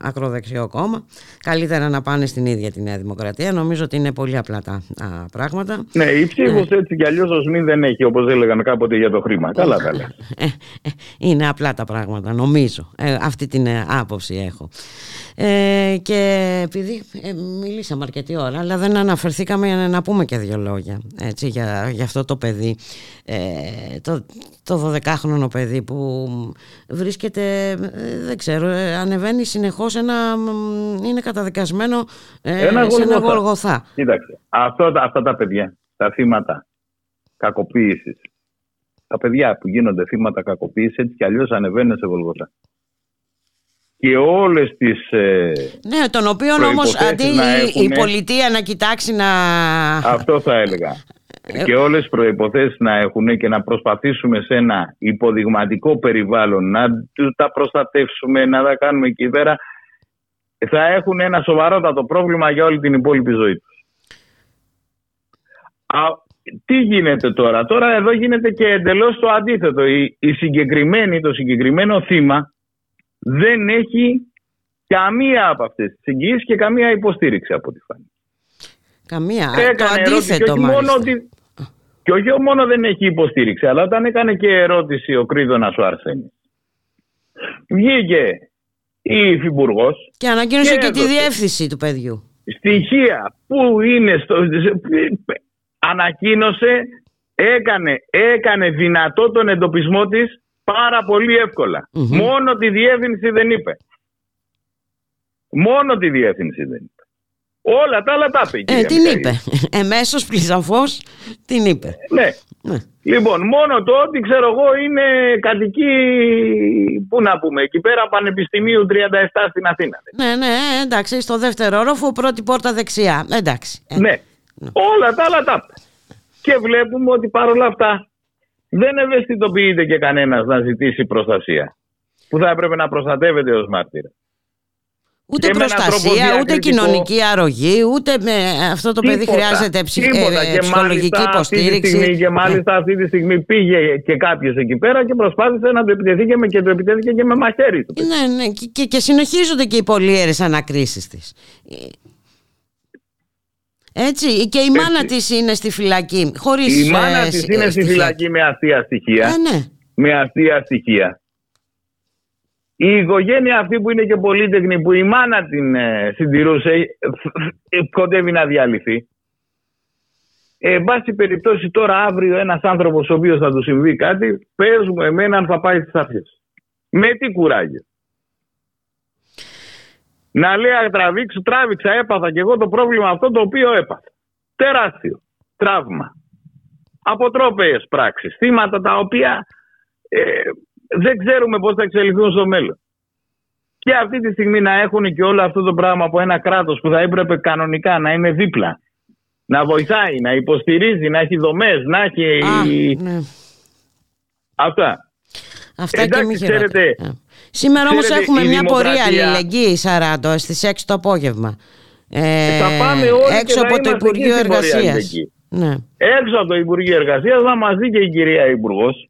ακροδεξιό κόμμα, καλύτερα να πάνε στην ίδια τη Νέα Δημοκρατία. Νομίζω ότι είναι πολύ απλά τα α, πράγματα. Ναι, η ψήφος έτσι κι αλλιώς ο Σμιν δεν έχει όπως έλεγαν κάποτε για το χρήμα. Καλά τα λες. Ε, ε, είναι απλά τα πράγματα, νομίζω. Ε, αυτή την ε, άποψη έχω. Ε, και επειδή ε, μιλήσαμε αρκετή ώρα, αλλά δεν αναφερθήκαμε να, να πούμε και δύο λόγια έτσι, για, για αυτό το παιδί, ε, το, το 12χρονο παιδί που βρίσκεται, ε, δεν ξέρω, ε, ανεβαίνει συνεχώς ένα, μ, είναι καταδικασμένο ε, Ένα σε ένα Γολγοθά. γολγοθά. Κοίταξε, αυτό, αυτά τα παιδιά, τα θύματα κακοποίησης, τα παιδιά που γίνονται θύματα κακοποίησης έτσι κι αλλιώς ανεβαίνουν σε Γολγοθά. Και όλες τις... ε, Ναι, τον οποίο όμως Προϋποθέσεις αντί να η- η έχουνε- πολιτεία να κοιτάξει να... Αυτό θα έλεγα. Ε, και όλες τις προϋποθέσεις να έχουν και να προσπαθήσουμε σε ένα υποδειγματικό περιβάλλον να του τα προστατεύσουμε, να τα κάνουμε εκεί πέρα θα έχουν ένα σοβαρότατο πρόβλημα για όλη την υπόλοιπη ζωή τους. Α, τι γίνεται τώρα; Τώρα εδώ γίνεται και εντελώς το αντίθετο. Η, η συγκεκριμένη, το συγκεκριμένο θύμα δεν έχει καμία από αυτές τις εγγυήσεις και καμία υποστήριξη από ό,τι φάνηκε. Καμία. το Έκανε ερώτηση και αντίθετο όχι, μόνο μάλιστα. ότι, και όχι μόνο δεν έχει υποστήριξη, αλλά όταν έκανε και ερώτηση ο Κρίδωνας ο Αρσένης. Βγήκε η Υφυπουργός Και ανακοίνωσε Και και, τη έδωσε. διεύθυνση του παιδιού. στοιχεία που είναι στο... Ανακοίνωσε, έκανε, έκανε δυνατό τον εντοπισμό της πάρα πολύ εύκολα. Μμμ. Μόνο τη διεύθυνση δεν είπε. Μόνο τη διεύθυνση δεν είπε. Όλα τα άλλα τα είπε. η Ε, κυρία την Μιχαήλ. είπε. Εμέσως πλησαφώς την είπε. Ναι. Ναι. Λοιπόν, μόνο το ότι ξέρω εγώ είναι κατοική, πού να πούμε, εκεί πέρα Πανεπιστημίου 37 στην Αθήνα. Ναι, ναι, εντάξει, στο δεύτερο όροφο, πρώτη πόρτα δεξιά. Εντάξει. Ε, Ναι. Όλα τα άλλα τα είπε. Και βλέπουμε ότι παρόλα αυτά δεν ευαισθητοποιείται και κανένας να ζητήσει προστασία. Που θα έπρεπε να προστατεύεται ως μάρτυρα. Ούτε και με έναν προστασία, τρόπο ούτε διακριτικό. κοινωνική αρρωγή, ούτε με αυτό το παιδί Τίποτα, χρειάζεται ψυχ- τίποτα. ε, Και ψυχολογική μάλιστα αυτή τη υποστήριξη. στιγμή- Και μάλιστα αυτή τη στιγμή πήγε και κάποιος εκεί πέρα και προσπάθησε να το επιτεθεί και, με, και το επιτέθηκε και με μαχαίρι του. Ναι, ναι, και, και, και συνεχίζονται και οι πολύερες ανακρίσεις της. Έτσι, και η μάνα της είναι στη φυλακή, χωρίς Η μάνα ε, της σ- είναι ε, στη στοιχεία. φυλακή με αστεία στοιχεία. Ε, ναι. με αστεία στοιχεία. Η οικογένεια αυτή που είναι και πολύτεχνη που η μάνα την ε, συντηρούσε ε, ε, κοντεύει να διαλυθεί. Ε, εν πάση περιπτώσει τώρα αύριο ένας άνθρωπος ο οποίος θα του συμβεί κάτι πες μου εμένα αν θα πάει στις αρχές. Με τι κουράγιο. Να λέει «Α, τραβήξω, τράβηξα, έπαθα και εγώ το πρόβλημα αυτό το οποίο έπαθα. Τεράστιο τραύμα. Αποτρόπαιες πράξεις, θύματα τα οποία ε, δεν ξέρουμε πώς θα εξελιχθούν στο μέλλον. Και αυτή τη στιγμή να έχουν και όλο αυτό το πράγμα από ένα κράτος που θα έπρεπε κανονικά να είναι δίπλα, να βοηθάει, να υποστηρίζει, να έχει δομές, να έχει Α, ναι. αυτά. Αυτά Εντάξει, και μη χειρότερα. ξέρετε, Ε. Σήμερα όμως ξέρετε, έχουμε η μια πορεία δημοκρατία- αλληλεγγύη Σαράντο στις 6 το απόγευμα. Ε, θα πάμε όλοι έξω και θα από το είμαστε Υπουργείο εκεί στην πορεία Εργασίας. αλληλεγγύη. Ναι. Έξω από το Υπουργείο Εργασίας να μας δει και η κυρία Υπουργός,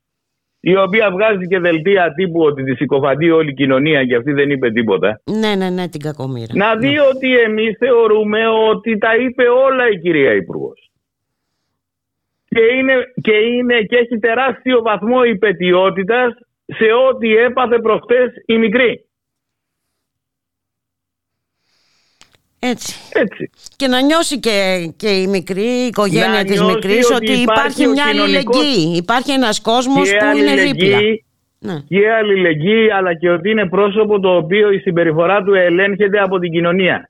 η οποία βγάζει και δελτία τύπου ότι τη συκοφαντεί όλη η κοινωνία και αυτή δεν είπε τίποτα. ναι, ναι, ναι, την κακομοίρα. Να δει ότι εμείς θεωρούμε ότι τα είπε όλα η κυρία Υπουργός. Και, είναι, και, είναι, και έχει τεράστιο βαθμό υπετιότητας σε ό,τι έπαθε προχτές η μικρή. Έτσι. Έτσι. Και να νιώσει και, και η μικρή η οικογένεια Να της νιώσει μικρής ότι ότι υπάρχει υπάρχει ο μια κοινωνικός- αλληλεγγύη. Υπάρχει ένας κόσμος και που είναι δίπλα. αλληλεγγύη Ναι. και αλληλεγγύη αλλά και ότι είναι πρόσωπο το οποίο η συμπεριφορά του ελέγχεται από την κοινωνία.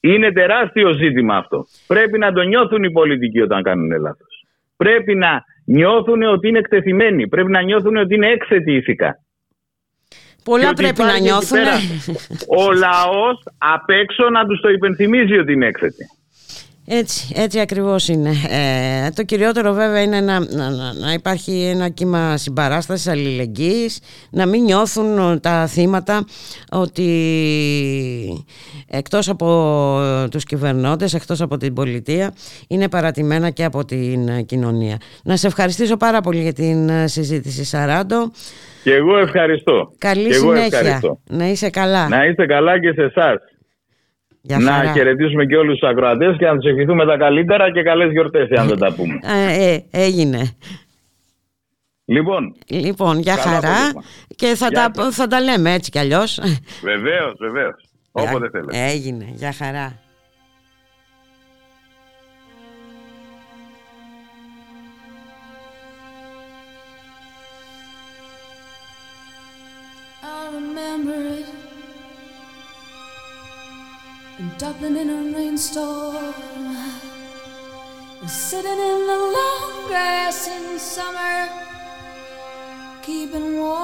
Είναι τεράστιο ζήτημα αυτό. Πρέπει να το νιώθουν οι πολιτικοί όταν κάνουν λάθος. Πρέπει να νιώθουν ότι είναι εκτεθειμένοι. Πρέπει να νιώθουν ότι είναι έξαιτοι ηθικά. Πολλά Και ότι πρέπει να υπάρχει εκεί νιώθουν. πέρα Ο λαός απ' έξω να τους το υπενθυμίζει ότι είναι έξαιτοι. Έτσι, έτσι ακριβώς είναι. Ε, το κυριότερο βέβαια είναι να, να, να- να υπάρχει ένα κύμα συμπαράστασης, αλληλεγγύης, να μην νιώθουν ε, τα θύματα ότι εκτός από τους κυβερνώντες, εκτός από την πολιτεία, είναι παρατημένα και από την ε, κοινωνία. Να σε ευχαριστήσω πάρα πολύ για την ε, συζήτηση Σαράντο. Και εγώ ευχαριστώ. Καλή Και εγώ συνέχεια. ευχαριστώ. Να είσαι καλά. Να είστε καλά και σε εσάς. Για Να χαρά. χαιρετήσουμε και όλους τους ακροατές και να τους ευχηθούμε τα καλύτερα και καλές γιορτές, αν δεν τα πούμε. Ε, ε, έγινε. Λοιπόν, Λοιπόν, για Καλά χαρά απόγευμα. και θα Γεια τα, θα τα λέμε έτσι κι αλλιώς. βεβαίως, βεβαίως. Όποτε θέλετε. Έγινε, για χαρά. Remember it in Dublin in a rainstorm, sitting in the long grass in summer, keeping warm.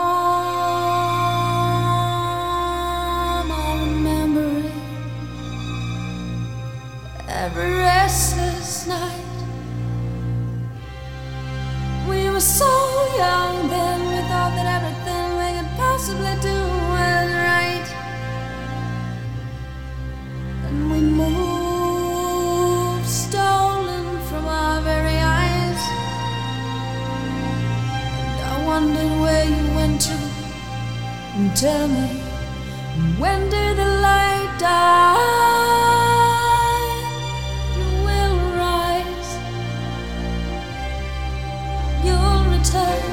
I remember it every restless night. We were so young then, we thought that everything we could possibly do And we moved, stolen from our very eyes. Where you went to. And tell me, when did the light die? You will rise you'll return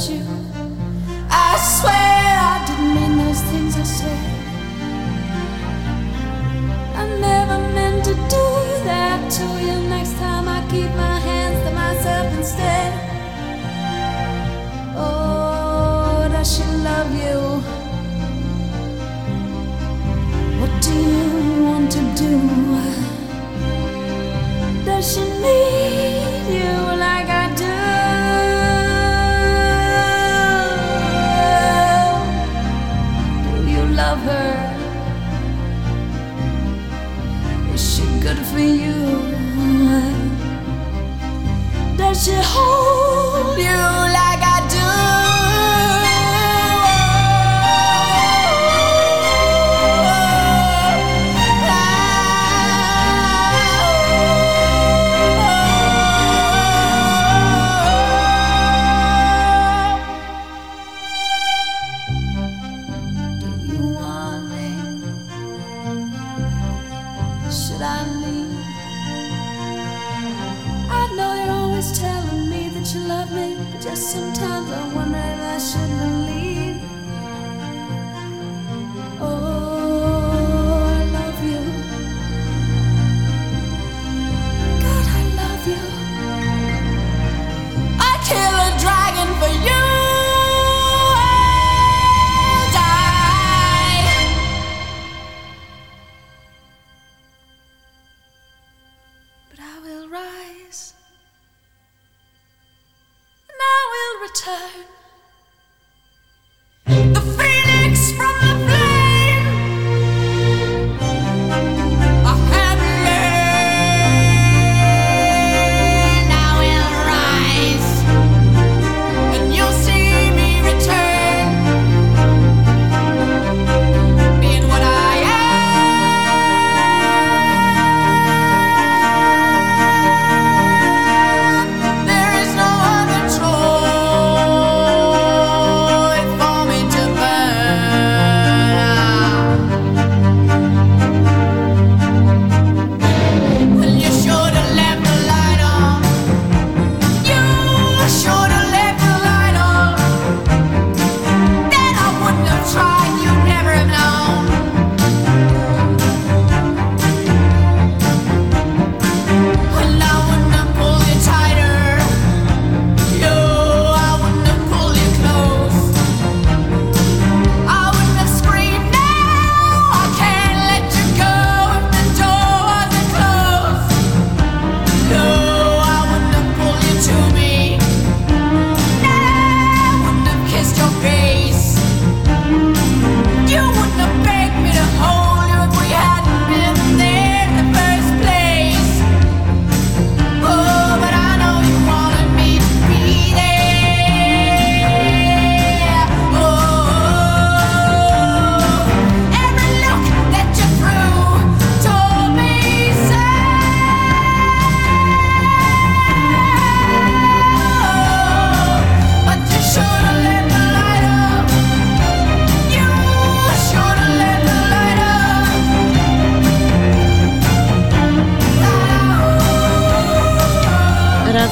you.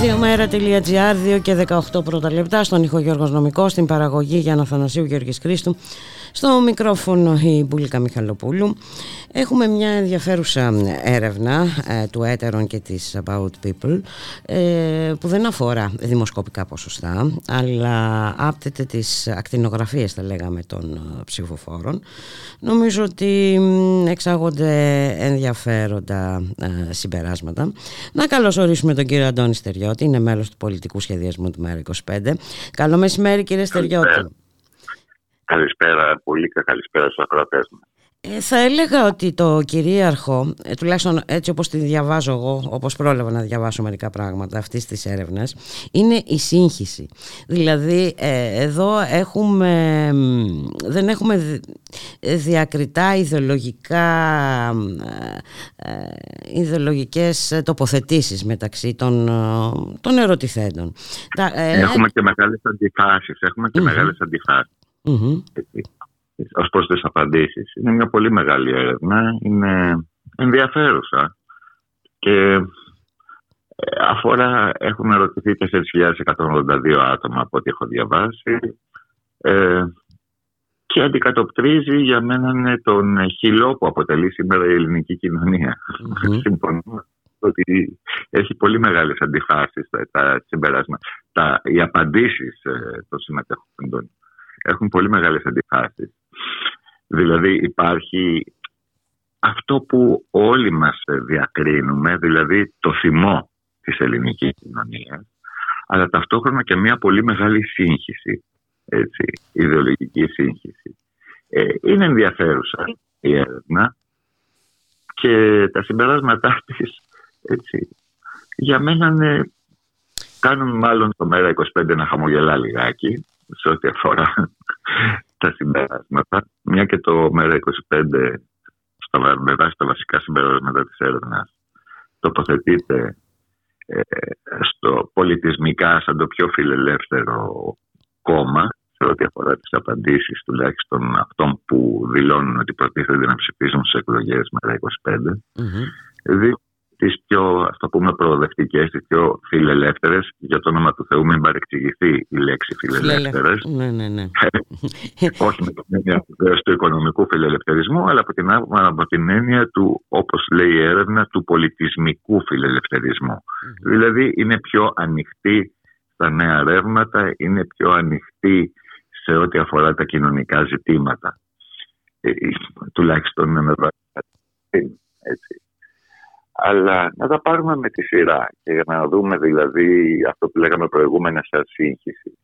Ραδιομέρα.gr 2 και 18 πρώτα λεπτά στον ήχο Γιώργος Νομικός, στην παραγωγή για Αθανασίου Γιώργης Κρίστου, στο μικρόφωνο η Μπουλίκα Μιχαλοπούλου. Έχουμε μια ενδιαφέρουσα έρευνα ε, του Έτερον και της About People ε, που δεν αφορά δημοσκοπικά ποσοστά αλλά άπτεται τις ακτινογραφίες θα λέγαμε των ε, ψηφοφόρων. Νομίζω ότι εξάγονται ενδιαφέροντα ε, συμπεράσματα. Να καλωσορίσουμε τον κύριο Αντώνη Στεριώτη, είναι μέλος του πολιτικού σχεδιασμού του ΜΕΡΑ25. Καλό μεσημέρι κύριε Στεριώτη. Καλησπέρα, πολύ καλησπέρα στους ακροατές μας. Ε, θα έλεγα ότι το κυρίαρχο, ε, τουλάχιστον έτσι όπως τη διαβάζω εγώ, όπως πρόλαβα να διαβάσω μερικά πράγματα αυτής της έρευνας, είναι η σύγχυση. Δηλαδή ε, εδώ έχουμε, δεν έχουμε διακριτά ιδεολογικά, ιδεολογικές τοποθετήσεις μεταξύ των, των ερωτηθέντων. Έχουμε και μεγάλες αντιφάσεις, έχουμε και μεγάλες αντιφάσεις. Mm-hmm. Ως προς τις απαντήσεις. Είναι μια πολύ μεγάλη έρευνα, είναι ενδιαφέρουσα και ε, αφορά, έχουν ερωτηθεί 4.182 άτομα από ό,τι έχω διαβάσει ε, και αντικατοπτρίζει για μένα τον χυλό που αποτελεί σήμερα η ελληνική κοινωνία. Mm-hmm. Συμφωνώ ότι έχει πολύ μεγάλες αντιφάσεις τα, τα συμπεράσματα, τα, οι απαντήσεις ε, των συμμετέχοντων έχουν πολύ μεγάλες αντιφάσεις. Δηλαδή υπάρχει αυτό που όλοι μας διακρίνουμε, δηλαδή το θυμό της ελληνικής κοινωνίας, αλλά ταυτόχρονα και μια πολύ μεγάλη σύγχυση, έτσι, ιδεολογική σύγχυση. Ε, είναι ενδιαφέρουσα η έρευνα και τα συμπεράσματά της, έτσι, για μένα είναι, κάνουν μάλλον το μέρα 25 να χαμογελά λιγάκι, σε ό,τι αφορά τα συμπεράσματα, μια και το ΜΕΡΑ25 με βάση τα βασικά συμπεράσματα της έρευνας τοποθετείται ε, στο πολιτισμικά σαν το πιο φιλελεύθερο κόμμα σε ό,τι αφορά τις απαντήσεις τουλάχιστον αυτών που δηλώνουν ότι προτίθεται να ψηφίσουν στις εκλογές ΜΕΡΑ25 mm-hmm τις πιο, ας το πούμε, προοδευτικές, τις πιο φιλελεύθερες, για το όνομα του Θεού μην παρεξηγηθεί η λέξη φιλελεύθερες. Ναι, ναι, ναι. Όχι με την έννοια του οικονομικού φιλελευθερισμού, αλλά από την, από την έννοια του, όπως λέει η έρευνα, του πολιτισμικού Δηλαδή είναι πιο ανοιχτή στα νέα ρεύματα, είναι πιο ανοιχτή σε ό,τι αφορά τα κοινωνικά ζητήματα. Ε, τουλάχιστον με έτσι αλλά να τα πάρουμε με τη σειρά και για να δούμε δηλαδή αυτό που λέγαμε προηγούμενα σαν σύγχυση.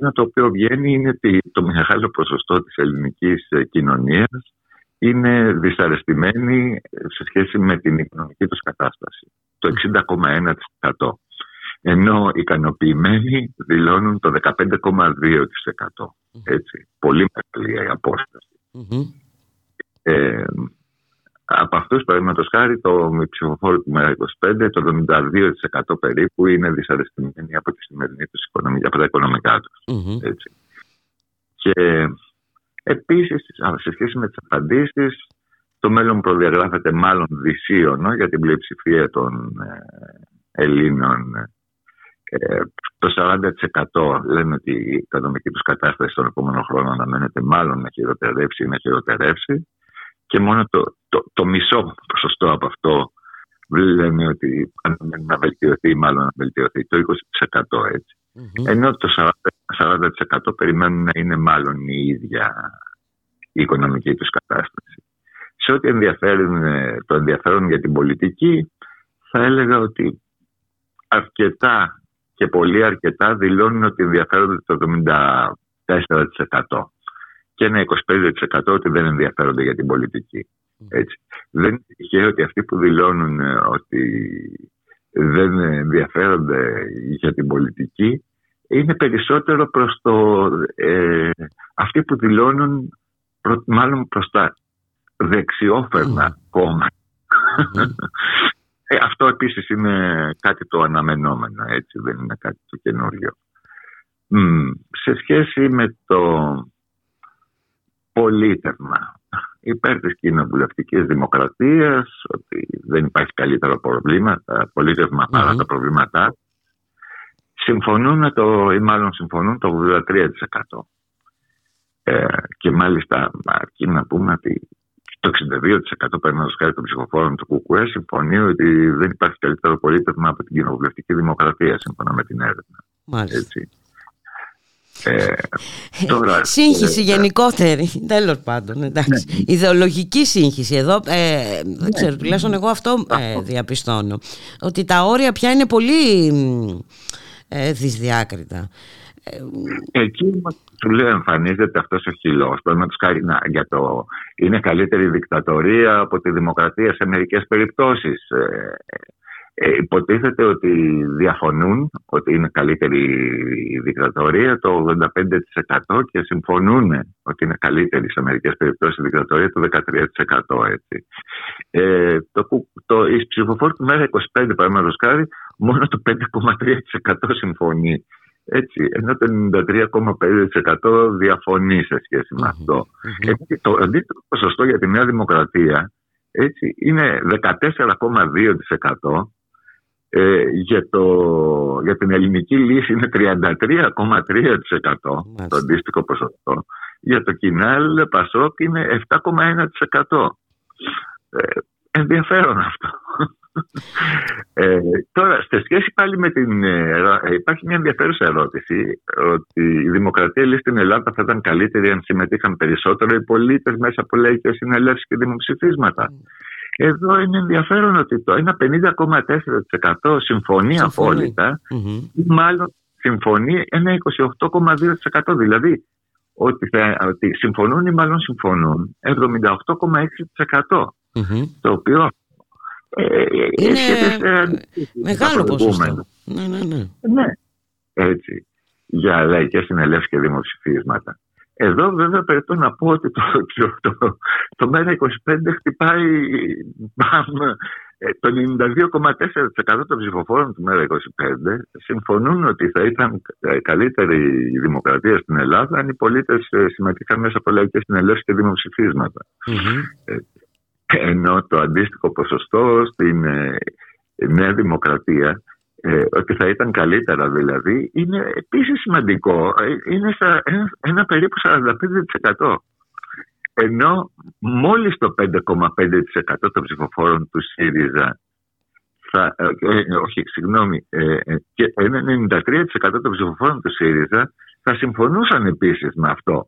Είναι το οποίο βγαίνει είναι ότι το μεγάλο ποσοστό της ελληνικής ε, κοινωνίας είναι δυσαρεστημένη σε σχέση με την οικονομική τους κατάσταση. Το 60,1%. Ενώ ικανοποιημένοι δηλώνουν το 15,2%. Έτσι. Πολύ μεγάλη απόσταση. Ε, από αυτούς, παραδείγματος χάρη, το ψηφοφόρο του ΜΕΡΑ25, το 72% περίπου είναι δυσαρεστημένοι από τη σημερινή τους οικονομία, από τα οικονομικά τους. Mm-hmm. Και επίσης, σε σχέση με τις απαντήσεις, το μέλλον προδιαγράφεται μάλλον δυσίωνο για την πλειοψηφία των ε, Ελλήνων. Ε, το 40% λένε ότι η οικονομική τους κατάσταση τον επόμενο χρόνο αναμένεται μάλλον να χειροτερεύσει ή να χειροτερεύσει και μόνο το, το, το μισό ποσοστό από αυτό λένε ότι να βελτιωθεί, μάλλον να βελτιωθεί, το 20% έτσι. Mm-hmm. Ενώ το 40%, 40% περιμένουν να είναι μάλλον η ίδια η οικονομική τους κατάσταση. Σε ό,τι ενδιαφέρουν, το ενδιαφέρον για την πολιτική, θα έλεγα ότι αρκετά και πολύ αρκετά δηλώνουν ότι ενδιαφέρονται το 74% και ένα 25% ότι δεν ενδιαφέρονται για την πολιτική. Έτσι. Δεν είναι τυχαίο ότι αυτοί που δηλώνουν ε, ότι δεν ενδιαφέρονται για την πολιτική είναι περισσότερο προς το... Ε, αυτοί που δηλώνουν μάλλον προς τα δεξιόφερνα κόμματα. Ε, αυτό επίσης είναι κάτι το αναμενόμενο, έτσι, δεν είναι κάτι το καινούριο. σε σχέση με το πολίτευμα. Υπέρ της κοινοβουλευτικής δημοκρατίας, ότι δεν υπάρχει καλύτερο πρόβλημα, πολίτευμα παρά τα προβλήματά. Συμφωνούν το, ή μάλλον συμφωνούν το 83%. Ε, και μάλιστα αρκεί να πούμε ότι το 62% παίρνοντα χάρη των ψηφοφόρων του ΚΚΕ συμφωνεί ότι δεν υπάρχει καλύτερο πολίτευμα από την κοινοβουλευτική δημοκρατία, σύμφωνα με την έρευνα. Μάλιστα. Έτσι. Ε, τώρα, σύγχυση ε, γενικότερη, τέλος πάντων. Εντάξει. Ναι. Ιδεολογική σύγχυση. Εδώ ε, δεν ξέρω, τουλάχιστον εγώ αυτό ε, διαπιστώνω. Ότι τα όρια πια είναι πολύ ε, δυσδιάκριτα. Εκεί του λέω εμφανίζεται αυτός ο χυλός. Το, χάρη, να, για το, είναι καλύτερη δικτατορία από τη δημοκρατία σε μερικές περιπτώσεις. Ε, ε, υποτίθεται ότι διαφωνούν ότι είναι καλύτερη η δικτατορία το 85% και συμφωνούν ότι είναι καλύτερη σε μερικές περιπτώσεις η δικτατορία το 13% έτσι. Ε, το, το, η ψηφοφόρη του ΜΕΡΑ 25 παραδείγματος χάρη μόνο το 5,3% συμφωνεί. Έτσι, ενώ το 93,5% διαφωνεί σε σχέση με αυτό. Mm-hmm. το αντίστοιχο ποσοστό για τη Νέα Δημοκρατία έτσι, είναι 14,2%. Ε, για, το, για την ελληνική λύση είναι 33,3% το αντίστοιχο ποσοστό. Για το κοινάλ Πασόκ είναι 7,1%. Ε, ενδιαφέρον αυτό. Ε, τώρα, σε σχέση πάλι με την. Ε, ε, υπάρχει μια ενδιαφέρουσα ερώτηση ότι η δημοκρατία λέει στην Ελλάδα θα ήταν καλύτερη αν συμμετείχαν περισσότερο οι πολίτες μέσα από λαϊκέ συνελεύσει και δημοψηφίσματα. Εδώ είναι ενδιαφέρον ότι το ένα 50,4% συμφωνεί απόλυτα ή μάλλον συμφωνεί ένα 28,2%. Δηλαδή ότι, θα, ότι συμφωνούν ή μάλλον συμφωνούν 78,6%. Το οποίο ε, είναι μεγάλο ποσοστό. Ναι, ναι, ναι. ναι. Έτσι. Για λαϊκές συνελεύσεις και δημοψηφίσματα. Εδώ βέβαια πρέπει να πω ότι το, το, το, το ΜΕΡΑ 25 χτυπάει ε, το 92,4% των ψηφοφόρων του ΜΕΡΑ 25 συμφωνούν ότι θα ήταν καλύτερη η δημοκρατία στην Ελλάδα αν οι πολίτες ε, συμμετείχαν μέσα από λαϊκές συνελεύσεις και δημοψηφίσματα. Mm-hmm ενώ το αντίστοιχο ποσοστό στην ε, Νέα Δημοκρατία ε, ότι θα ήταν καλύτερα δηλαδή είναι επίσης σημαντικό ε, είναι στα ένα, ένα περίπου 45% ενώ μόλις το 5,5% των ψηφοφόρων του ΣΥΡΙΖΑ θα, όχι συγγνώμη και ένα 93% των ψηφοφόρων του ΣΥΡΙΖΑ θα συμφωνούσαν επίσης με αυτό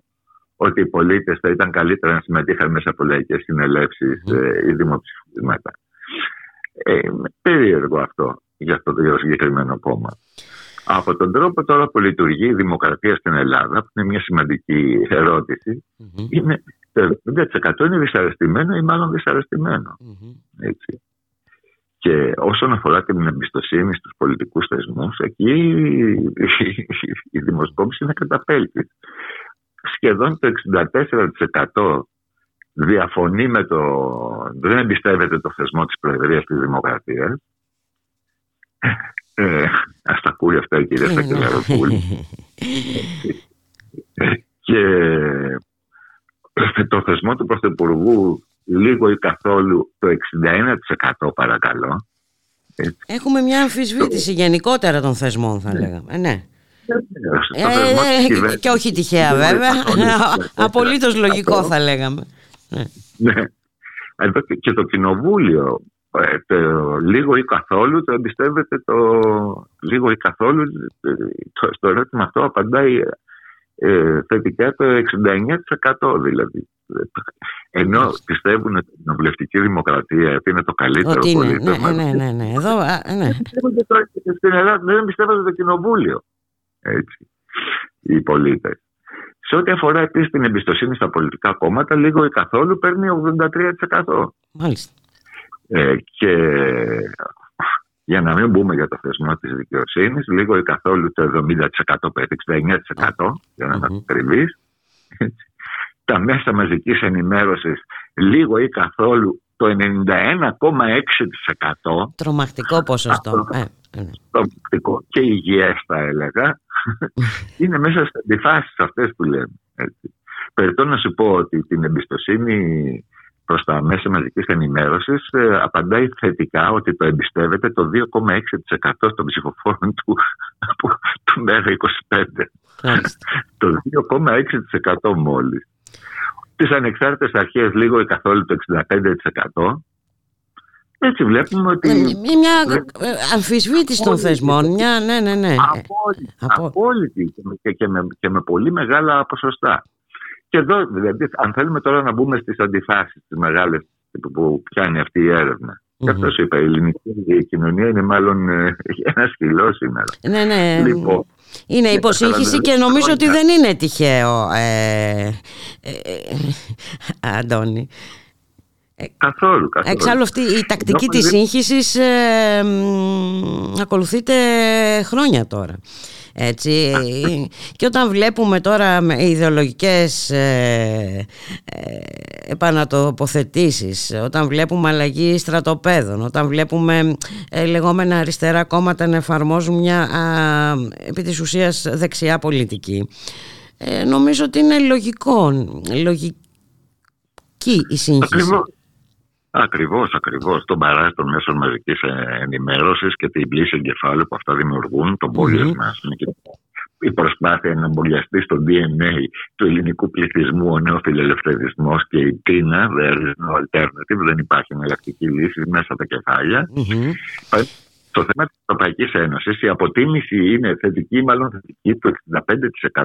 ότι οι πολίτες θα ήταν καλύτερα να συμμετείχαν μέσα από λαϊκές συνελεύσεις mm. ή δημοψηφίσματα. Ε, περίεργο αυτό για αυτό το συγκεκριμένο κόμμα. Από τον τρόπο τώρα που λειτουργεί η δημοκρατία στην Ελλάδα, που είναι μια σημαντική είναι το 70% είναι δυσαρεστημένο ή μάλλον Έτσι. Και όσον αφορά την εμπιστοσύνη στους πολιτικούς θεσμούς, εκεί η δημοσκόπηση είναι καταπέλτης σχεδόν το 64% διαφωνεί με το... δεν εμπιστεύεται το θεσμό της Προεδρίας της Δημοκρατίας. Ε, ας τα ακούει αυτά η κυρία Σακελαροπούλη. και το θεσμό του Πρωθυπουργού λίγο ή καθόλου το 61% παρακαλώ. Έχουμε μια αμφισβήτηση γενικότερα των θεσμών θα λέγαμε. Ναι. Ε, και όχι τυχαία βέβαια. Απολύτως λογικό θα λέγαμε. Ναι. Εδώ και το κοινοβούλιο ε, λίγο ή καθόλου το εμπιστεύεται το λίγο ή καθόλου το, στο ερώτημα αυτό απαντάει ε, θετικά το 69% δηλαδή. Ενώ πιστεύουν ότι η κοινοβουλευτική δημοκρατία είναι το καλύτερο ότι είναι, ναι, ναι, ναι, ναι. Εδώ, ναι. Στην Ελλάδα δεν πιστεύουν το κοινοβούλιο έτσι, οι πολίτες. Σε ό,τι αφορά επίσης την εμπιστοσύνη στα πολιτικά κόμματα, λίγο ή καθόλου παίρνει 83%. Μάλιστα. Ε, και για να μην μπούμε για το θεσμό της δικαιοσύνης, λίγο ή καθόλου το 70% παίρνει, 69% για να ειμαι ακριβεί. Τα μέσα μαζικής ενημέρωσης λίγο ή καθόλου το 91,6%. Τρομακτικό ποσοστό. Ε, ε, Τρομακτικό και υγιές θα έλεγα. είναι μέσα στι φάσει αυτές που λέμε. Έτσι. Περιτώ να σου πω ότι την εμπιστοσύνη προς τα μέσα μαζικής ενημέρωσης ε, απαντάει θετικά ότι το εμπιστεύεται το 2,6% των ψηφοφόρων του, του ΜΕΡΑ25. το 2,6% μόλις. Τις ανεξάρτητες αρχές λίγο ή καθόλου το 65%. Έτσι βλέπουμε ότι. Ε, μια αμφισβήτηση των θεσμών. Μια, ναι, ναι, ναι. Απόλυτη. απόλυτη και, και, με, και με πολύ μεγάλα ποσοστά. Και εδώ, δηλαδή, αν θέλουμε τώρα να μπούμε στις αντιφάσεις, τι μεγάλε που πιάνει αυτή η έρευνα. Mm-hmm. Και αυτό είπα, η ελληνική κοινωνία είναι μάλλον ε, ένα σκυλό σήμερα. Ναι, ναι. Λοιπόν, είναι υποσύγχυση και νομίζω ότι δεν είναι τυχαίο, ε, ε, ε Αντώνη. Καθόλου, καθόλου. Εξάλλου αυτή η τακτική της σύγχυσης ε, ακολουθείται χρόνια τώρα. Έτσι. και όταν βλέπουμε τώρα ιδεολογικές ε, ε, επανατοποθετήσεις, όταν βλέπουμε αλλαγή στρατοπέδων, όταν βλέπουμε ε, λεγόμενα αριστερά κόμματα να εφαρμόζουν μια α, επί της ουσίας δεξιά πολιτική, ε, νομίζω ότι είναι λογικό, λογική η σύγχυση. Ακριβώς, ακριβώς. Τον παράζει των μέσων μαζικής ενημέρωσης και την πλήση εγκεφάλου που αυτά δημιουργούν, τον πόλεμο η προσπάθεια να εμβολιαστεί στο DNA του ελληνικού πληθυσμού ο νέο φιλελευθερισμό και η τίνα, there is no alternative, δεν υπάρχει εναλλακτική λύση μέσα από τα κεφάλια. Mm-hmm. Το θέμα της Ευρωπαϊκής Ένωσης, η αποτίμηση είναι θετική ή μάλλον θετική του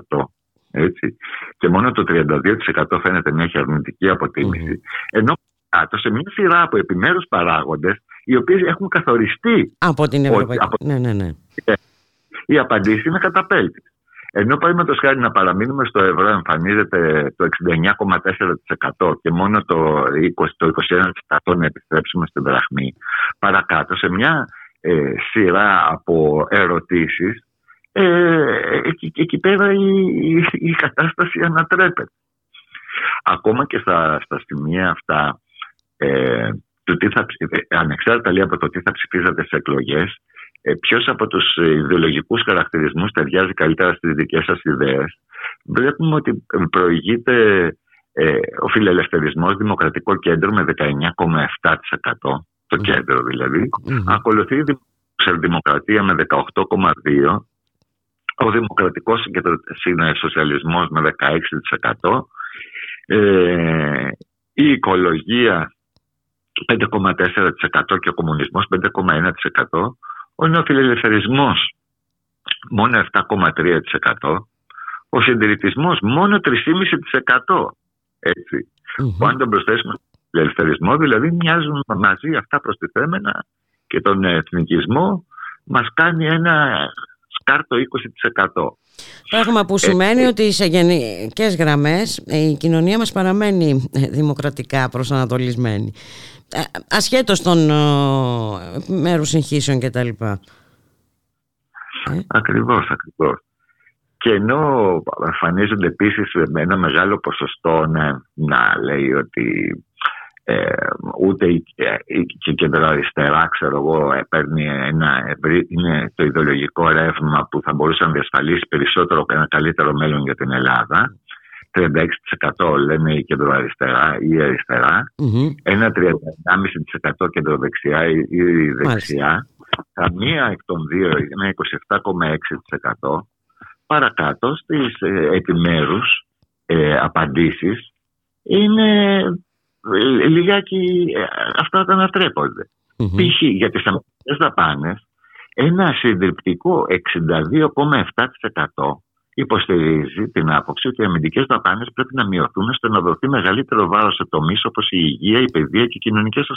65%. Έτσι. Και μόνο το 32% φαίνεται να έχει αρνητική αποτίμηση. Mm-hmm. Ενώ κάτω σε μια σειρά από επιμέρους παράγοντες οι οποίοι έχουν καθοριστεί από την Ευρωπαϊκή. Από... Ναι, ναι, ναι. Η απαντήση είναι καταπέλτη. Ενώ παραδείγματος χάρη να παραμείνουμε στο ευρώ εμφανίζεται το 69,4% και μόνο το 20%, το 21% να επιστρέψουμε στην δραχμή. Παρακάτω σε μια ε, σειρά από ερωτήσεις ε, εκεί, εκεί πέρα η, η, η κατάσταση ανατρέπεται. Ακόμα και στα, στα σημεία αυτά ε, του τι θα, ε, ανεξάρτητα λέει από το τι θα ψηφίζατε σε εκλογές, ε, ποιος από τους ιδεολογικούς χαρακτηρισμούς ταιριάζει καλύτερα στις δικές σας ιδέες, βλέπουμε ότι προηγείται ε, ο φιλελευθερισμός Δημοκρατικό Κέντρο με 19,7%, το κέντρο δηλαδή, ακολουθεί η Δημοκρατία με 18,2%, ο Δημοκρατικός Σοσιαλισμός με 16%, ε, η οικολογία 5,4% και ο κομμουνισμός 5,1%. Ο νεοφιλελευθερισμός μόνο 7,3%. Ο συντηρητισμός μόνο 3,5%. Έτσι. Mm-hmm. αν τον προσθέσουμε στον ελευθερισμό, δηλαδή μοιάζουν μαζί αυτά προστιθέμενα και τον εθνικισμό μας κάνει ένα σκάρτο 20%. Πράγμα που σημαίνει ότι σε γενικές γραμμές η κοινωνία μας παραμένει δημοκρατικά προσανατολισμένη. Ε, ασχέτως των μέρους συγχύσεων και τα λοιπά. Ε. Ακριβώς, ακριβώς. Και ενώ εμφανίζονται επίσης με ένα μεγάλο ποσοστό να, να λέει ότι ε, ούτε η, η, κεντροαριστερά ξέρω εγώ παίρνει ένα ευρύ, είναι το ιδεολογικό ρεύμα που θα μπορούσε να διασφαλίσει περισσότερο και ένα καλύτερο μέλλον για την Ελλάδα 36% λένε η κεντροαριστερά ή η αριστερά, mm-hmm. ένα 31,5% κεντροδεξιά ή η δεξιά, καμία εκ των δύο είναι 27,6%. Παρακάτω στις ε, επιμέρους ε, απαντήσεις είναι ε, λιγάκι ε, αυτά τα ανατρέπονται. Mm-hmm. Π.χ. για τις αμυντικές δαπάνες ένα συντριπτικό 62,7% υποστηρίζει την άποψη ότι οι αμυντικές δαπάνες πρέπει να μειωθούν ώστε να δοθεί μεγαλύτερο βάρος σε τομείς όπως η υγεία, η παιδεία και οι κοινωνικές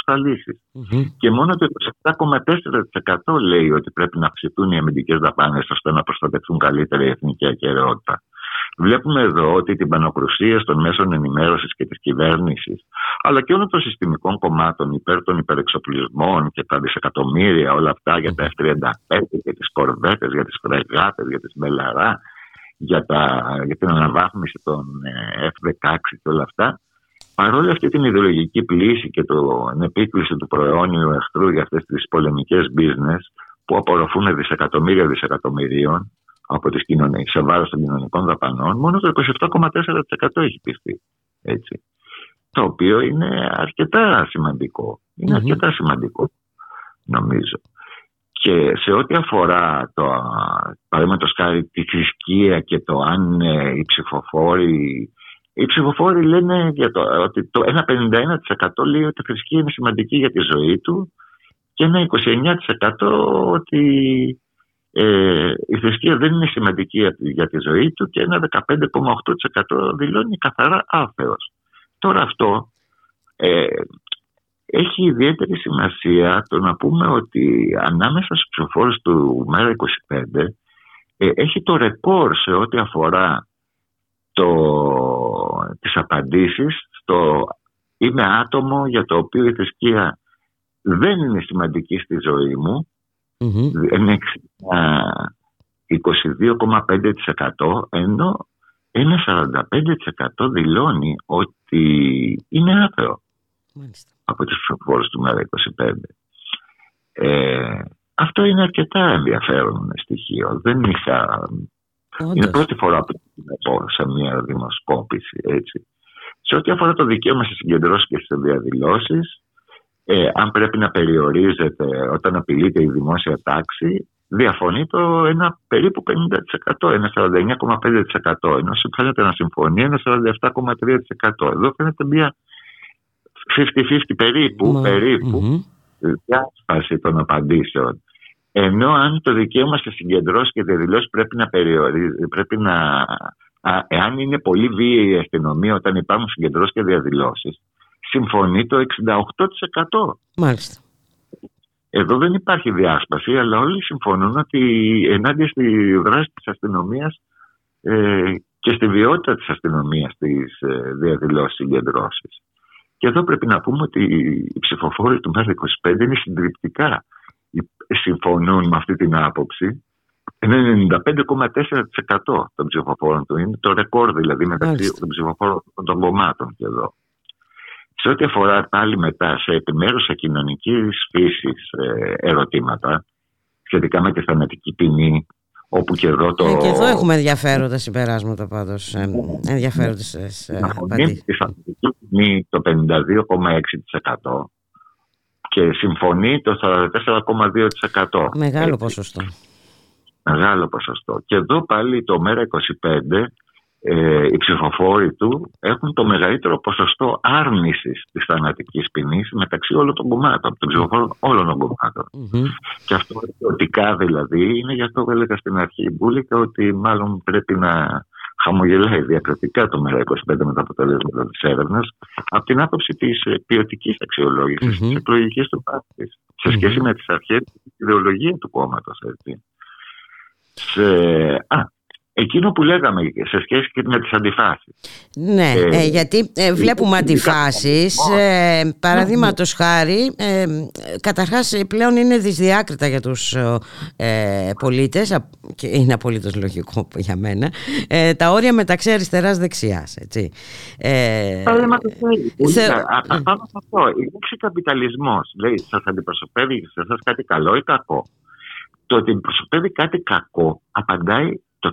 Και μόνο το 27,4% λέει ότι πρέπει να αυξηθούν οι αμυντικές δαπάνες ώστε να προστατευτούν καλύτερα η εθνική ακαιρεότητα. Βλέπουμε εδώ ότι την πανοκρουσία των μέσων ενημέρωσης και της κυβέρνησης, αλλά και όλων των συστημικών κομμάτων υπέρ των υπερεξοπλισμών και τα δισεκατομμύρια, όλα αυτά για τα F-35, για τις κορβέτες, για τις φρεγάτες, για τις μελαρά, για, τα, για την αναβάθμιση των ε, F-16 και όλα αυτά, παρόλη αυτή την ιδεολογική πλήση και την επίκληση του προαιώνιου εχθρού για αυτές τις πολεμικές business που απορροφούν δισεκατομμύρια δισεκατομμυρίων, από τις κοινωνίες, σε βάρος των κοινωνικών δαπανών, μόνο το 27,4% έχει πιστεί. Έτσι. Το οποίο είναι αρκετά σημαντικό. Είναι αρκετά σημαντικό, νομίζω. Και σε ό,τι αφορά το, παραδείγματος χάρη τη θρησκεία και το αν ε, οι ψηφοφόροι οι ψηφοφόροι λένε για το, ότι το 1,51% λέει ότι η θρησκεία είναι σημαντική για τη ζωή του και ένα 29% ότι ε, η θρησκεία δεν είναι σημαντική για τη ζωή του και ένα 15,8% δηλώνει καθαρά άθεος. Τώρα αυτό ε, έχει ιδιαίτερη σημασία το να πούμε ότι ανάμεσα στους ψηφοφόρους του ΜΕΡΑ25 ε, έχει το ρεκόρ σε ό,τι αφορά το, τις απαντήσεις στο είμαι άτομο για το οποίο η θρησκεία δεν είναι σημαντική στη ζωή μου mm-hmm. είναι 22,5% ενώ ένα 45% δηλώνει ότι είναι άθεο από τους ψηφοφόρους του ΜΕΡΑ25. Ε, αυτό είναι αρκετά ενδιαφέρον στοιχείο. Δεν είχα... Είναι πρώτη φορά που βλέπω σε μια δημοσκόπηση. Έτσι. Σε ό,τι αφορά το δικαίωμα σε συγκεντρώσεις και σε διαδηλώσεις, ε, αν πρέπει να περιορίζεται όταν απειλείται η δημόσια τάξη, διαφωνεί το ένα περίπου 50%, ένα 49,5%. Ενώ φαίνεται να συμφωνεί ένα 47,3%. Εδώ φαίνεται μια 50-50 περίπου, περίπου διάσπαση των απαντήσεων. Ενώ αν το δικαίωμα σε συγκεντρώσει και διαδηλώσει πρέπει να περιορίζει, πρέπει να. εάν είναι πολύ βίαιη η αστυνομία όταν υπάρχουν συγκεντρώσει και διαδηλώσεις, συμφωνεί το 68%. Μάλιστα. Εδώ δεν υπάρχει διάσπαση, αλλά όλοι συμφωνούν ότι ενάντια στη δράση της αστυνομίας ε, και στη βιότητα της αστυνομίας στις ε, διαδηλώσεις συγκεντρώσεις. Και εδώ πρέπει να πούμε ότι οι ψηφοφόροι του ΜΕΡΑ25 είναι συντριπτικά συμφωνούν με αυτή την άποψη. Είναι 95,4% των ψηφοφόρων του. Είναι το ρεκόρ δηλαδή μεταξύ των ψηφοφόρων των κομμάτων και εδώ. Σε ό,τι αφορά πάλι μετά σε επιμέρους κοινωνικής φύσης ε, ερωτήματα σχετικά με τη θανατική ποινή όπου και εδώ το... Ε, και εδώ έχουμε ενδιαφέροντα συμπεράσματα πάντως, ε, ενδιαφέροντες απαντήσεις. Τη θανατική ποινή το 52,6% και συμφωνεί το 44,2%. Μεγάλο ποσοστό. Μεγάλο ποσοστό. Και εδώ πάλι το ΜΕΡΑ25 ε, οι ψηφοφόροι του έχουν το μεγαλύτερο ποσοστό άρνησης της θανατικής ποινής μεταξύ όλων των κομμάτων, των ψηφοφόρων όλων των κομματων Και αυτό ερωτικά δηλαδή είναι γι' αυτό που έλεγα στην αρχή η Μπούλικα ότι μάλλον πρέπει να χαμογελάει διακριτικά το ΜΕΡΑ25 με τα αποτελέσματα της έρευνας από την άποψη της ποιοτικής αξιολόγησης, mm-hmm. της εκλογικής του πράξη, σε σχεση με τις αρχές και την ιδεολογία του κόμματος. Σε... Α, Εκείνο που λέγαμε σε σχέση και με τις αντιφάσεις. Ναι, ε, ε γιατί ε, βλέπουμε αντιφάσεις, ε, παραδείγματος χάρη, ε, καταρχάς πλέον είναι δυσδιάκριτα για τους ε, πολίτες, και είναι απολύτως λογικό για μένα, ε, τα όρια μεταξύ αριστεράς δεξιάς. Έτσι. Ε, θε... Πάνω σε αυτό, η λέξη καπιταλισμός, λέει, σας αντιπροσωπεύει σε εσάς κάτι καλό ή κακό. Το ότι αντιπροσωπεύει κάτι κακό απαντάει το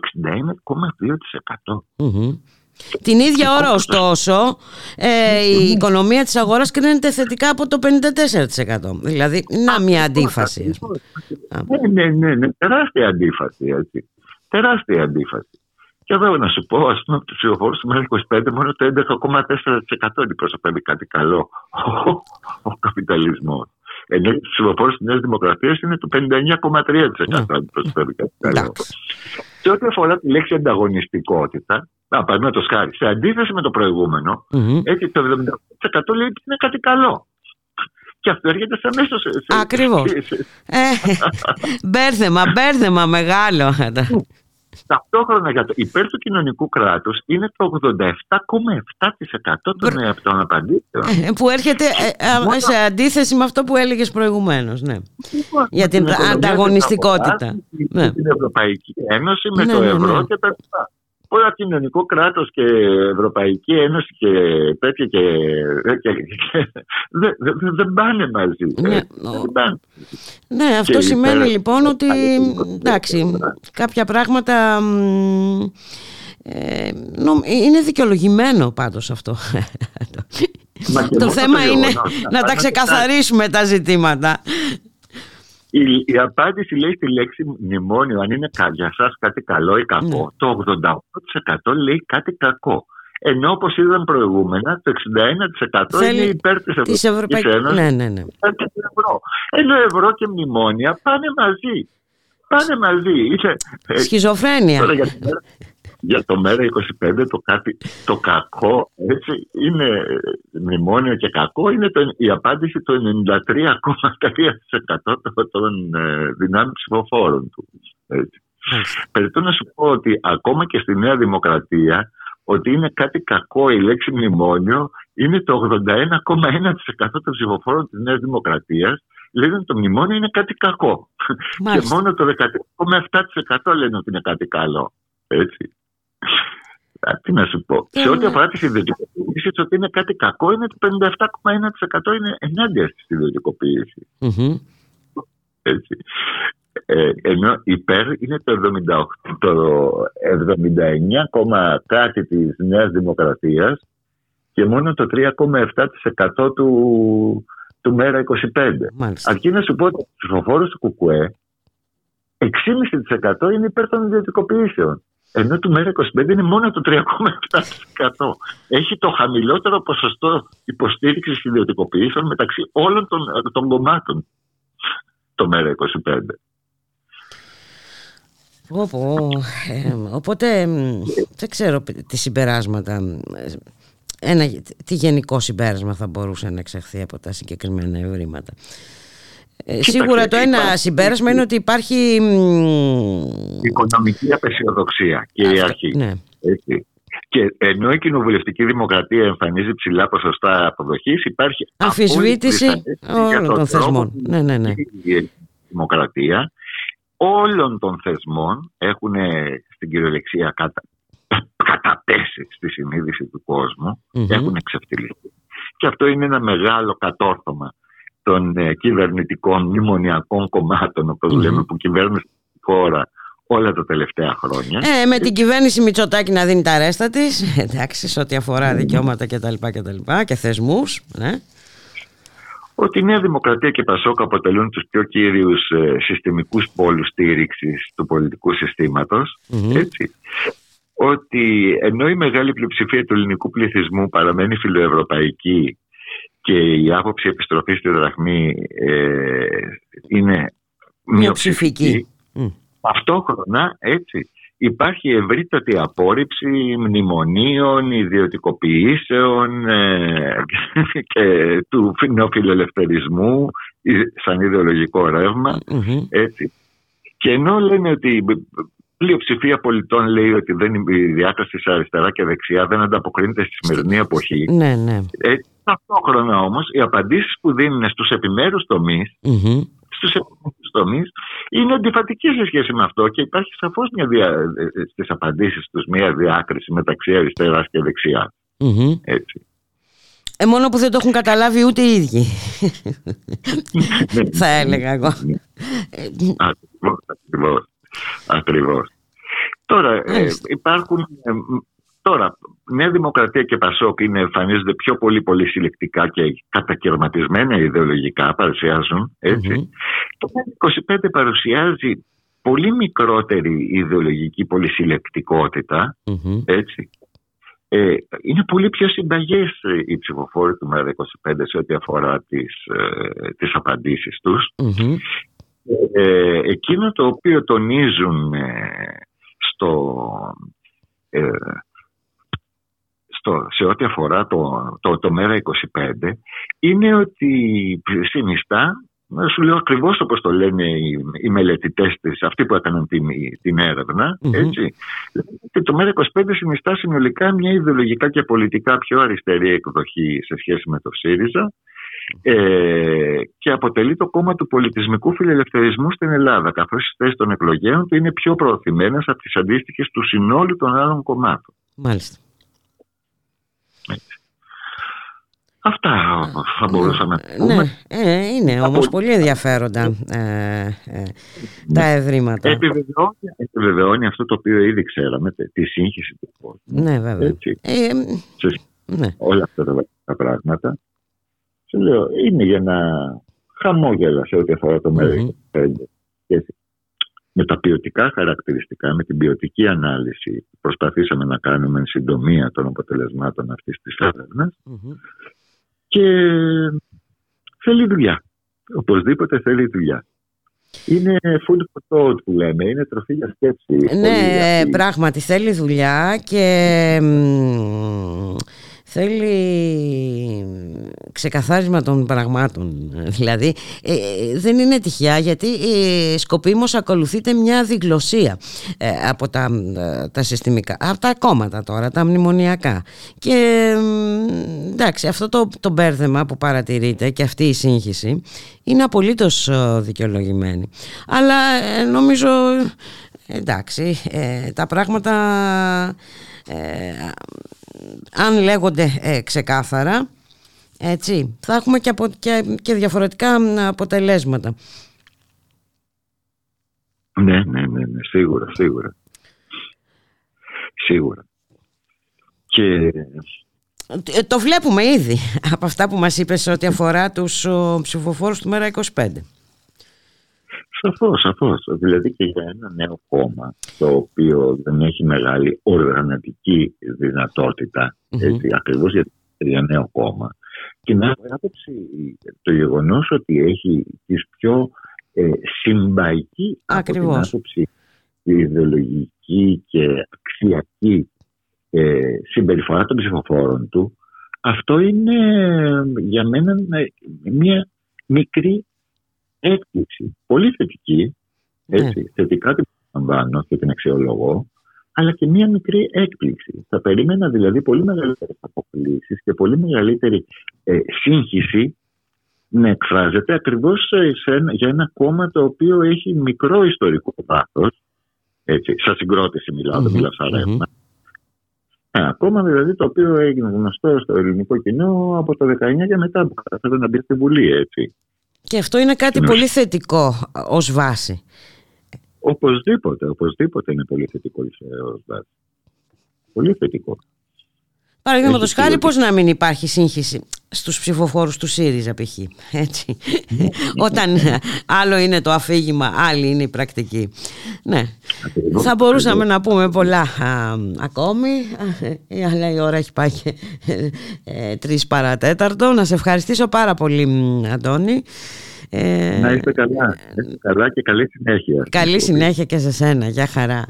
61,2%. Την ίδια ώρα ωστόσο ε, η οικονομία της αγοράς κρίνεται θετικά από το 54%. Δηλαδή να μια αντίφαση. Ναι, ναι, ναι, ναι, τεράστια αντίφαση. Έτσι. Τεράστια αντίφαση. Και εδώ να σου πω, ας πούμε, από τους ψηφοφόρους του 25, μόνο το 11,4% αντιπροσωπεύει κάτι καλό. Ο, ο καπιταλισμός. Ενώ οι ψηφοφόρους της Νέας Δημοκρατίας είναι το 59,3% αντιπροσωπεύει κάτι καλό. Σε ό,τι αφορά τη λέξη ανταγωνιστικότητα, παραδείγματο χάρη, σε αντίθεση με το προηγούμενο, mm-hmm. έτσι το 78% λέει ότι είναι κάτι καλό. Και αυτό έρχεται σε αμέσω. Ακριβώς. ε, μπέρδεμα, μπέρδεμα μεγάλο. Ταυτόχρονα για το υπέρ του κοινωνικού κράτους είναι το 87,7% των, των απαντήσεων. Ε, που έρχεται ε, ε, σε αντίθεση με αυτό που έλεγες προηγουμένως. Ναι. Λοιπόν, για την ανταγωνιστικότητα. Με ναι. την Ευρωπαϊκή Ένωση, με ναι, το ναι, ευρώ ναι. και τα λοιπά. Πολλά κοινωνικό κράτος και Ευρωπαϊκή Ένωση και τέτοια και. και, και δεν δε, δε πάνε μαζί. Ναι, έτσι, ο- δεν πάνε. Ναι, αυτό Και σημαίνει πέρα- λοιπόν ότι εντάξει, κάποια πράγματα μ, ε, νομ- είναι δικαιολογημένο πάντως αυτό. Μα και το μόνο θέμα το είναι γεγονός. να τα Αν ξεκαθαρίσουμε τα ζητήματα. Η, η απάντηση λέει στη λέξη μνημόνιο, αν είναι κα- για σας κάτι καλό ή κακό. Ναι. Το 88% λέει κάτι κακό. Ενώ όπως είδαμε προηγούμενα, το 61% Θέλει είναι υπέρ της Της Ευρωπαϊκής Ευρωπαϊκής... Ένωσης Ναι, ναι, ναι. υπέρ του ευρώ. Ενώ ευρώ και μνημόνια πάνε μαζί. Πάνε μαζί. Είσαι, ε, Σχιζοφρένεια. Τώρα για, το μέρα- για το μέρα 25 το, κάτι, το κακό έτσι, είναι ε, μνημόνιο και κακό είναι το, η απάντηση το 93,3% των- των ε, δυνάμεων ψηφοφόρων του. Έτσι. Μάλιστα. Περιτώ να σου πω ότι ακόμα και στη Νέα Δημοκρατία ότι είναι κάτι κακό η λέξη μνημόνιο είναι το 81,1% των ψηφοφόρων της Νέας Δημοκρατίας λένε ότι το μνημόνιο είναι κάτι κακό. Και Μάλιστα. μόνο το 13,7% λένε ότι είναι κάτι καλό. Έτσι. Α, τι να σου πω. Ε, Σε ό,τι ναι. αφορά τις ιδιωτικοποιήσεις, ότι είναι κάτι κακό είναι το 57,1% είναι ενάντια στη ιδιωτικοποίηση. Μμμ. Έτσι. Ε, ενώ υπέρ είναι το 78, το 79, κόμμα κάτι της Νέας Δημοκρατίας και μόνο το 3,7% του, του ΜΕΡΑ 25. Μάλιστα. Αρκεί να σου πω ότι ο ψηφοφόρο του Κουκουέ 6,5% είναι υπέρ των ιδιωτικοποιήσεων. Ενώ του ΜΕΡΑ 25 είναι μόνο το 3,7%. Έχει το χαμηλότερο ποσοστό υποστήριξης ιδιωτικοποιήσεων μεταξύ όλων των, των κομμάτων. Το ΜΕΡΑ 25. Πω, πω. Ε, οπότε μ, δεν ξέρω τι συμπεράσματα ε, ένα, τι γενικό συμπέρασμα θα μπορούσε να εξαχθεί από τα συγκεκριμένα ευρήματα ε, σίγουρα το ένα υπάρχει- συμπέρασμα είναι ότι υπάρχει μ, Οικονομική απεσιοδοξία και η αυτό- αρχή. ναι, Έτσι. Και ενώ η κοινοβουλευτική δημοκρατία εμφανίζει ψηλά ποσοστά αποδοχής, υπάρχει αμφισβήτηση απόλυτη δυσανέστηση για όλων τον των τρόπο θεσμών που ναι, ναι, ναι. η δημοκρατία όλων των θεσμών έχουν ε, στην κυριολεξία κατα... καταπέσει στη συνείδηση του κόσμου, Μμμ. έχουν εξευτελιστεί. Και αυτό είναι ένα μεγάλο κατόρθωμα των ε, κυβερνητικών μνημονιακών κομμάτων, όπως Μμμ. λέμε, που κυβέρνησαν τη χώρα όλα τα τελευταία χρόνια. Ε, με την κυβέρνηση Μητσοτάκη να δίνει τα ρέστα της εντάξει, σε ό,τι αφορά δικαιώματα κτλ. Και, και θεσμούς ναι. ότι η Νέα Δημοκρατία και η Πασόκ αποτελούν τους πιο κύριους ε, συστημικούς πόλους στήριξης του πολιτικού συστήματος. Μμμ. Έτσι. Ότι ενώ η μεγάλη πλειοψηφία του ελληνικού πληθυσμού παραμένει φιλοευρωπαϊκή και η άποψη επιστροφής στη δραχμή ε, είναι Μειοψηφική. μειοψηφική, Μμ. ταυτόχρονα έτσι υπάρχει ευρύτατη απόρριψη μνημονίων, ιδιωτικοποιήσεων ε, και του νεοφιλελευθερισμού ε, σαν ιδεολογικό ρεύμα. Μμμ. Έτσι. Και ενώ λένε ότι η πλειοψηφία πολιτών λέει ότι δεν, η διάκριση σε αριστερά και δεξιά δεν ανταποκρίνεται στη σημερινή εποχή. ναι, ναι. Ε, ταυτόχρονα όμως οι απαντήσεις που δίνουν στους επιμέρους τομείς Μμμ. στους επιμέρους τομείς είναι αντιφατικές σε σχέση με αυτό και υπάρχει σαφώς μια δια, ε, στις απαντήσεις τους μια διάκριση μεταξύ αριστεράς και δεξιάς. Μμμ. Έτσι. Ε, μόνο που δεν το έχουν καταλάβει ούτε οι ίδιοι. Θα έλεγα εγώ. Ε, Ακριβώς, ακριβώς. Ακριβώς. Τώρα ε, Μάλιστα. υπάρχουν... ε, μ, τώρα, Νέα Δημοκρατία και Πασόκ είναι, εμφανίζονται πιο πολύ πολύ συλλεκτικά και κατακαιρματισμένα ιδεολογικά, παρουσιάζουν, έτσι. Μμμ. Το 25 παρουσιάζει πολύ μικρότερη ιδεολογική πολυσυλλεκτικότητα, Μμμ. έτσι. Ε, είναι πολύ πιο συνταγές ε, οι ψηφοφόροι του ΜΕΡΑ25 σε ό,τι αφορά τις, ε, τις απαντήσεις τους. Μμμ. Ε, εκείνο το οποίο τονίζουν ε, στο, ε, στο, σε ό,τι αφορά το, το, το ΜΕΡΑ25 είναι ότι συνιστά να σου λέω ακριβώς όπως το λένε οι, οι μελετητές της, αυτοί που έκαναν την, την έρευνα, Μμμ. έτσι, και το ΜΕΡΑ25 συνιστά συνολικά μια ιδεολογικά και πολιτικά πιο αριστερή εκδοχή σε σχέση με το ΣΥΡΙΖΑ Ε, και αποτελεί το κόμμα του πολιτισμικού φιλελευθερισμού στην Ελλάδα, καθώς οι θέσει των εκλογέων του είναι πιο προωθημένες από τις αντίστοιχες του συνόλου των άλλων κομμάτων. Μάλιστα. Αυτά θα μπορούσαμε να πούμε. Ναι, ε, είναι όμως πολύ ενδιαφέροντα ε, ε, τα ευρήματα. Επιβεβαιώνει, επιβεβαιώνει αυτό το οποίο ήδη ξέραμε, τε- τη σύγχυση του κόσμου. Ναι, βέβαια. Έτσι. Ε, Σε ναι. όλα αυτά τα, τα πράγματα. Σου λέω, είναι για να χαμόγελα σε ό,τι αφορά το μέλλον. Μμμ. Και με τα ποιοτικά χαρακτηριστικά, με την ποιοτική ανάλυση που προσπαθήσαμε να κάνουμε εν συντομία των αποτελεσμάτων αυτής της έρευνα Μμμ. και θέλει δουλειά. Οπωσδήποτε θέλει δουλειά. Είναι food for thought που λέμε, είναι τροφή για σκέψη. Πολύ Ναι, αυτή. πράγματι θέλει δουλειά και μ, θέλει ξεκαθάρισμα των πραγμάτων. Δηλαδή ε, ε, δεν είναι τυχαία γιατί ε, σκοπίμως ακολουθείται μια διγλωσία ε, από τα, ε, τα συστημικά, από τα κόμματα τώρα, τα μνημονιακά. Και μ, εντάξει, αυτό το, το μπέρδεμα που παρατηρείται και αυτή η σύγχυση είναι απολύτως ε, δικαιολογημένη. Αλλά ε, νομίζω εντάξει, ε, τα πράγματα ε, αν λέγονται ε, ξεκάθαρα έτσι, θα έχουμε και, απο- και, και διαφορετικά μ, αποτελέσματα. Ναι, ναι, ναι, ναι, σίγουρα, σίγουρα. Σίγουρα. Και Ε, Το βλέπουμε ήδη από αυτά που μας είπες ό,τι αφορά τους ο, ψηφοφόρους του Μέρα 25. Σαφώς, σαφώς. Δηλαδή και για ένα νέο κόμμα το οποίο δεν έχει μεγάλη οργανωτική δυνατότητα, Μμμ. έτσι, ακριβώς για, για νέο κόμμα. Και να έχω άποψη το γεγονός ότι έχει τις πιο ε, συμπαϊκή από την Ακριβώς. άποψη ιδεολογική και αξιακή ε, συμπεριφορά των ψηφοφόρων του, αυτό είναι ε, για μένα ε, μια μικρή έκπληξη. Πολύ θετική, έτσι, θετικά την λαμβάνω και την αξιολογώ, αλλά και μια μικρή έκπληξη. Θα περίμενα δηλαδή πολύ μεγαλύτερες αποκλήσεις και πολύ μεγαλύτερη ε, σύγχυση να εκφράζεται ακριβώς για ένα κόμμα το οποίο έχει μικρό ιστορικό βάθος. Έτσι, σαν συγκρότηση μιλάω, δεν Μμμ, μιλάω σαν μμμ. ρεύμα. Ένα κόμμα δηλαδή το οποίο έγινε γνωστό στο ελληνικό κοινό από το 19 και μετά που κατάφερε να μπει στη Βουλή, έτσι. Και αυτό είναι κάτι Ναι. πολύ θετικό ε, ως βάση. Οπωσδήποτε, οπωσδήποτε είναι πολύ θετικό η ως βάση. Πολύ θετικό. Παραδείγματος Έχει χάρη, ποιότητα. πώς να μην υπάρχει σύγχυση στους ψηφοφόρους του ΣΥΡΙΖΑ, π.χ. Έτσι. Όταν ε, άλλο είναι το αφήγημα, άλλη είναι η πρακτική. Ναι. Ακριβώς, Θα μπορούσαμε ακριβώς. να πούμε πολλά α, ακόμη, ε, αλλά η ώρα έχει πάει και ε, τρεις παρατέταρτο. Να σε ευχαριστήσω πάρα πολύ, μ, Αντώνη. Ε, Να είστε καλά. Να είστε καλά και καλή συνέχεια. καλή συνέχεια και σε σένα. Γεια χαρά.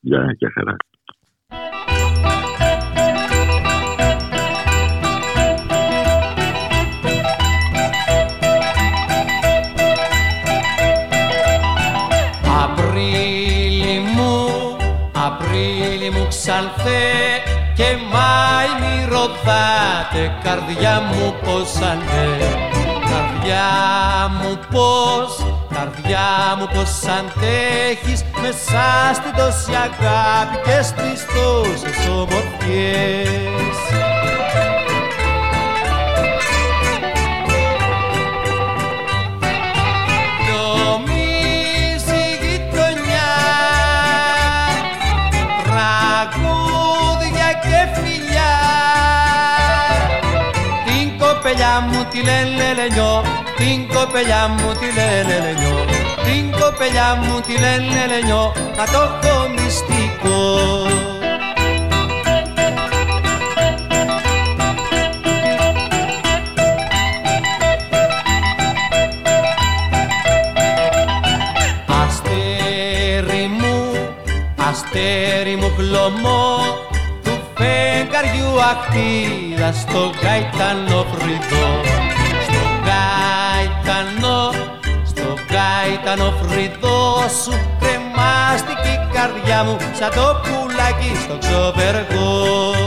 Γεια και χαρά. Ξανθέ και Μάη μη ρωτάτε καρδιά μου πως ανέ Καρδιά μου πως, καρδιά μου πως αντέχεις. Μέσα στην τόση αγάπη και στις τόσες ομορφιές κοπελιά μου τη λένε λενιό. Την κοπελιά μου τη λένε λενιό. Την κοπελιά μου τη λένε λενιό. Θα το έχω μυστικό Αστέρι μου, αστέρι μου χλωμό. του φεγγαριού ακτίδα στο γαϊτανό φρυδό στο γαϊτανό, στο γαϊτανό φρυδό σου κρεμάστηκε η καρδιά μου σαν το πουλάκι στο ξοπεργό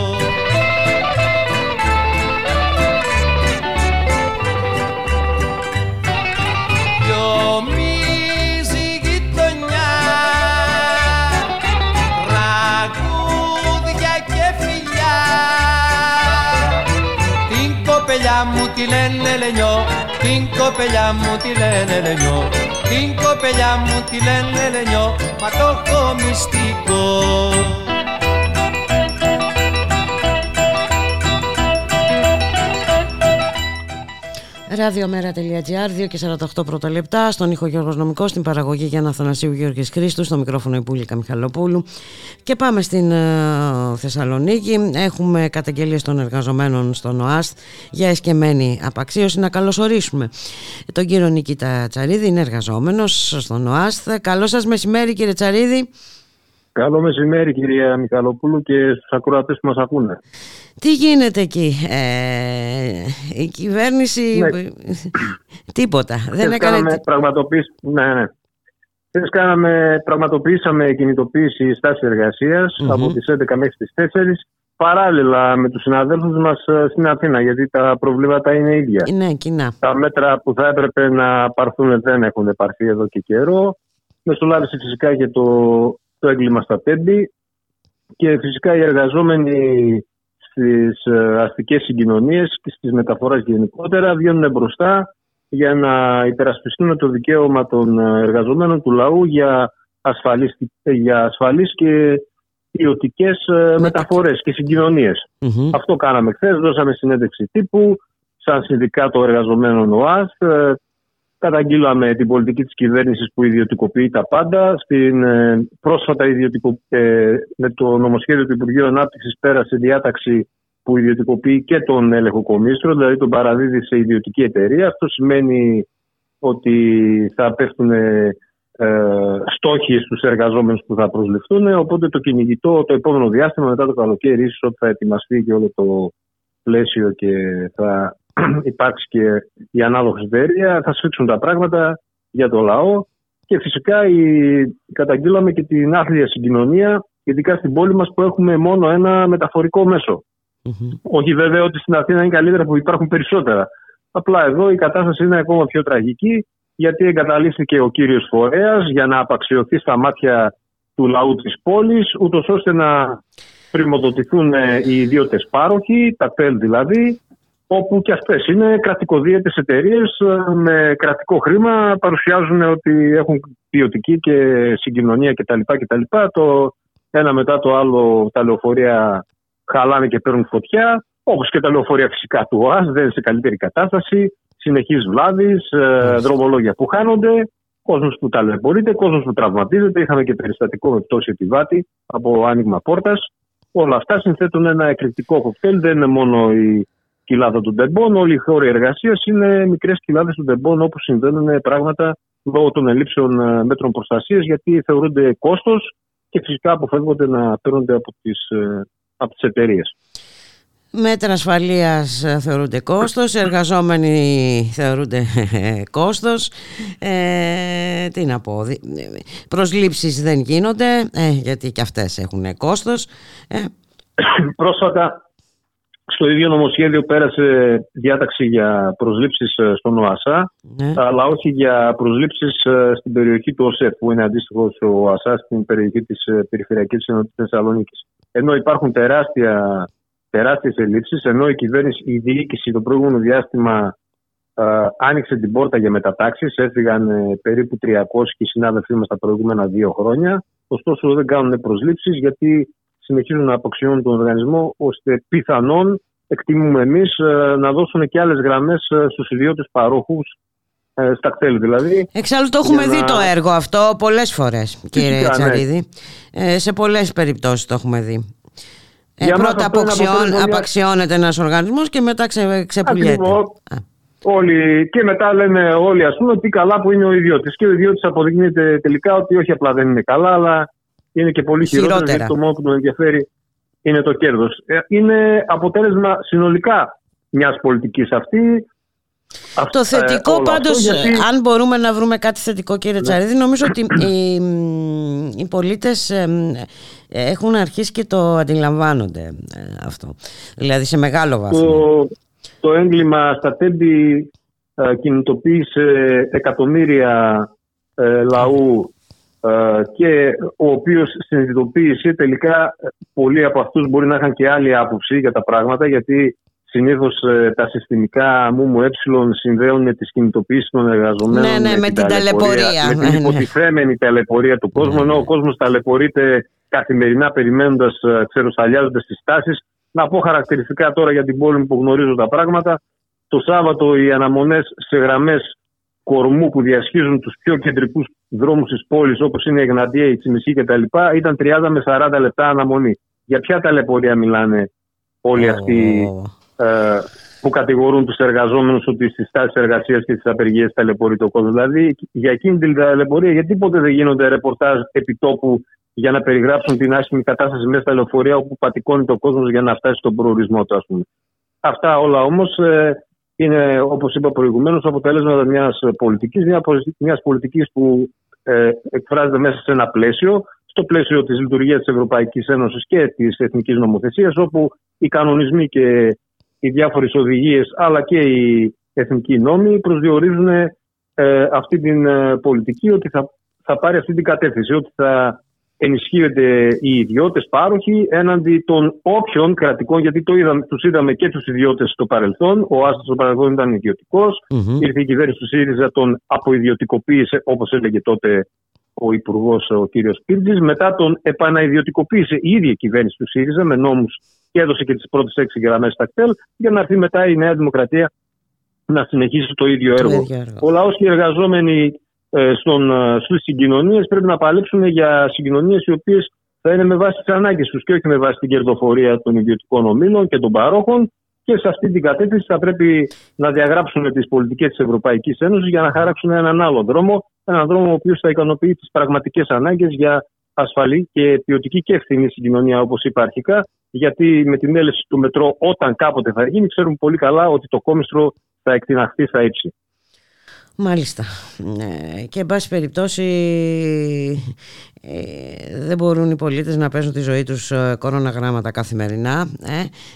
λένε λενιό Την κοπελιά μου τη λένε λενιό Την κοπελιά μου τη λένε λενιό Μα το έχω μυστικό Ραδιομέρα.gr, 2 και 48 πρώτα λεπτά. Στον ήχο Γιώργος Νομικός, στην παραγωγή Γιάννα Θανασίου Γιώργης Χρήστου, στο μικρόφωνο Υπούλικα Μιχαλοπούλου. Και πάμε στην ε, Θεσσαλονίκη. Έχουμε καταγγελίες των εργαζομένων στον ΟΑΣΤ για εσκεμμένη απαξίωση. Να καλωσορίσουμε τον κύριο Νικήτα Τσαρίδη, είναι εργαζόμενος στον ΟΑΣΤ. Καλό σας μεσημέρι κύριε Τσαρίδη. Καλό μεσημέρι κυρία Μιχαλοπούλου και στους ακροατές που μας ακούνε. Τι γίνεται εκεί, ε, η κυβέρνηση, Ναι. τίποτα, δεν Χθες έκανε... κάναμε πραγματοποίηση, ναι, ναι. Χθες κάναμε, πραγματοποιήσαμε κινητοποίηση στάσης εργασίας Μμμ. από τις 11 μέχρι τις 4 παράλληλα με τους συναδέλφους μας ε, στην Αθήνα γιατί τα προβλήματα είναι ίδια. Ναι, κοινά. Τα μέτρα που θα έπρεπε να πάρθουν δεν έχουν πάρθει εδώ και καιρό. Μεσολάβησε φυσικά και το, το έγκλημα στα τέμπη και φυσικά οι εργαζόμενοι στις ε, αστικές συγκοινωνίες και στις μεταφορές γενικότερα βγαίνουν μπροστά για να υπερασπιστούν το δικαίωμα των ε, εργαζομένων του λαού για ασφαλείς, για ασφαλείς και ποιοτικές μεταφορές και συγκοινωνίες. Μμμ. Αυτό κάναμε χθες. Δώσαμε συνέντευξη τύπου σαν Συνδικάτο Εργαζομένων ΟΑΣ. Ε, Καταγγείλαμε την πολιτική της κυβέρνησης που ιδιωτικοποιεί τα πάντα. Στην, ε, πρόσφατα ιδιωτικο, ε, με το νομοσχέδιο του Υπουργείου Ανάπτυξης πέρασε διάταξη που ιδιωτικοποιεί και τον έλεγχο κομίστρο, δηλαδή τον παραδίδει σε ιδιωτική εταιρεία. Αυτό σημαίνει ότι θα πέφτουν ε, στόχοι στους εργαζόμενους που θα προσληφθούν. Οπότε το κυνηγητό το επόμενο διάστημα μετά το καλοκαίρι ίσως ότι θα ετοιμαστεί και όλο το πλαίσιο και θα υπάρξει και η ανάλογη εταιρεία, θα σφίξουν τα πράγματα για το λαό και φυσικά η, καταγγείλαμε και την άθλια συγκοινωνία ειδικά στην πόλη μας που έχουμε μόνο ένα μεταφορικό μέσο. Μμμ. Όχι βέβαια ότι στην Αθήνα είναι καλύτερα που υπάρχουν περισσότερα. Απλά εδώ η κατάσταση είναι ακόμα πιο τραγική γιατί εγκαταλείφθηκε ο κύριος φορέας για να απαξιωθεί στα μάτια του λαού της πόλης ούτως ώστε να πρημοδοτηθούν ε, οι ιδιώτες πάροχοι, τα ΤΕΛ δηλαδή, όπου και αυτές είναι κρατικοδίαιτες εταιρείες με κρατικό χρήμα, παρουσιάζουν ότι έχουν ποιοτική και συγκοινωνία κτλ. κτλ. Το ένα μετά το άλλο τα λεωφορεία χαλάνε και παίρνουν φωτιά, όπως και τα λεωφορεία φυσικά του ΟΑΣ, δεν είναι σε καλύτερη κατάσταση, συνεχής βλάβης, ε, δρομολόγια που χάνονται, κόσμος που ταλαιπωρείται, κόσμος που τραυματίζεται, είχαμε και περιστατικό με πτώση επιβάτη από άνοιγμα πόρτας. Όλα αυτά συνθέτουν ένα εκρηκτικό κοκτέιλ, δεν είναι μόνο η κοιλάδα του Ντεμπόν, όλοι οι χώροι εργασίας είναι μικρές κοιλάδε του Ντεμπόν όπου συμβαίνουν πράγματα λόγω των ελλείψεων ε, μέτρων προστασίας γιατί θεωρούνται κόστος και φυσικά αποφεύγονται να παίρνονται από τις από τις εταιρείες. Μέτρα ασφαλείας ε, θεωρούνται κόστος, εργαζόμενοι θεωρούνται ε, κόστος. Ε, τι να πω, δι- ε, προσλήψεις δεν γίνονται, ε, γιατί και αυτές έχουν κόστος. Ε, Πρόσφατα στο ίδιο νομοσχέδιο πέρασε διάταξη για προσλήψεις ε, στον ΟΑΣΑ ναι. αλλά όχι για προσλήψεις ε, στην περιοχή του ΟΣΕΦ που είναι αντίστοιχο ο ΟΑΣΑ στην περιοχή της ε, Περιφερειακής Ενότητας Θεσσαλονίκης. Ενώ υπάρχουν τεράστια, τεράστιες ελλείψεις, ενώ η κυβέρνηση, η διοίκηση το προηγούμενο διάστημα ε, άνοιξε την πόρτα για μετατάξεις, έφυγαν ε, περίπου 300 συνάδελφοί μας τα προηγούμενα δύο χρόνια, ωστόσο δεν κάνουν προσλήψεις γιατί συνεχίζουν να αποξιώνουν τον οργανισμό ώστε πιθανόν εκτιμούμε εμείς ε, να δώσουν και άλλες γραμμές ε, στους ιδιώτες παρόχους ε, στα κτέλ δηλαδή. Εξάλλου το έχουμε Για δει να- το έργο αυτό πολλές φορές κύριε Φυσικά, ναι. Τσαρίδη. Ε, σε πολλές περιπτώσεις το έχουμε δει. Ε, Για μας πρώτα αυτό είναι αποξιών, αποτέλεσμα μια- απαξιώνεται ένας οργανισμός και μετά ξε, ξεπουλιέται. Ακριβώς. Α. Όλοι, και μετά λένε όλοι ας πούμε ότι καλά που είναι ο ιδιώτης και ο ιδιώτης αποδεικνύεται τελικά ότι όχι απλά δεν είναι καλά αλλά είναι και πολύ χειρότερο Χειρότερα. γιατί το μόνο που τον ενδιαφέρει είναι το κέρδος. Ε, Είναι αποτέλεσμα συνολικά μιας πολιτικής αυτή. Το Αυτό- ε, θετικό όλο αυτό πάντως, γιατί- Ναι. αν μπορούμε να βρούμε κάτι θετικό κύριε Τσαρίδη, νομίζω ότι οι, μ, οι πολίτες ε, μ, έχουν αρχίσει και το αντιλαμβάνονται ε, αυτό. Δηλαδή σε μεγάλο βαθμό. Το, το έγκλημα στα τέμπη ε, κινητοποίησε εκατομμύρια ε, λαού ε, και ο οποίος συνειδητοποίησε τελικά ε, πολλοί από αυτούς μπορεί να είχαν και άλλη άποψη για τα πράγματα γιατί Συνήθως τα συστημικά μου μου ε συνδέουν τις κινητοποιήσεις των εργαζομένων ναι, ναι, με, την ταλαιπωρία. Με την Ναι, ναι. υποτιθέμενη ταλαιπωρία του κόσμου, ενώ ο κόσμος ταλαιπωρείται καθημερινά περιμένοντας, ξεροσταλιάζοντα τις τάσεις. Να πω χαρακτηριστικά τώρα για την πόλη μου που γνωρίζω τα πράγματα. Το Σάββατο οι αναμονές σε γραμμές κορμού που διασχίζουν τους πιο κεντρικούς δρόμους της πόλης, όπως είναι η Εγνατία, η Τσιμισή κτλ., ήταν 30 με 40 λεπτά αναμονή. Για ποια ταλαιπωρία μιλάνε όλοι αυτοί ε, που κατηγορούν τους εργαζόμενους ότι στις τάσεις εργασίας και στις απεργίες ταλαιπωρεί το κόσμος; Δηλαδή, για εκείνη την ταλαιπωρία, γιατί ποτέ δεν γίνονται ρεπορτάζ επιτόπου για να περιγράψουν την άσχημη κατάσταση μέσα στα λεωφορεία όπου πατικώνει το κόσμος για να φτάσει στον προορισμό του, ας πούμε; Αυτά όλα όμως ε, είναι, όπως είπα προηγουμένως, αποτέλεσμα μιας πολιτικής, μιας πολιτικής που ε, εκφράζεται μέσα σε ένα πλαίσιο, στο πλαίσιο της λειτουργίας της Ευρωπαϊκής Ένωσης και της εθνικής νομοθεσίας, όπου οι κανονισμοί και οι διάφορες οδηγίες αλλά και οι εθνικοί νόμοι προσδιορίζουν ε, αυτή την ε, πολιτική ότι θα, θα πάρει αυτή την κατεύθυνση, ότι θα ενισχύονται οι ιδιώτες πάροχοι έναντι των όποιων κρατικών, γιατί το είδαμε, τους είδαμε και τους ιδιώτες στο παρελθόν. Ο Άστος στο παρελθόν ήταν ιδιωτικός. Ήρθε η κυβέρνηση του ΣΥΡΙΖΑ, τον αποϊδιωτικοποίησε, όπως έλεγε τότε ο Υπουργός ο κ. Πίρτζη. Μετά τον επανaiδιωτικοποίησε η ίδια η κυβέρνηση του ΣΥΡΙΖΑ με νόμους και έδωσε και τις πρώτες έξι γραμμές στα κτέλ, για να έρθει μετά η Νέα Δημοκρατία να συνεχίσει το ίδιο έργο. ίδιο έργο. Ο λαός και οι εργαζόμενοι ε, στον, ε, στις συγκοινωνίες πρέπει να παλέψουν για συγκοινωνίες οι οποίες θα είναι με βάση τις ανάγκες τους και όχι με βάση την κερδοφορία των ιδιωτικών ομίλων και των παρόχων και σε αυτή την κατεύθυνση θα πρέπει να διαγράψουν τις πολιτικές της Ευρωπαϊκής Ένωσης για να χαράξουν έναν άλλο δρόμο, έναν δρόμο ο οποίος θα ικανοποιεί τις πραγματικές ανάγκες για ασφαλή και ποιοτική και ευθυνή συγκοινωνία όπως είπα αρχικά γιατί με την έλευση του μετρό όταν κάποτε θα γίνει ξέρουμε πολύ καλά ότι το κόμιστρο θα εκτιναχθεί στα ύψη. Μάλιστα. Ε, και εν πάση περιπτώσει ε, δεν μπορούν οι πολίτες να παίζουν τη ζωή τους ε, κοροναγράμματα καθημερινά.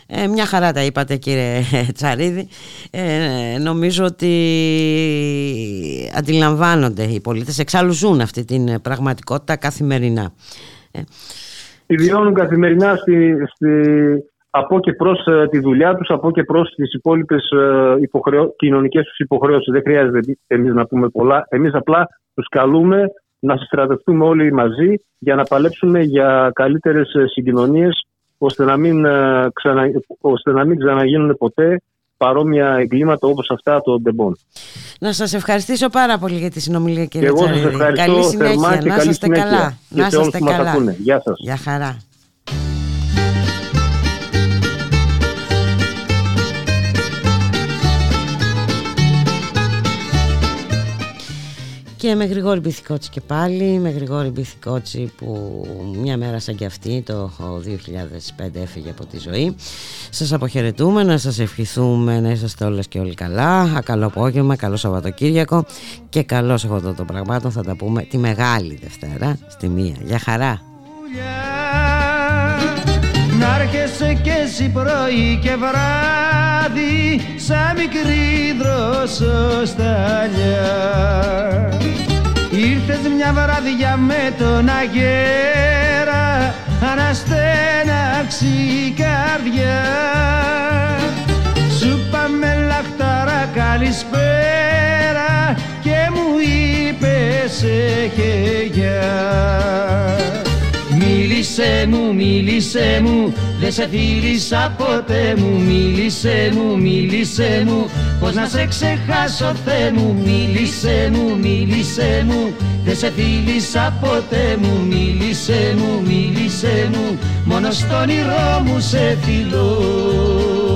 Ε, ε, μια χαρά τα είπατε κύριε Τσαρίδη. Ε, νομίζω ότι αντιλαμβάνονται οι πολίτες, εξάλλου ζουν αυτή την πραγματικότητα καθημερινά. Ιδιώνουν καθημερινά στη, στη, από και προς τη δουλειά τους, από και προς τις υπόλοιπες υποχρεω... κοινωνικές τους υποχρεώσεις. Δεν χρειάζεται εμείς να πούμε πολλά. Εμείς απλά τους καλούμε να συστρατευτούμε όλοι μαζί για να παλέψουμε για καλύτερες συγκοινωνίες ώστε να μην, ε, ξανα... ώστε να μην ξαναγίνουν ποτέ παρόμοια εγκλήματα όπως αυτά των Ντεμπών. Να σας ευχαριστήσω πάρα πολύ για τη συνομιλία κύριε Και εγώ σας Τσαρίδη. ευχαριστώ Καλή θερμά συνέχεια, και να καλή είστε συνέχεια. καλά. Και Να σε όλους είστε που μας καλά. ακούνε. Γεια σας. Γεια χαρά. Και με Γρηγόρη Μπιθικότσι και πάλι, με Γρηγόρη Μπιθικότσι που μια μέρα σαν και αυτή το 2005 έφυγε από τη ζωή. Σας αποχαιρετούμε, να σας ευχηθούμε να είσαστε όλες και όλοι καλά. Καλό απόγευμα, καλό Σαββατοκύριακο και καλό σε αυτό το πραγμάτων θα τα πούμε τη Μεγάλη Δευτέρα στη μία. Γεια χαρά. Να έρχεσαι και εσύ πρωί και βράδυ σαν μικρή δροσοσταλιά Ήρθες μια βράδια με τον αγέρα αναστέναξη η καρδιά. Σου πάμε λαχτάρα καλησπέρα και μου είπες έχε γεια Μίλησέ μου, μίλησέ μου, δεν σε φίλησα ποτέ μου. Μίλησέ μου, μίλησέ μου, πως να σε ξεχάσω Θεέ μου. Μίλησέ μου, μίλησέ μου, δεν σε φίλησα ποτέ μου. Μίλησέ μου, μίλησέ μου, μόνο στον όνειρό μου σε φιλώ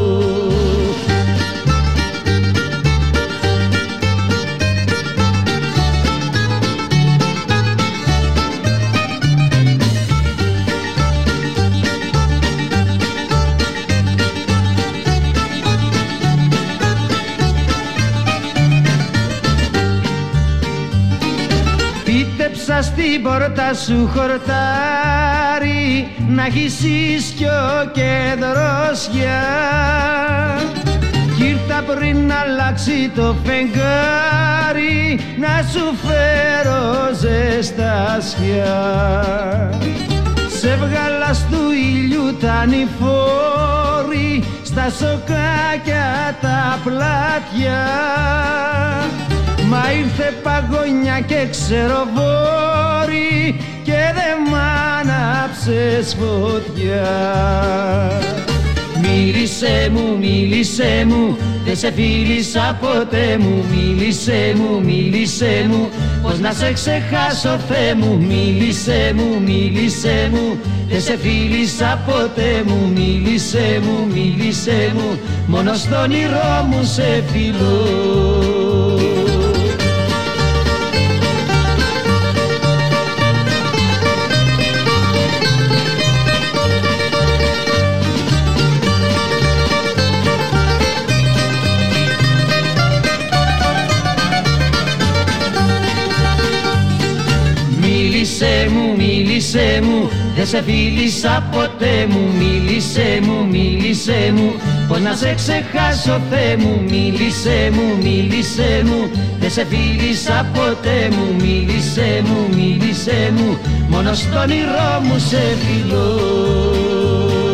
Πίτεψα στην πόρτα σου χορτάρι Να έχεις ίσκιο και δροσιά. Κι ήρθα πριν αλλάξει το φεγγάρι Να σου φέρω ζεστασιά Σε βγάλα του ήλιου τα νηφόρη στα σοκάκια τα πλάτια Μα ήρθε παγωνιά και ξεροβόρη και δεν μ' άναψες φωτιά. Μίλησέ μου, μίλησέ μου, δεν σε φίλησα ποτέ μου. Μίλησέ μου, μίλησέ μου, πως να σε ξεχάσω Θεέ μου. Μίλησέ μου, μίλησέ μου, δεν σε φίλησα ποτέ μου. Μίλησέ μου, μίλησέ μου, μόνο στον όνειρό μου σε φιλώ Μίλησέ μου, μίλησέ μου, δεν σε φίλησα ποτέ μου Μίλησέ μου, μίλησέ μου, πως να σε ξεχάσω Θεέ μου Μίλησέ μου, μίλησέ μου, δεν σε φίλησα ποτέ μου Μίλησέ μου, μίλησέ μου, μόνο στον όνειρό μου σε φιλώ